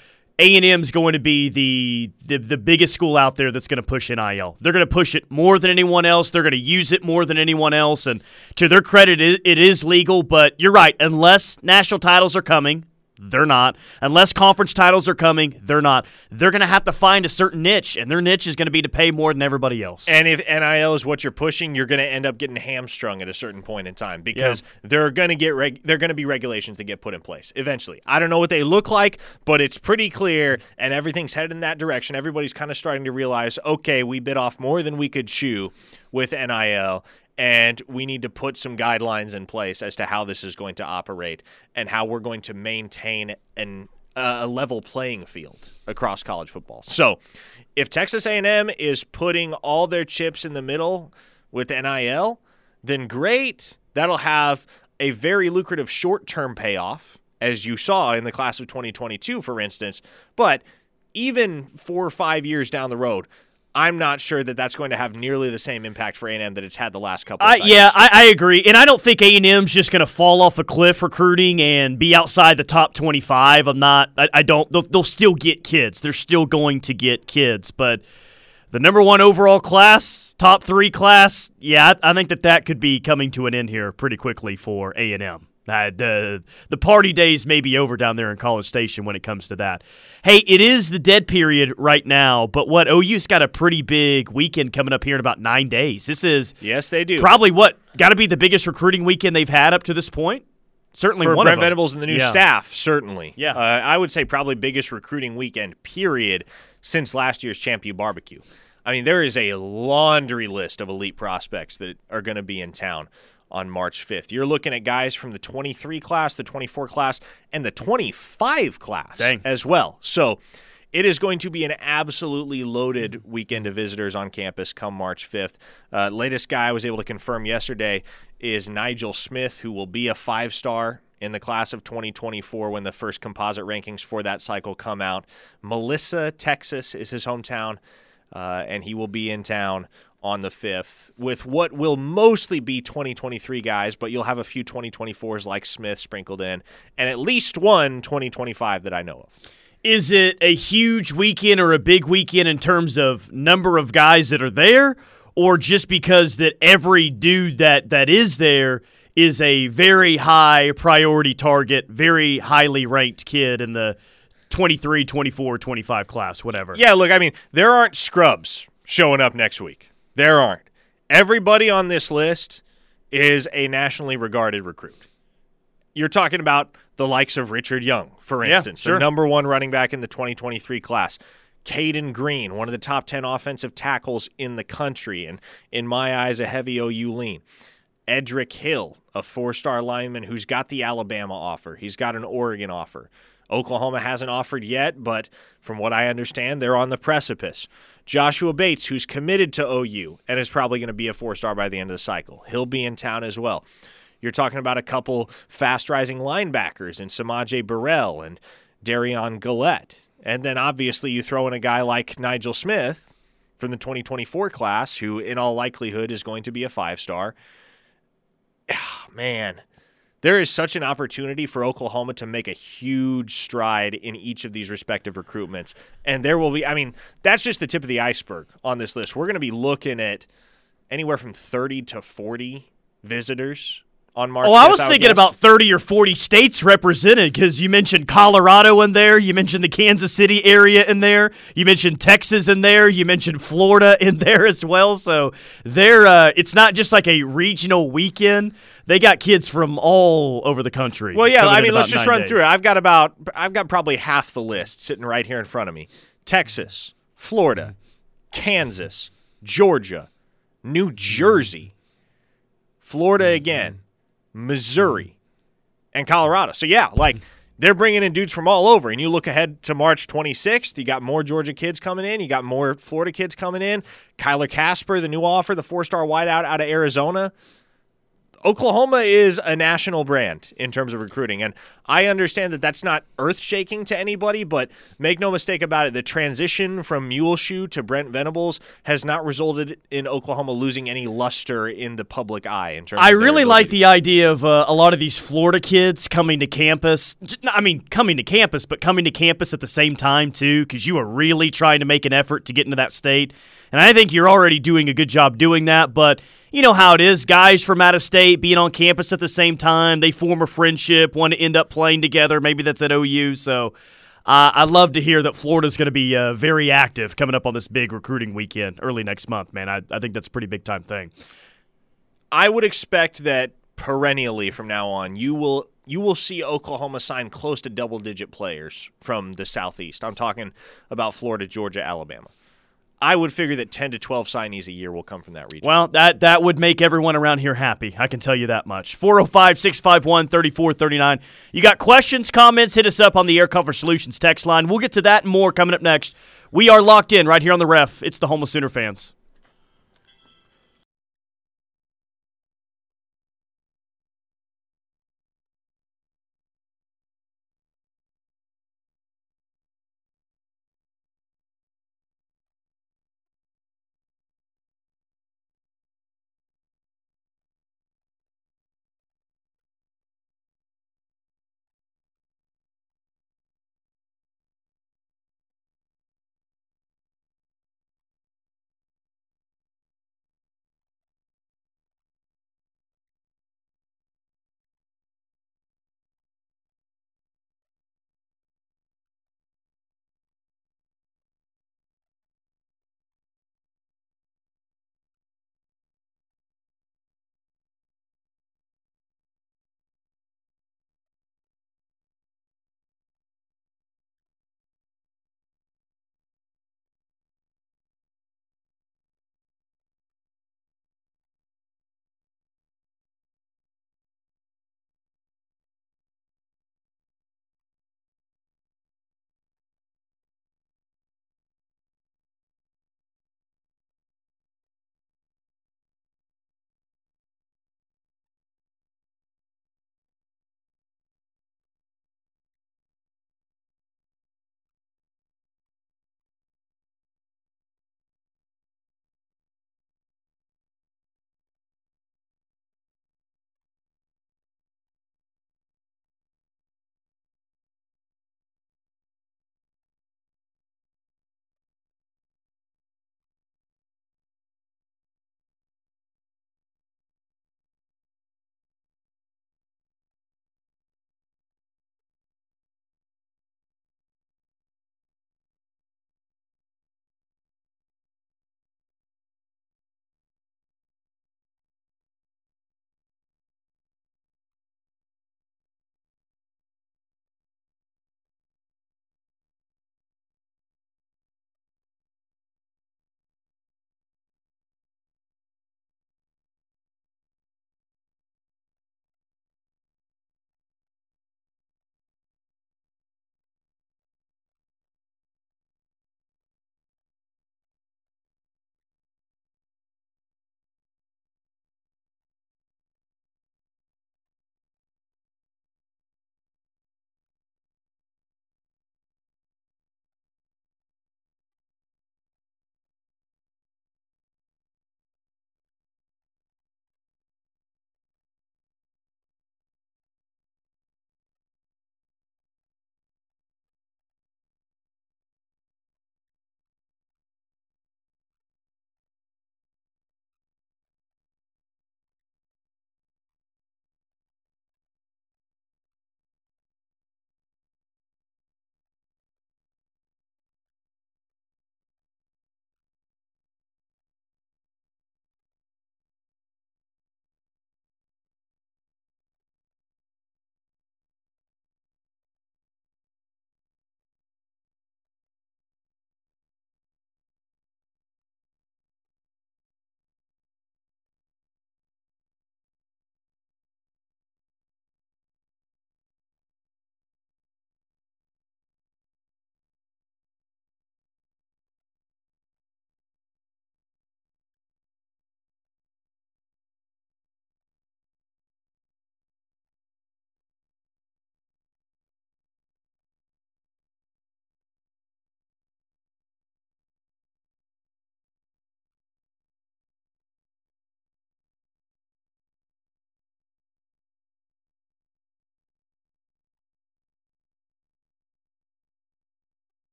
a&M is going to be the, the, the biggest school out there that's going to push NIL. They're going to push it more than anyone else. They're going to use it more than anyone else. And to their credit, it, it is legal. But you're right. Unless national titles are coming, they're not. Unless conference titles are coming, they're not. They're going to have to find a certain niche, and their niche is going to be to pay more than everybody else. And if NIL is what you're pushing, you're going to end up getting hamstrung at a certain point in time because yeah. they're going to get reg- they're going to be regulations that get put in place eventually. I don't know what they look like, but it's pretty clear, and everything's headed in that direction. Everybody's kind of starting to realize, okay, we bit off more than we could chew with NIL, and we need to put some guidelines in place as to how this is going to operate and how we're going to maintain an a level playing field across college football. So, if Texas A&M is putting all their chips in the middle with NIL, then great. That'll have a very lucrative short-term payoff as you saw in the class of 2022 for instance, but even 4 or 5 years down the road, I'm not sure that that's going to have nearly the same impact for A&M that it's had the last couple. Uh, yeah, I, I, agree, and I don't think A&M's just going to fall off a cliff recruiting and be outside the top 25. I'm not. I, I don't. They'll, they'll, still get kids. They're still going to get kids, but the number one overall class, top three class, yeah, I, I think that that could be coming to an end here pretty quickly for A&M. Uh, the the party days may be over down there in College Station when it comes to that. Hey, it is the dead period right now, but what OU's got a pretty big weekend coming up here in about nine days. This is yes, they do probably what got to be the biggest recruiting weekend they've had up to this point. Certainly, for one Brent of them. Venables and the new yeah. staff. Certainly, yeah. Uh, I would say probably biggest recruiting weekend period since last year's Champion Barbecue. I mean, there is a laundry list of elite prospects that are going to be in town on March 5th. You're looking at guys from the 23 class, the 24 class, and the 25 class Dang. as well. So it is going to be an absolutely loaded weekend of visitors on campus come March 5th. Uh, latest guy I was able to confirm yesterday is Nigel Smith, who will be a five star in the class of 2024 when the first composite rankings for that cycle come out. Melissa, Texas is his hometown, uh, and he will be in town on the 5th with what will mostly be 2023 guys, but you'll have a few 2024s like Smith sprinkled in, and at least one 2025 that I know of. Is it a huge weekend or a big weekend in terms of number of guys that are there, or just because that every dude that, that is there is a very high priority target, very highly ranked kid in the 23, 24, 25 class, whatever? Yeah, look, I mean, there aren't scrubs showing up next week. There aren't. Everybody on this list is a nationally regarded recruit. You're talking about the likes of Richard Young, for Yeah, instance, sure. the number one running back in the 2023 class. Cayden Green, one of the top 10 offensive tackles in the country, and in my eyes, a heavy OU lean. Edric Hill, a four star lineman who's got the Alabama offer. He's got an Oregon offer. Oklahoma hasn't offered yet, but from what I understand, they're on the precipice. Joshua Bates, who's committed to OU and is probably going to be a four star by the end of the cycle, he'll be in town as well. You're talking about a couple fast rising linebackers in Samaje Burrell and Darion Gillette. And then obviously you throw in a guy like Nigel Smith from the 2024 class, who in all likelihood is going to be a five star. Ah, Man, there is such an opportunity for Oklahoma to make a huge stride in each of these respective recruitments. And there will be, I mean, that's just the tip of the iceberg on this list. We're going to be looking at anywhere from 30 to 40 visitors on March. Oh, I was would thinking guess. about 30 or 40 states represented because you mentioned Colorado in there. You mentioned the Kansas City area in there. You mentioned Texas in there. You mentioned Florida in there as well. So they're, uh, it's not just like a regional weekend. They got kids from all over the country. Well, yeah, I mean, let's just run days. through it. I've got about, I've got probably half the list sitting right here in front of me Texas, Florida, Kansas, Georgia, New Jersey, Florida again, Missouri, mm-hmm. and Colorado. So, yeah, like mm-hmm. they're bringing in dudes from all over. And you look ahead to March 26th, you got more Georgia kids coming in, you got more Florida kids coming in. Kyler Kasper, the new offer, the four star wideout out of Arizona. Oklahoma is a national brand in terms of recruiting. And I understand that that's not earth shaking to anybody, but make no mistake about it, the transition from Muleshoe to Brent Venables has not resulted in Oklahoma losing any luster in the public eye. In terms I really like the idea of uh, a lot of these Florida kids coming to campus. I mean, coming to campus, but coming to campus at the same time, too, because you are really trying to make an effort to get into that state. And I think you're already doing a good job doing that. But you know how it is guys from out of state being on campus at the same time, they form a friendship, want to end up playing together. Maybe that's at OU. So uh, I love to hear that Florida's going to be uh, very active coming up on this big recruiting weekend early next month, man. I, I think that's a pretty big time thing. I would expect that perennially from now on, you will you will see Oklahoma sign close to double digit players from the southeast. I'm talking about Florida, Georgia, Alabama. I would figure that 10 to 12 signees a year will come from that region. Well, that that would make everyone around here happy. I can tell you that much. 405 651 3439. You got questions, comments, hit us up on the Air Comfort Solutions text line. We'll get to that and more coming up next. We are locked in right here on the ref. It's the Homeless Sooner fans.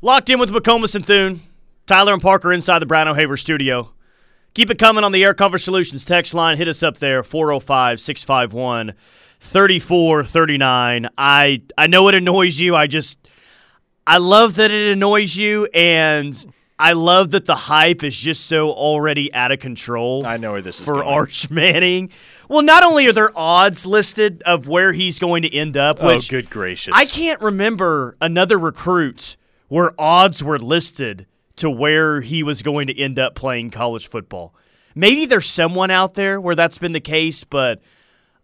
Locked in with McComas and Thune. Tyler and Parker inside the Brown O'Haver studio. Keep it coming on the Air Comfort Solutions text line. Hit us up there, 405 651 3439. I I know it annoys you. I just I love that it annoys you and I love that the hype is just so already out of control. I know where this is for going. Arch Manning. Well, not only are there odds listed of where he's going to end up, Oh, which good gracious. I can't remember another recruit where odds were listed to where he was going to end up playing college football. Maybe there's someone out there where that's been the case, but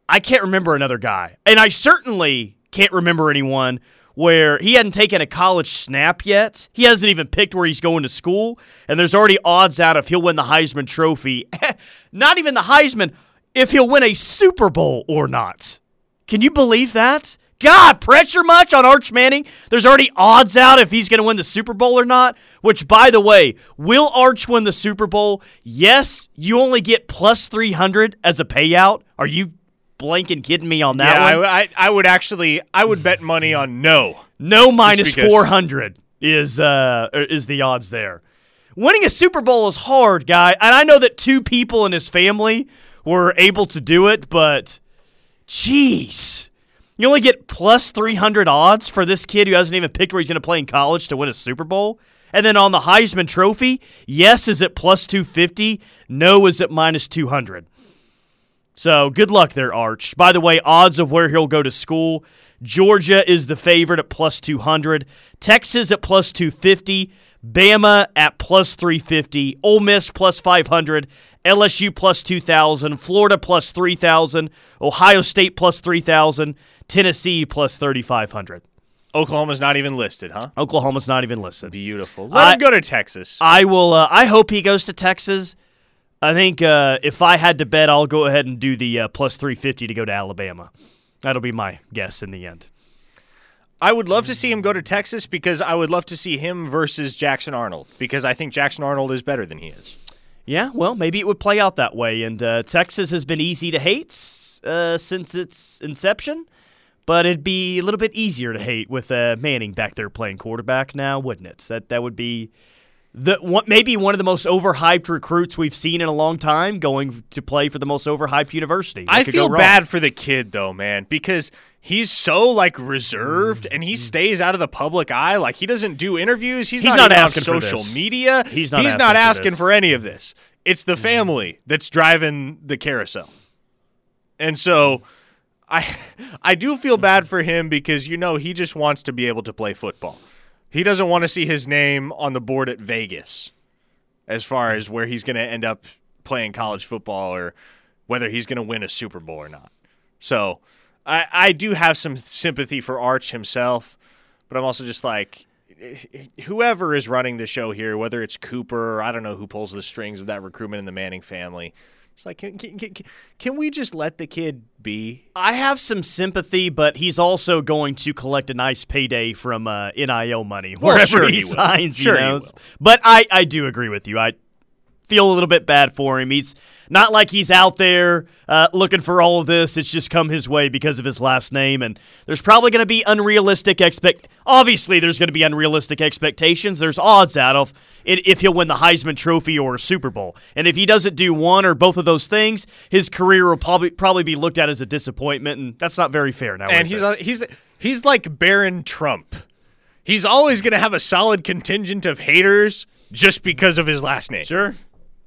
I can't remember another guy. And I certainly can't remember anyone where he hadn't taken a college snap yet. He hasn't even picked where he's going to school, and there's already odds out if he'll win the Heisman Trophy. not even the Heisman, if he'll win a Super Bowl or not. Can you believe that? God, pressure much on Arch Manning? There's already odds out if he's going to win the Super Bowl or not. Which, by the way, will Arch win the Super Bowl? Yes, you only get plus 300 as a payout. Are you blanking kidding me on that yeah, one? I, I, I would actually, I would bet money on no. No 400 is uh is the odds there. Winning a Super Bowl is hard, guy, and I know that two people in his family were able to do it, but jeez. You only get plus 300 odds for this kid who hasn't even picked where he's going to play in college to win a Super Bowl. And then on the Heisman Trophy, yes is at plus 250, no is at minus 200. So good luck there, Arch. By the way, odds of where he'll go to school Georgia is the favorite at plus 200, Texas at plus 250, Bama at plus 350, Ole Miss plus 500, LSU plus 2,000, Florida plus 3,000, Ohio State plus 3,000, Tennessee plus 3,500. Oklahoma's not even listed, huh? Oklahoma's not even listed. Beautiful. Let I- him go to Texas. I will. Uh, I hope he goes to Texas. I think uh, if I had to bet, I'll go ahead and do the uh, plus 350 to go to Alabama. That'll be my guess in the end. I would love to see him go to Texas because I would love to see him versus Jackson Arnold because I think Jackson Arnold is better than he is. Yeah, well, maybe it would play out that way. And uh, Texas has been easy to hate uh, since its inception, but it'd be a little bit easier to hate with uh, Manning back there playing quarterback now, wouldn't it? That that would be the one, maybe one of the most overhyped recruits we've seen in a long time going to play for the most overhyped university. What I feel bad for the kid though, man, because he's so like reserved and Mm-hmm. he stays out of the public eye. Like he doesn't do interviews. He's, He's not, not on asking for social this. media. He's not He's asking not asking this. for any of this. It's the family that's driving the carousel, and so. I I do feel bad for him because you know he just wants to be able to play football. He doesn't want to see his name on the board at Vegas as far as where he's going to end up playing college football or whether he's going to win a Super Bowl or not. So I, I do have some sympathy for Arch himself, but I'm also just like, eh, whoever is running the show here, whether it's Cooper or I don't know who pulls the strings of that recruitment in the Manning family, it's like, can, can, can, can we just let the kid be? I have some sympathy, but he's also going to collect a nice payday from uh, NIL money Well, wherever sure he, he signs. Sure you he know? But I, I do agree with you. I feel a little bit bad for him. He's not like he's out there uh, looking for all of this. It's just come his way because of his last name, and there's probably going to be unrealistic expect. Obviously, there's going to be unrealistic expectations. There's odds out of it if he'll win the Heisman Trophy or a Super Bowl, and if he doesn't do one or both of those things, his career will probably probably be looked at as a disappointment, and that's not very fair. Now, and he's he's he's like Barron Trump. He's always going to have a solid contingent of haters just because of his last name. Sure.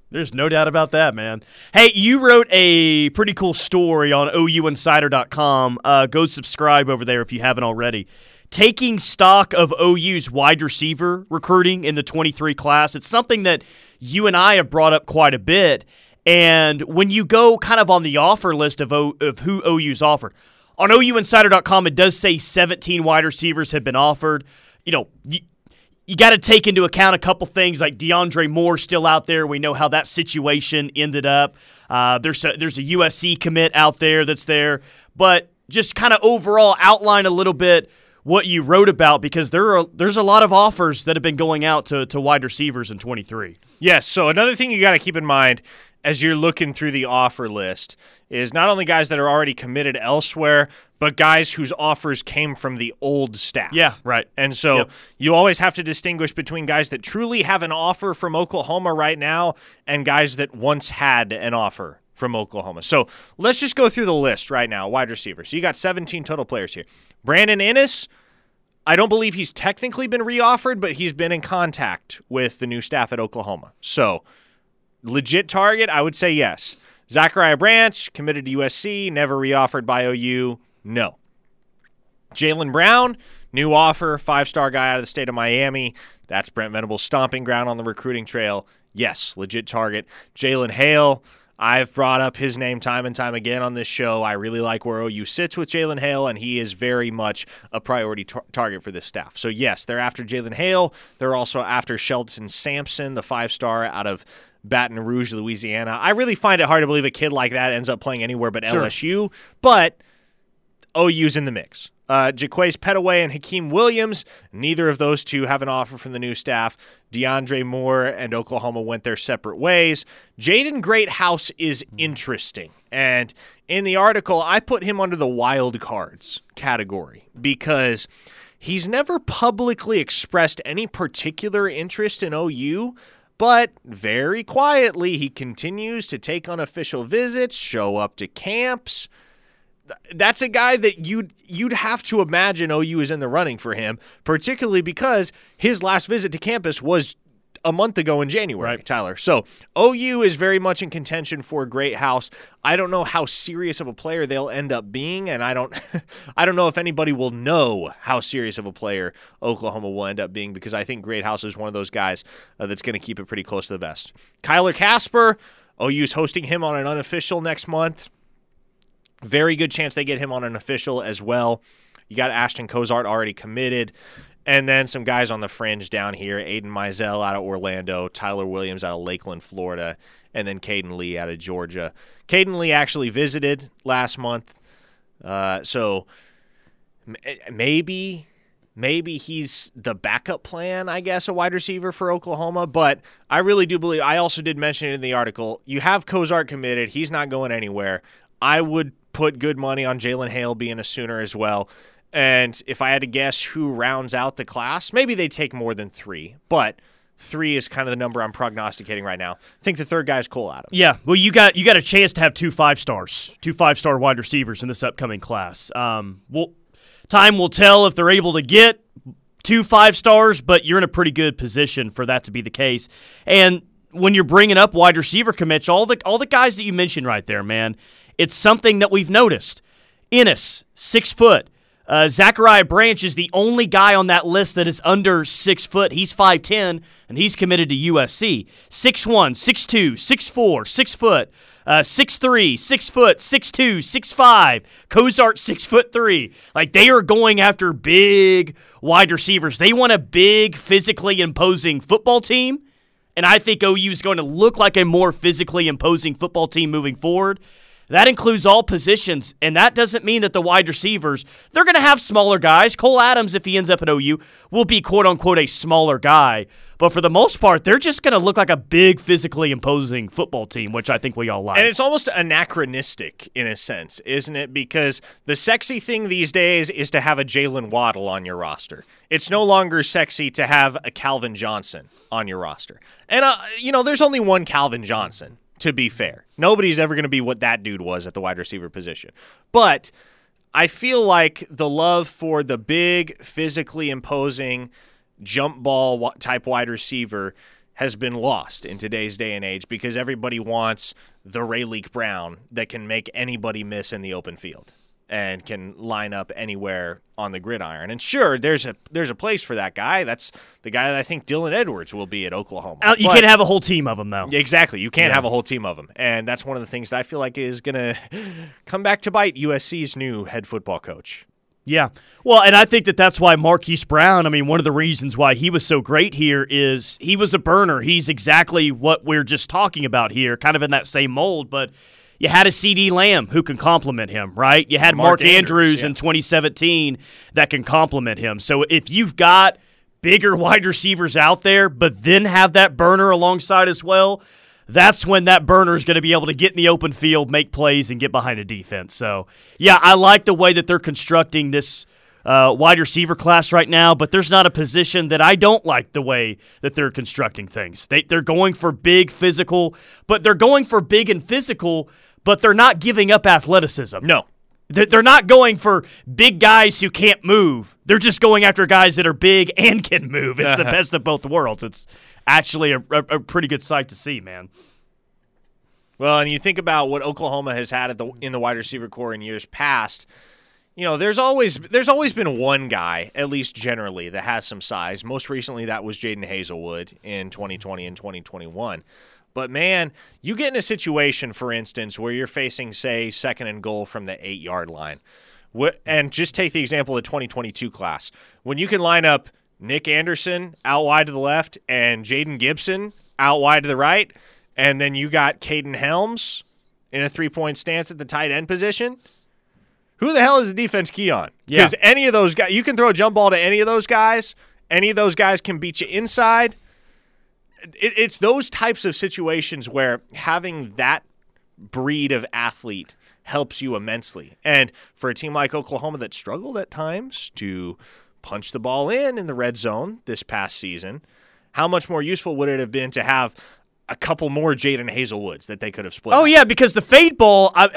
There's no doubt about that, man. Hey, you wrote a pretty cool story on OUinsider.com. Uh, go subscribe over there if you haven't already. Taking stock of OU's wide receiver recruiting in the 23 class. It's something that you and I have brought up quite a bit. And when you go kind of on the offer list of, o- of who OU's offered, on OUinsider.com, it does say 17 wide receivers have been offered. You know, you, you got to take into account a couple things like DeAndre Moore still out there. We know how that situation ended up. Uh, there's a, there's a USC commit out there that's there, but just kind of overall outline a little bit what you wrote about because there are there's a lot of offers that have been going out to, to wide receivers in 23. Yes. So another thing you got to keep in mind as you're looking through the offer list is not only guys that are already committed elsewhere, but guys whose offers came from the old staff. Yeah, right. And so Yep. you always have to distinguish between guys that truly have an offer from Oklahoma right now and guys that once had an offer from Oklahoma. So let's just go through the list right now, wide receivers. So you got 17 total players here. Brandon Inniss, I don't believe he's technically been reoffered, but he's been in contact with the new staff at Oklahoma. So legit target, I would say yes. Zachariah Branch, committed to USC, never reoffered by OU. No. Jalen Brown, new offer, five star guy out of the state of Miami. That's Brent Venables' stomping ground on the recruiting trail. Yes, legit target. Jalen Hale, I've brought up his name time and time again on this show. I really like where OU sits with Jalen Hale, and he is very much a priority tar- target for this staff. So, yes, they're after Jalen Hale. They're also after Shelton Sampson, the five star out of Baton Rouge, Louisiana. I really find it hard to believe a kid like that ends up playing anywhere but Sure. LSU, but OU's in the mix. Uh, Jaquaize Pettaway and Hakeem Williams, neither of those two have an offer from the new staff. DeAndre Moore and Oklahoma went their separate ways. Jaden Greathouse is interesting. And in the article, I put him under the wild cards category because he's never publicly expressed any particular interest in OU. But very quietly, he continues to take unofficial visits, show up to camps that's a guy that you'd you'd have to imagine OU is in the running for him, particularly because his last visit to campus was a month ago in January, Right. Tyler. So OU is very much in contention for Greathouse. I don't know how serious of a player they'll end up being, and I don't I don't know if anybody will know how serious of a player Oklahoma will end up being because I think Greathouse is one of those guys uh, that's going to keep it pretty close to the vest. Kyler Kasper, OU's hosting him on an unofficial next month. Very good chance they get him on an official as well. You got Ashton Cozart already committed. And then some guys on the fringe down here Aidan Mizell out of Orlando, Tyler Williams out of Lakeland, Florida, and then Caden Lee out of Georgia. Caden Lee actually visited last month. Uh, so m- maybe maybe he's the backup plan, I guess, a wide receiver for Oklahoma. But I really do believe I also did mention it in the article. You have Cozart committed, he's not going anywhere. I would put good money on Jalen Hale being a Sooner as well. And if I had to guess who rounds out the class, maybe they take more than three, but three is kind of the number I'm prognosticating right now. I think the third guy is Cole Adams. Yeah, well, you got you got a chance to have two five stars, two five star wide receivers in this upcoming class. Um, well, time will tell if they're able to get two five stars, but you're in a pretty good position for that to be the case. And when you're bringing up wide receiver commits, all the all the guys that you mentioned right there, man, it's something that we've noticed. Inniss, six foot. Uh, Zachariah Branch is the only guy on that list that is under six foot. He's 5'10, and he's committed to USC. 6'1, 6'2, 6'4, 6 foot. Uh, 6'3, 6 foot, 6'2, 6'5. Cozart, 6 foot 3. Like, they are going after big wide receivers. They want a big, physically imposing football team. And I think OU is going to look like a more physically imposing football team moving forward. That includes all positions, and that doesn't mean that the wide receivers, they're going to have smaller guys. Cole Adams, if he ends up at OU, will be quote unquote a smaller guy. But for the most part, they're just going to look like a big, physically imposing football team, which I think we all like. And it's almost anachronistic in a sense, isn't it? Because the sexy thing these days is to have a Jaylen Waddle on your roster. It's no longer sexy to have a Calvin Johnson on your roster. And, uh, you know, there's only one Calvin Johnson, to be fair. Nobody's ever going to be what that dude was at the wide receiver position. But I feel like the love for the big, physically imposing jump ball type wide receiver has been lost in today's day and age because everybody wants the Raleek Brown that can make anybody miss in the open field and can line up anywhere on the gridiron. And sure, there's a there's a place for that guy. That's the guy that I think Dylan Edwards will be at Oklahoma. You But- can't have a whole team of them, though. Exactly. You can't Yeah. have a whole team of them. And that's one of the things that I feel like is going to come back to bite USC's new head football coach. Yeah. Well, and I think that that's why Marquise Brown, I mean, one of the reasons why he was so great here is he was a burner. He's exactly what we're just talking about here, kind of in that same mold, but you had a CeeDee Lamb who can complement him, right? You had Mark, Mark Andrews, Andrews, yeah. in 2017 that can complement him. So if you've got bigger wide receivers out there, but then have that burner alongside as well, that's when that burner is going to be able to get in the open field, make plays, and get behind a defense. So, yeah, I like the way that they're constructing this uh, wide receiver class right now, but there's not a position that I don't like the way that they're constructing things. They, they're going for big physical, but they're going for big and physical, but they're not giving up athleticism. No. They're not going for big guys who can't move. They're just going after guys that are big and can move. It's the uh-huh. best of both worlds. It's actually a, a, a pretty good sight to see, man. Well, and you think about what Oklahoma has had at the, in the wide receiver corps in years past. You know, there's always there's always been one guy, at least generally, that has some size. Most recently, that was Jadon Haselwood in 2020 and 2021. But man, you get in a situation, for instance, where you're facing, say, second and goal from the eight yard line. And just take the example of the 2022 class. When you can line up Nick Anderson out wide to the left and Jayden Gibson out wide to the right, and then you got Kaden Helms in a three point stance at the tight end position. Who the hell is the defense key on? Because yeah. any of those guys, you can throw a jump ball to any of those guys. Any of those guys can beat you inside. It, it's those types of situations where having that breed of athlete helps you immensely. And for a team like Oklahoma that struggled at times to punch the ball in in the red zone this past season, how much more useful would it have been to have a couple more Jadon Haselwoods that they could have split? Oh yeah, because the fade ball, I,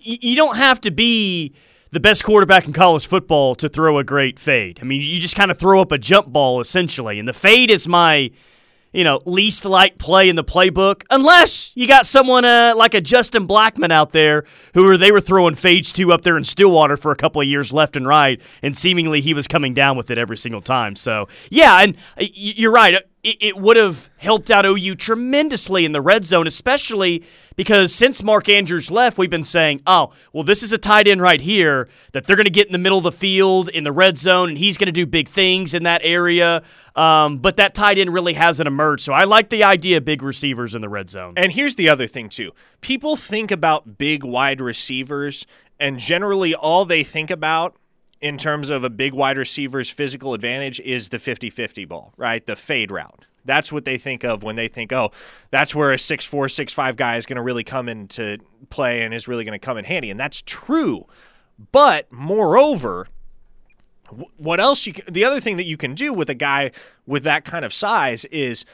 you don't have to be the best quarterback in college football to throw a great fade. I mean, you just kind of throw up a jump ball essentially, and the fade is my you know, least like play in the playbook, unless you got someone uh, like a Justin Blackmon out there who were they were throwing fades to up there in Stillwater for a couple of years left and right, and seemingly he was coming down with it every single time. So yeah, and you're right it, it would have helped out OU tremendously in the red zone, especially because since Mark Andrews left, we've been saying, oh, well, this is a tight end right here that they're going to get in the middle of the field in the red zone, and he's going to do big things in that area. Um, but that tight end really hasn't emerged. So I like the idea of big receivers in the red zone. And here's the other thing, too people think about big wide receivers, and generally all they think about in terms of a big wide receiver's physical advantage is the 50 50 ball, right? The fade route. That's what they think of when they think, oh, that's where a 6'4, 6'5 guy is going to really come into play and is really going to come in handy. And that's true. But moreover, what else you can, the other thing that you can do with a guy with that kind of size is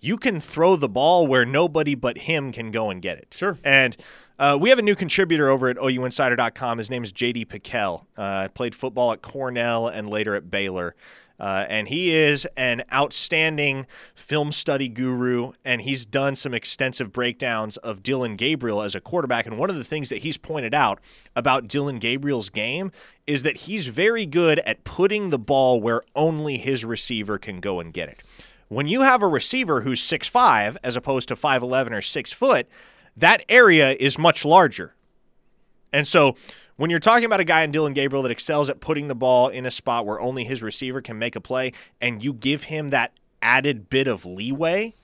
you can throw the ball where nobody but him can go and get it. Sure. And uh, we have a new contributor over at OUinsider.com. His name is JD PicKell. Uh, played football at Cornell and later at Baylor. Uh, and he is an outstanding film study guru, and he's done some extensive breakdowns of Dillon Gabriel as a quarterback. And one of the things that he's pointed out about Dillon Gabriel's game is that he's very good at putting the ball where only his receiver can go and get it. When you have a receiver who's 6'5 as opposed to 5'11 or 6 foot, that area is much larger. And so when you're talking about a guy in Dillon Gabriel that excels at putting the ball in a spot where only his receiver can make a play, and you give him that added bit of leeway,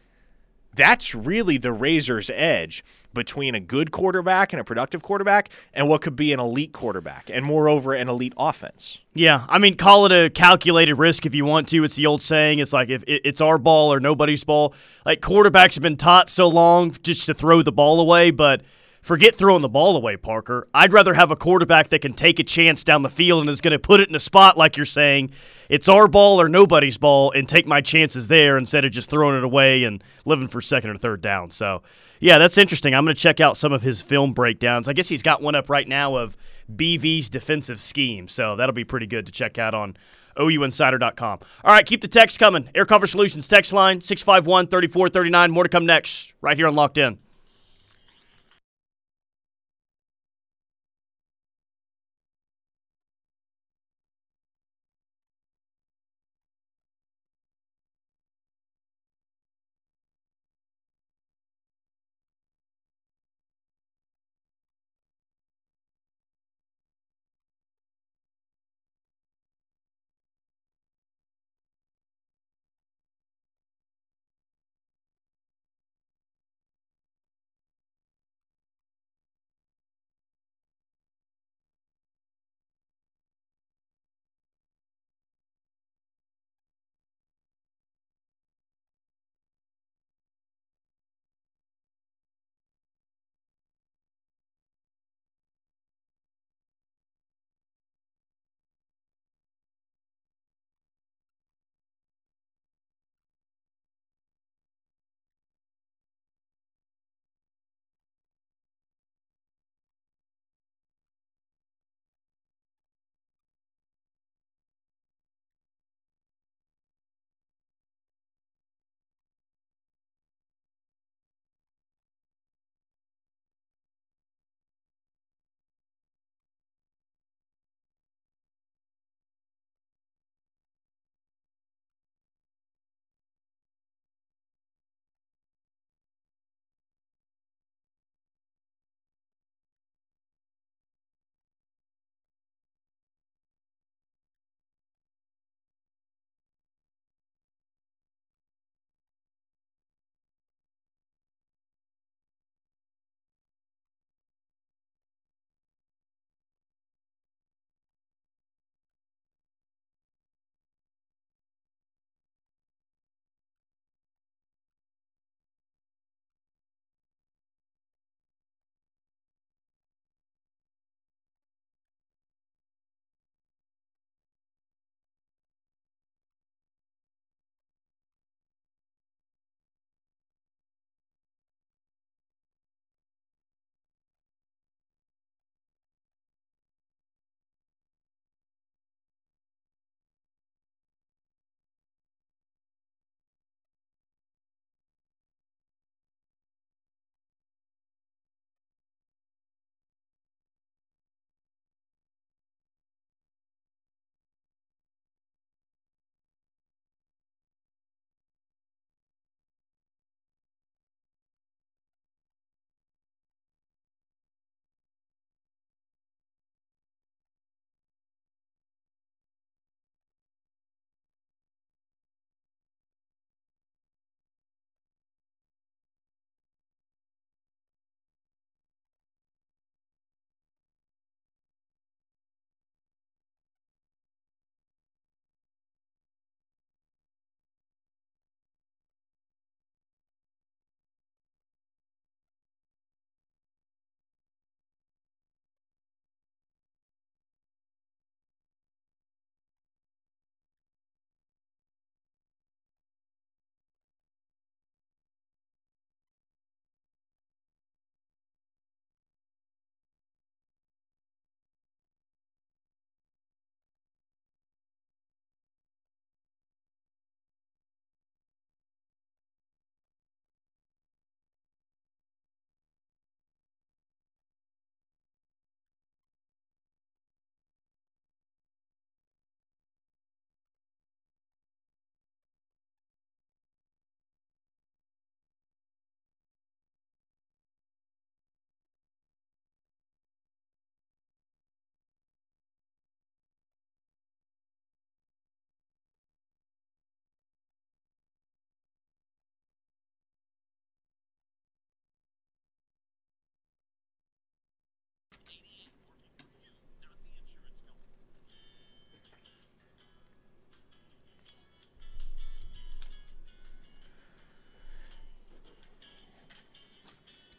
that's really the razor's edge between a good quarterback and a productive quarterback and what could be an elite quarterback and moreover an elite offense. Yeah, I mean call it a calculated risk if you want to. It's the old saying, it's like if it's our ball or nobody's ball. Like quarterbacks have been taught so long just to throw the ball away, but Forget throwing the ball away, Parker. I'd rather have a quarterback that can take a chance down the field and is going to put it in a spot like you're saying. It's our ball or nobody's ball and take my chances there instead of just throwing it away and living for second or third down. So, yeah, that's interesting. I'm going to check out some of his film breakdowns. I guess he's got one up right now of BV's defensive scheme. So, that'll be pretty good to check out on OUinsider.com. All right, keep the text coming. Air Cover Solutions text line 651 3439. More to come next, right here on Locked In.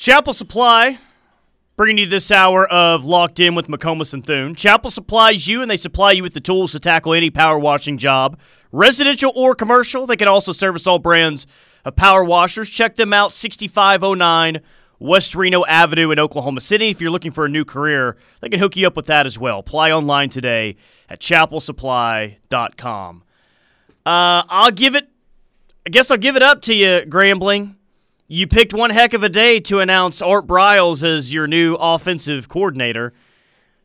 Chapel Supply bringing you this hour of Locked In with McComas and Thune. Chapel supplies you, and they supply you with the tools to tackle any power washing job, residential or commercial. They can also service all brands of power washers. Check them out, 6509 West Reno Avenue in Oklahoma City. If you're looking for a new career, they can hook you up with that as well. Apply online today at chapelsupply.com. Uh, I'll give it, I guess I'll give it up to you, Grambling. You picked one heck of a day to announce Art Briles as your new offensive coordinator.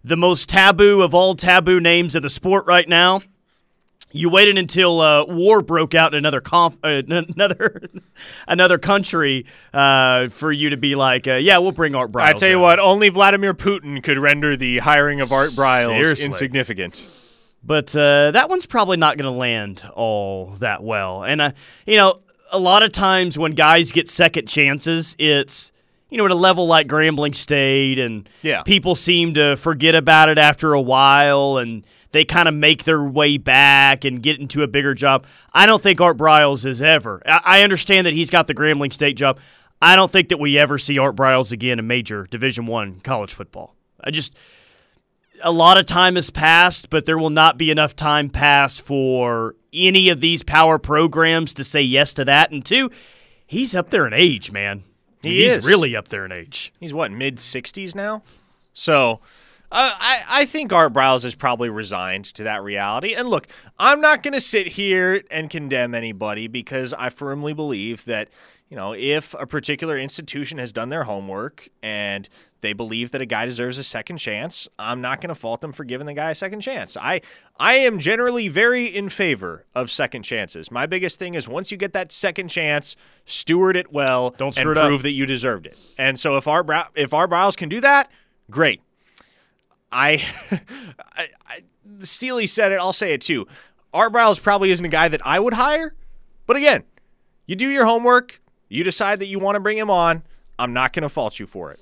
The most taboo of all taboo names of the sport right now. You waited until uh, war broke out in another conf- uh, another another country uh, for you to be like, uh, yeah, we'll bring Art Briles. I tell you in. what, only Vladimir Putin could render the hiring of Art Briles Seriously. insignificant. but uh, that one's probably not going to land all that well. And uh, you know, a lot of times when guys get second chances, it's you know at a level like Grambling State, and Yeah. people seem to forget about it after a while, and they kind of make their way back and get into a bigger job. I don't think Art Briles is ever. I, I understand that he's got the Grambling State job. I don't think that we ever see Art Briles again in major Division One college football. I just a lot of time has passed, but there will not be enough time pass for any of these power programs to say yes to that. And two, he's up there in age, man. He he's is. really up there in age. He's what mid sixties now, so uh, I I think Art Briles is probably resigned to that reality. And look, I'm not going to sit here and condemn anybody because I firmly believe that you know if a particular institution has done their homework and they believe that a guy deserves a second chance, I'm not going to fault them for giving the guy a second chance. I I am generally very in favor of second chances. My biggest thing is once you get that second chance, steward it well Don't screw and it up. prove that you deserved it. And so if our if our Briles can do that, great. I, I, I Steely said it. I'll say it too. Art Briles probably isn't a guy that I would hire, but again, you do your homework. You decide that you want to bring him on. I'm not going to fault you for it.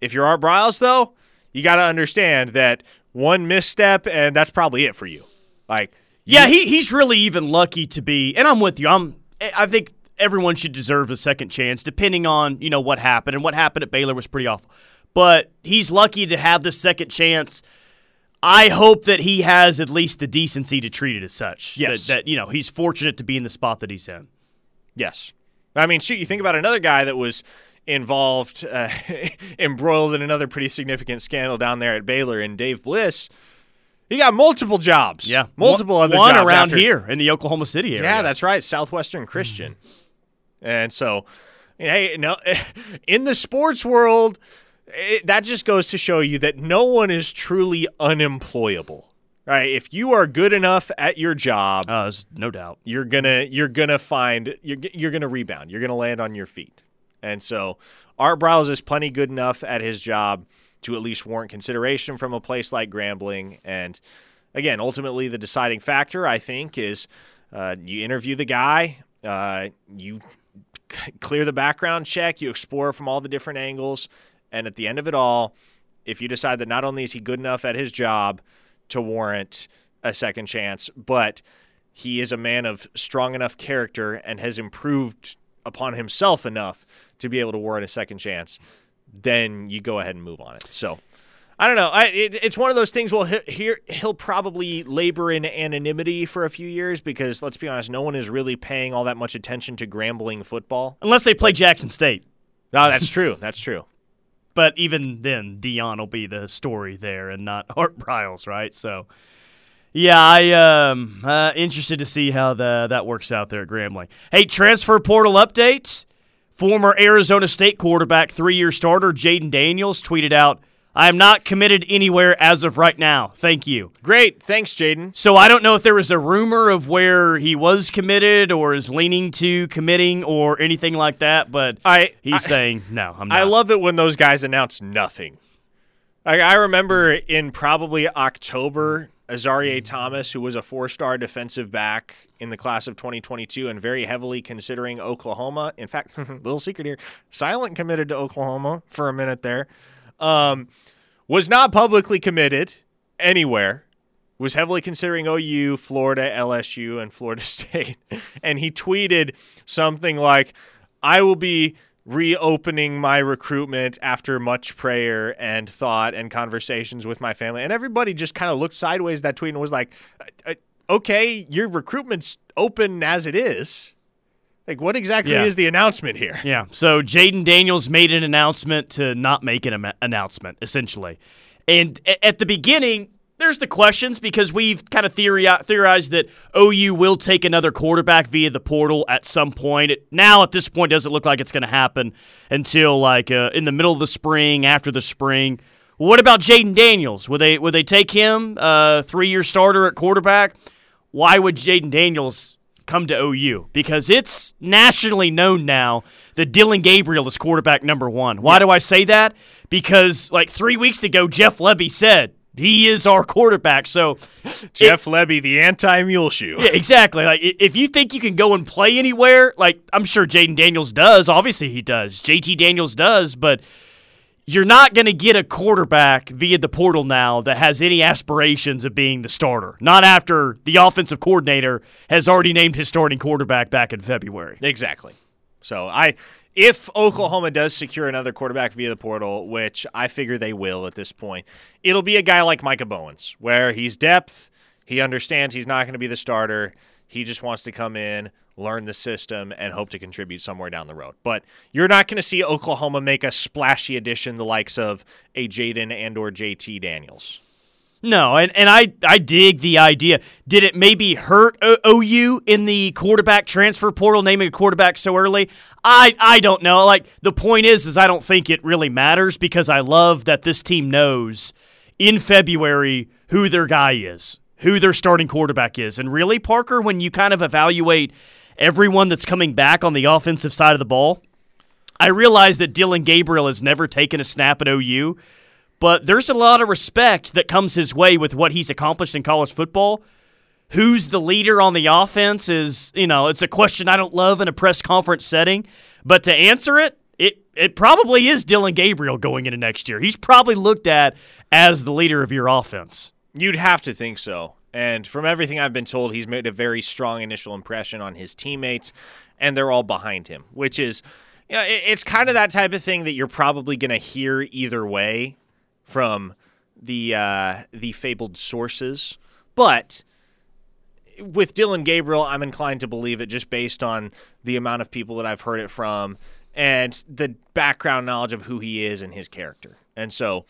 If you're Art Briles, though, you got to understand that one misstep and that's probably it for you. Like, Yeah, you- he, he's really even lucky to be. And I'm with you. I'm. I think everyone should deserve a second chance, depending on you know what happened. And what happened at Baylor was pretty awful. But he's lucky to have the second chance. I hope that he has at least the decency to treat it as such. Yes. That, that you know he's fortunate to be in the spot that he's in. Yes. I mean, shoot, you think about another guy that was involved, uh, embroiled in another pretty significant scandal down there at Baylor, and Dave Bliss. He got multiple jobs. Yeah, multiple one, other one jobs around after- here in the Oklahoma City area. Yeah, that's right, Southwestern Christian. And so, hey, no, in the sports world, it, that just goes to show you that no one is truly unemployable. Right? If you are good enough at your job, Uh, no doubt. you're gonna you're gonna find you're you're gonna rebound. You're gonna land on your feet. And so Art Briles is plenty good enough at his job to at least warrant consideration from a place like Grambling. And again, ultimately, the deciding factor I think is uh, you interview the guy, uh, you clear the background check, you explore from all the different angles, and at the end of it all, if you decide that not only is he good enough at his job to warrant a second chance, but he is a man of strong enough character and has improved upon himself enough to be able to warrant a second chance, then you go ahead and move on it. So. I don't know. I, it, it's one of those things. Well, he, here he'll probably labor in anonymity for a few years because, let's be honest, no one is really paying all that much attention to Grambling football. Unless they play Jackson State. No, that's true. That's true. But even then, Deion will be the story there and not Art Briles, right? So, yeah, I um uh, interested to see how the that works out there at Grambling. Hey, transfer portal update. Former Arizona State quarterback, three-year starter Jayden Daniels tweeted out, "I am not committed anywhere as of right now. Thank you." Great. Thanks, Jayden. So I don't know if there was a rumor of where he was committed or is leaning to committing or anything like that, but I he's I- saying no. I'm not. I love it when those guys announce nothing. Like I remember in probably October, Azareye'h Thomas, who was a four-star defensive back in the class of 2022 and very heavily considering Oklahoma. In fact, little secret here, silent committed to Oklahoma for a minute there. Um, was not publicly committed anywhere. Was heavily considering OU, Florida, LSU, and Florida State. And he tweeted something like, I will be reopening my recruitment after much prayer and thought and conversations with my family. And everybody just kind of looked sideways at that tweet and was like, "Uh, uh, okay, your recruitment's open as it is. Like, what exactly Yeah. is the announcement here? Yeah. So Jayden Daniels made an announcement to not make an am- announcement, essentially. And at the beginning, there's the questions because we've kind of theory- theorized that OU will take another quarterback via the portal at some point. It, now, at this point, doesn't look like it's going to happen until like uh, in the middle of the spring, after the spring. What about Jayden Daniels? Would they would they take him, uh, three year starter at quarterback? Why would Jayden Daniels come to OU? Because it's nationally known now that Dillon Gabriel is quarterback number one. Why do I say that? Because like three weeks ago, Jeff Lebby said he is our quarterback. So Jeff Lebby, the anti Muleshoe. yeah, exactly. Like if you think you can go and play anywhere, like I'm sure Jayden Daniels does. Obviously he does. JT Daniels does, but you're not going to get a quarterback via the portal now that has any aspirations of being the starter. Not after the offensive coordinator has already named his starting quarterback back in February. Exactly. So I if Oklahoma does secure another quarterback via the portal, which I figure they will at this point, it'll be a guy like Micah Bowens, where he's depth, he understands he's not going to be the starter, he just wants to come in, learn the system, and hope to contribute somewhere down the road. But you're not going to see Oklahoma make a splashy addition the likes of a Jayden and or JT Daniels. No, and, and I, I dig the idea. Did it maybe hurt o- OU in the quarterback transfer portal naming a quarterback so early? I I don't know. Like the point is is I don't think it really matters because I love that this team knows in February who their guy is, who their starting quarterback is. And really Parker when you kind of evaluate everyone that's coming back on the offensive side of the ball, I realize that Dillon Gabriel has never taken a snap at OU but there's a lot of respect that comes his way with what he's accomplished in college football. Who's the leader on the offense is, you know, it's a question I don't love in a press conference setting. But to answer it, it it probably is Dillon Gabriel going into next year. He's probably looked at as the leader of your offense. You'd have to think so. And from everything I've been told, he's made a very strong initial impression on his teammates, and they're all behind him, which is, you know, it's kind of that type of thing that you're probably going to hear either way from the uh, the fabled sources. But with Dillon Gabriel, I'm inclined to believe it just based on the amount of people that I've heard it from and the background knowledge of who he is and his character. And so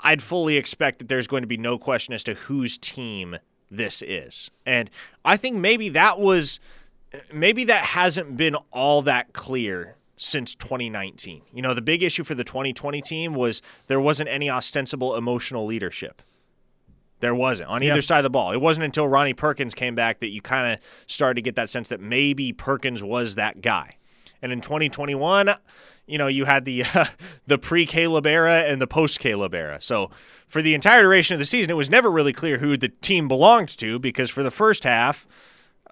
I'd fully expect that there's going to be no question as to whose team this is. And I think maybe that was maybe that hasn't been all that clear since 2019. You know, the big issue for the 2020 team was there wasn't any ostensible emotional leadership. There wasn't on either side of the ball. It wasn't until Ronnie Perkins came back that you kind of started to get that sense that maybe Perkins was that guy. And in 2021, you know, you had the uh, the pre Caleb era and the post Caleb era. So for the entire duration of the season, it was never really clear who the team belonged to because for the first half,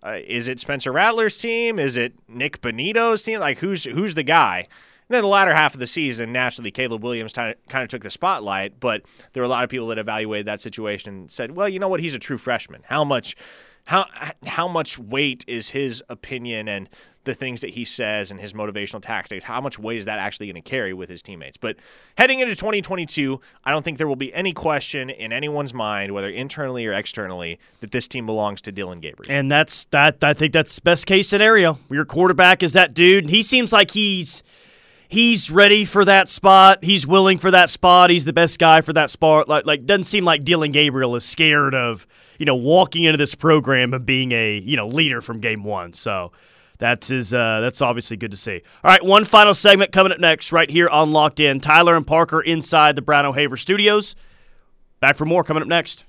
uh, is it Spencer Rattler's team? Is it Nik Bonitto's team? Like who's who's the guy? And then the latter half of the season, naturally, Caleb Williams kind of, kind of took the spotlight, but there were a lot of people that evaluated that situation and said, "Well, you know what? He's a true freshman. How much, how how much weight is his opinion and the things that he says and his motivational tactics? How much weight is that actually going to carry with his teammates?" But heading into 2022, I don't think there will be any question in anyone's mind, whether internally or externally, that this team belongs to Dillon Gabriel. And that's that I think that's best case scenario. Your quarterback is that dude. He seems like he's he's ready for that spot. He's willing for that spot. He's the best guy for that spot. Like like doesn't seem like Dillon Gabriel is scared of, you know, walking into this program and being a, you know, leader from game 1. So that's his, uh, that's obviously good to see. All right, one final segment coming up next, right here on Locked In. Tyler and Parker inside the Brown O'Haver Studios. Back for more coming up next.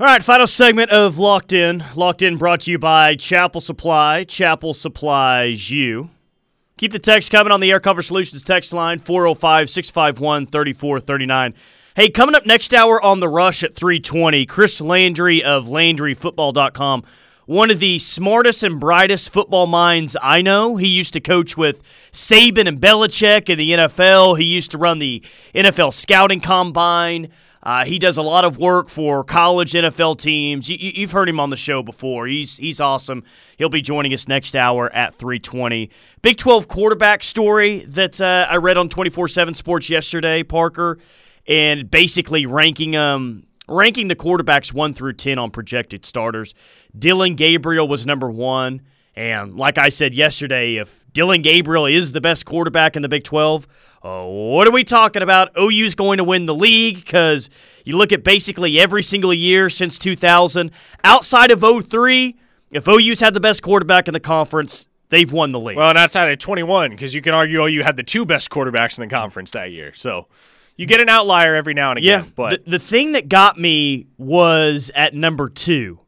All right, final segment of Locked In. Locked In brought to you by Chapel Supply. Chapel Supplies You. Keep the text coming on the Air Cover Solutions text line 405 651 3439. Hey, coming up next hour on The Rush at 320, Chris Landry of LandryFootball.com. One of the smartest and brightest football minds I know. He used to coach with Saban and Belichick in the NFL. He used to run the NFL scouting combine. Uh, he does a lot of work for college NFL teams. You, have heard him on the show before. He's he's awesome. He'll be joining us next hour at 3:20. Big 12 quarterback story that uh, I read on 24/7 Sports yesterday, Parker, and basically ranking um ranking the quarterbacks one through 10 on projected starters. Dillon Gabriel was number one. And like I said yesterday, if Dillon Gabriel is the best quarterback in the Big 12, uh, what are we talking about? OU's going to win the league because you look at basically every single year since 2000, outside of 03, if OU's had the best quarterback in the conference, they've won the league. Well, and outside of 21, because you can argue OU had the two best quarterbacks in the conference that year. So you get an outlier every now and again. Yeah, but the, the thing that got me was at number two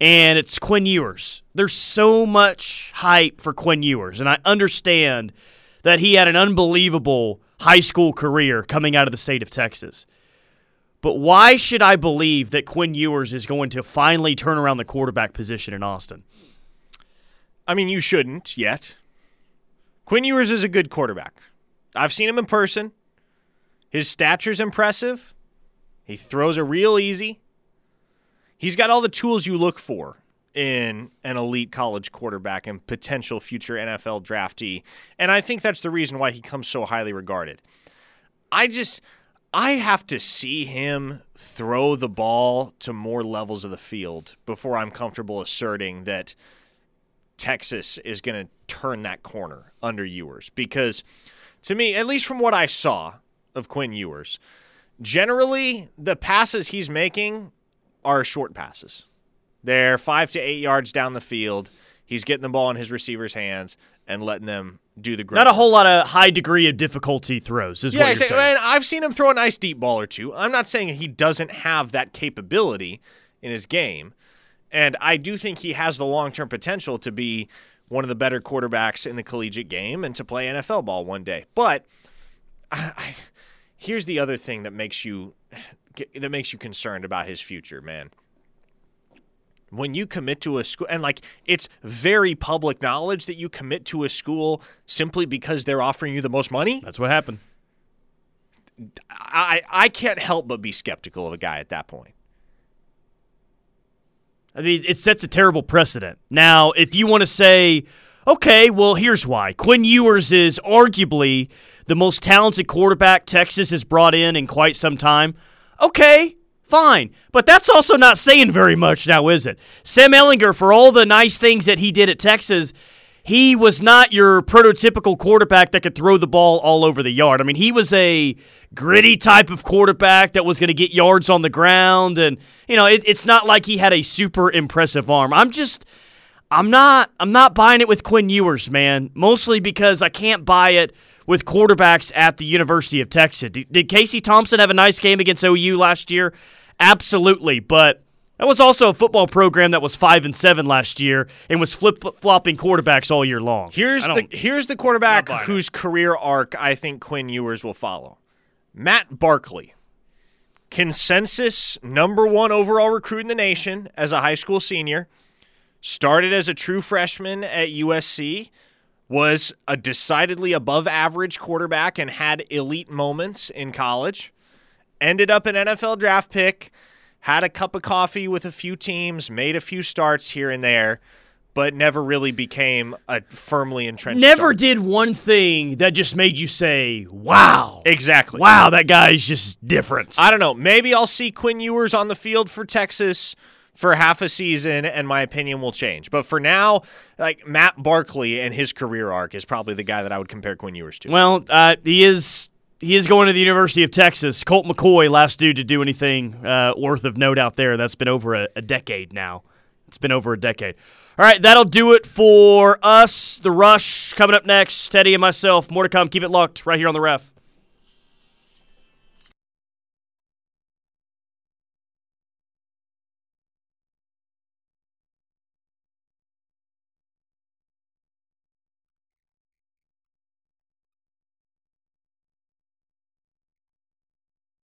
and it's Quinn Ewers. There's so much hype for Quinn Ewers, and I understand that he had an unbelievable high school career coming out of the state of Texas. But why should I believe that Quinn Ewers is going to finally turn around the quarterback position in Austin? I mean, you shouldn't yet. Quinn Ewers is a good quarterback. I've seen him in person. His stature's impressive. He throws a real easy. He's got all the tools you look for in an elite college quarterback and potential future NFL draftee. And I think that's the reason why he comes so highly regarded. I just I have to see him throw the ball to more levels of the field before I'm comfortable asserting that Texas is going to turn that corner under Ewers because to me, at least from what I saw of Quinn Ewers, generally the passes he's making are short passes. They're five to eight yards down the field. He's getting the ball in his receiver's hands and letting them do the Not a whole lot of high degree of difficulty throws, is yeah, what exactly. saying. And I've seen him throw a nice deep ball or two. I'm not saying he doesn't have that capability in his game. And I do think he has the long term potential to be one of the better quarterbacks in the collegiate game and to play NFL ball one day. But I, I, here's the other thing that makes you that makes you concerned about his future, man. When you commit to a school, and like it's very public knowledge that you commit to a school simply because they're offering you the most money. That's what happened. I I can't help but be skeptical of a guy at that point. I mean, it sets a terrible precedent. Now, if you want to say, okay, well, here's why. Quinn Ewers is arguably the most talented quarterback Texas has brought in in quite some time. Okay, fine. But that's also not saying very much now, is it? Sam Ehlinger, for all the nice things that he did at Texas, he was not your prototypical quarterback that could throw the ball all over the yard. I mean, he was a gritty type of quarterback that was going to get yards on the ground. And, you know, it, it's not like he had a super impressive arm. I'm just. I'm not I'm not buying it with Quinn Ewers, man. Mostly because I can't buy it with quarterbacks at the University of Texas. Did, did Casey Thompson have a nice game against OU last year? Absolutely, but that was also a football program that was five and seven last year and was flip flopping quarterbacks all year long. Here's the here's the quarterback whose it. career arc I think Quinn Ewers will follow. Matt Barkley, consensus number one overall recruit in the nation as a high school senior, started as a true freshman at USC was a decidedly above average quarterback and had elite moments in college. Ended up an NFL draft pick, had a cup of coffee with a few teams, made a few starts here and there, but never really became a firmly entrenched. Never starter. did one thing that just made you say, "Wow!" Exactly. Wow, that guy's just different. I don't know. Maybe I'll see Quinn Ewers on the field for Texas for half a season and my opinion will change. But for now, like Matt Barkley and his career arc is probably the guy that I would compare Quinn Ewers to. Well, uh, he is he is going to the University of Texas. Colt McCoy, last dude to do anything uh, worth of note out there. That's been over a, a decade now. It's been over a decade. All right, that'll do it for us. The Rush coming up next. Teddy and myself. More to come. Keep it locked right here on the ref.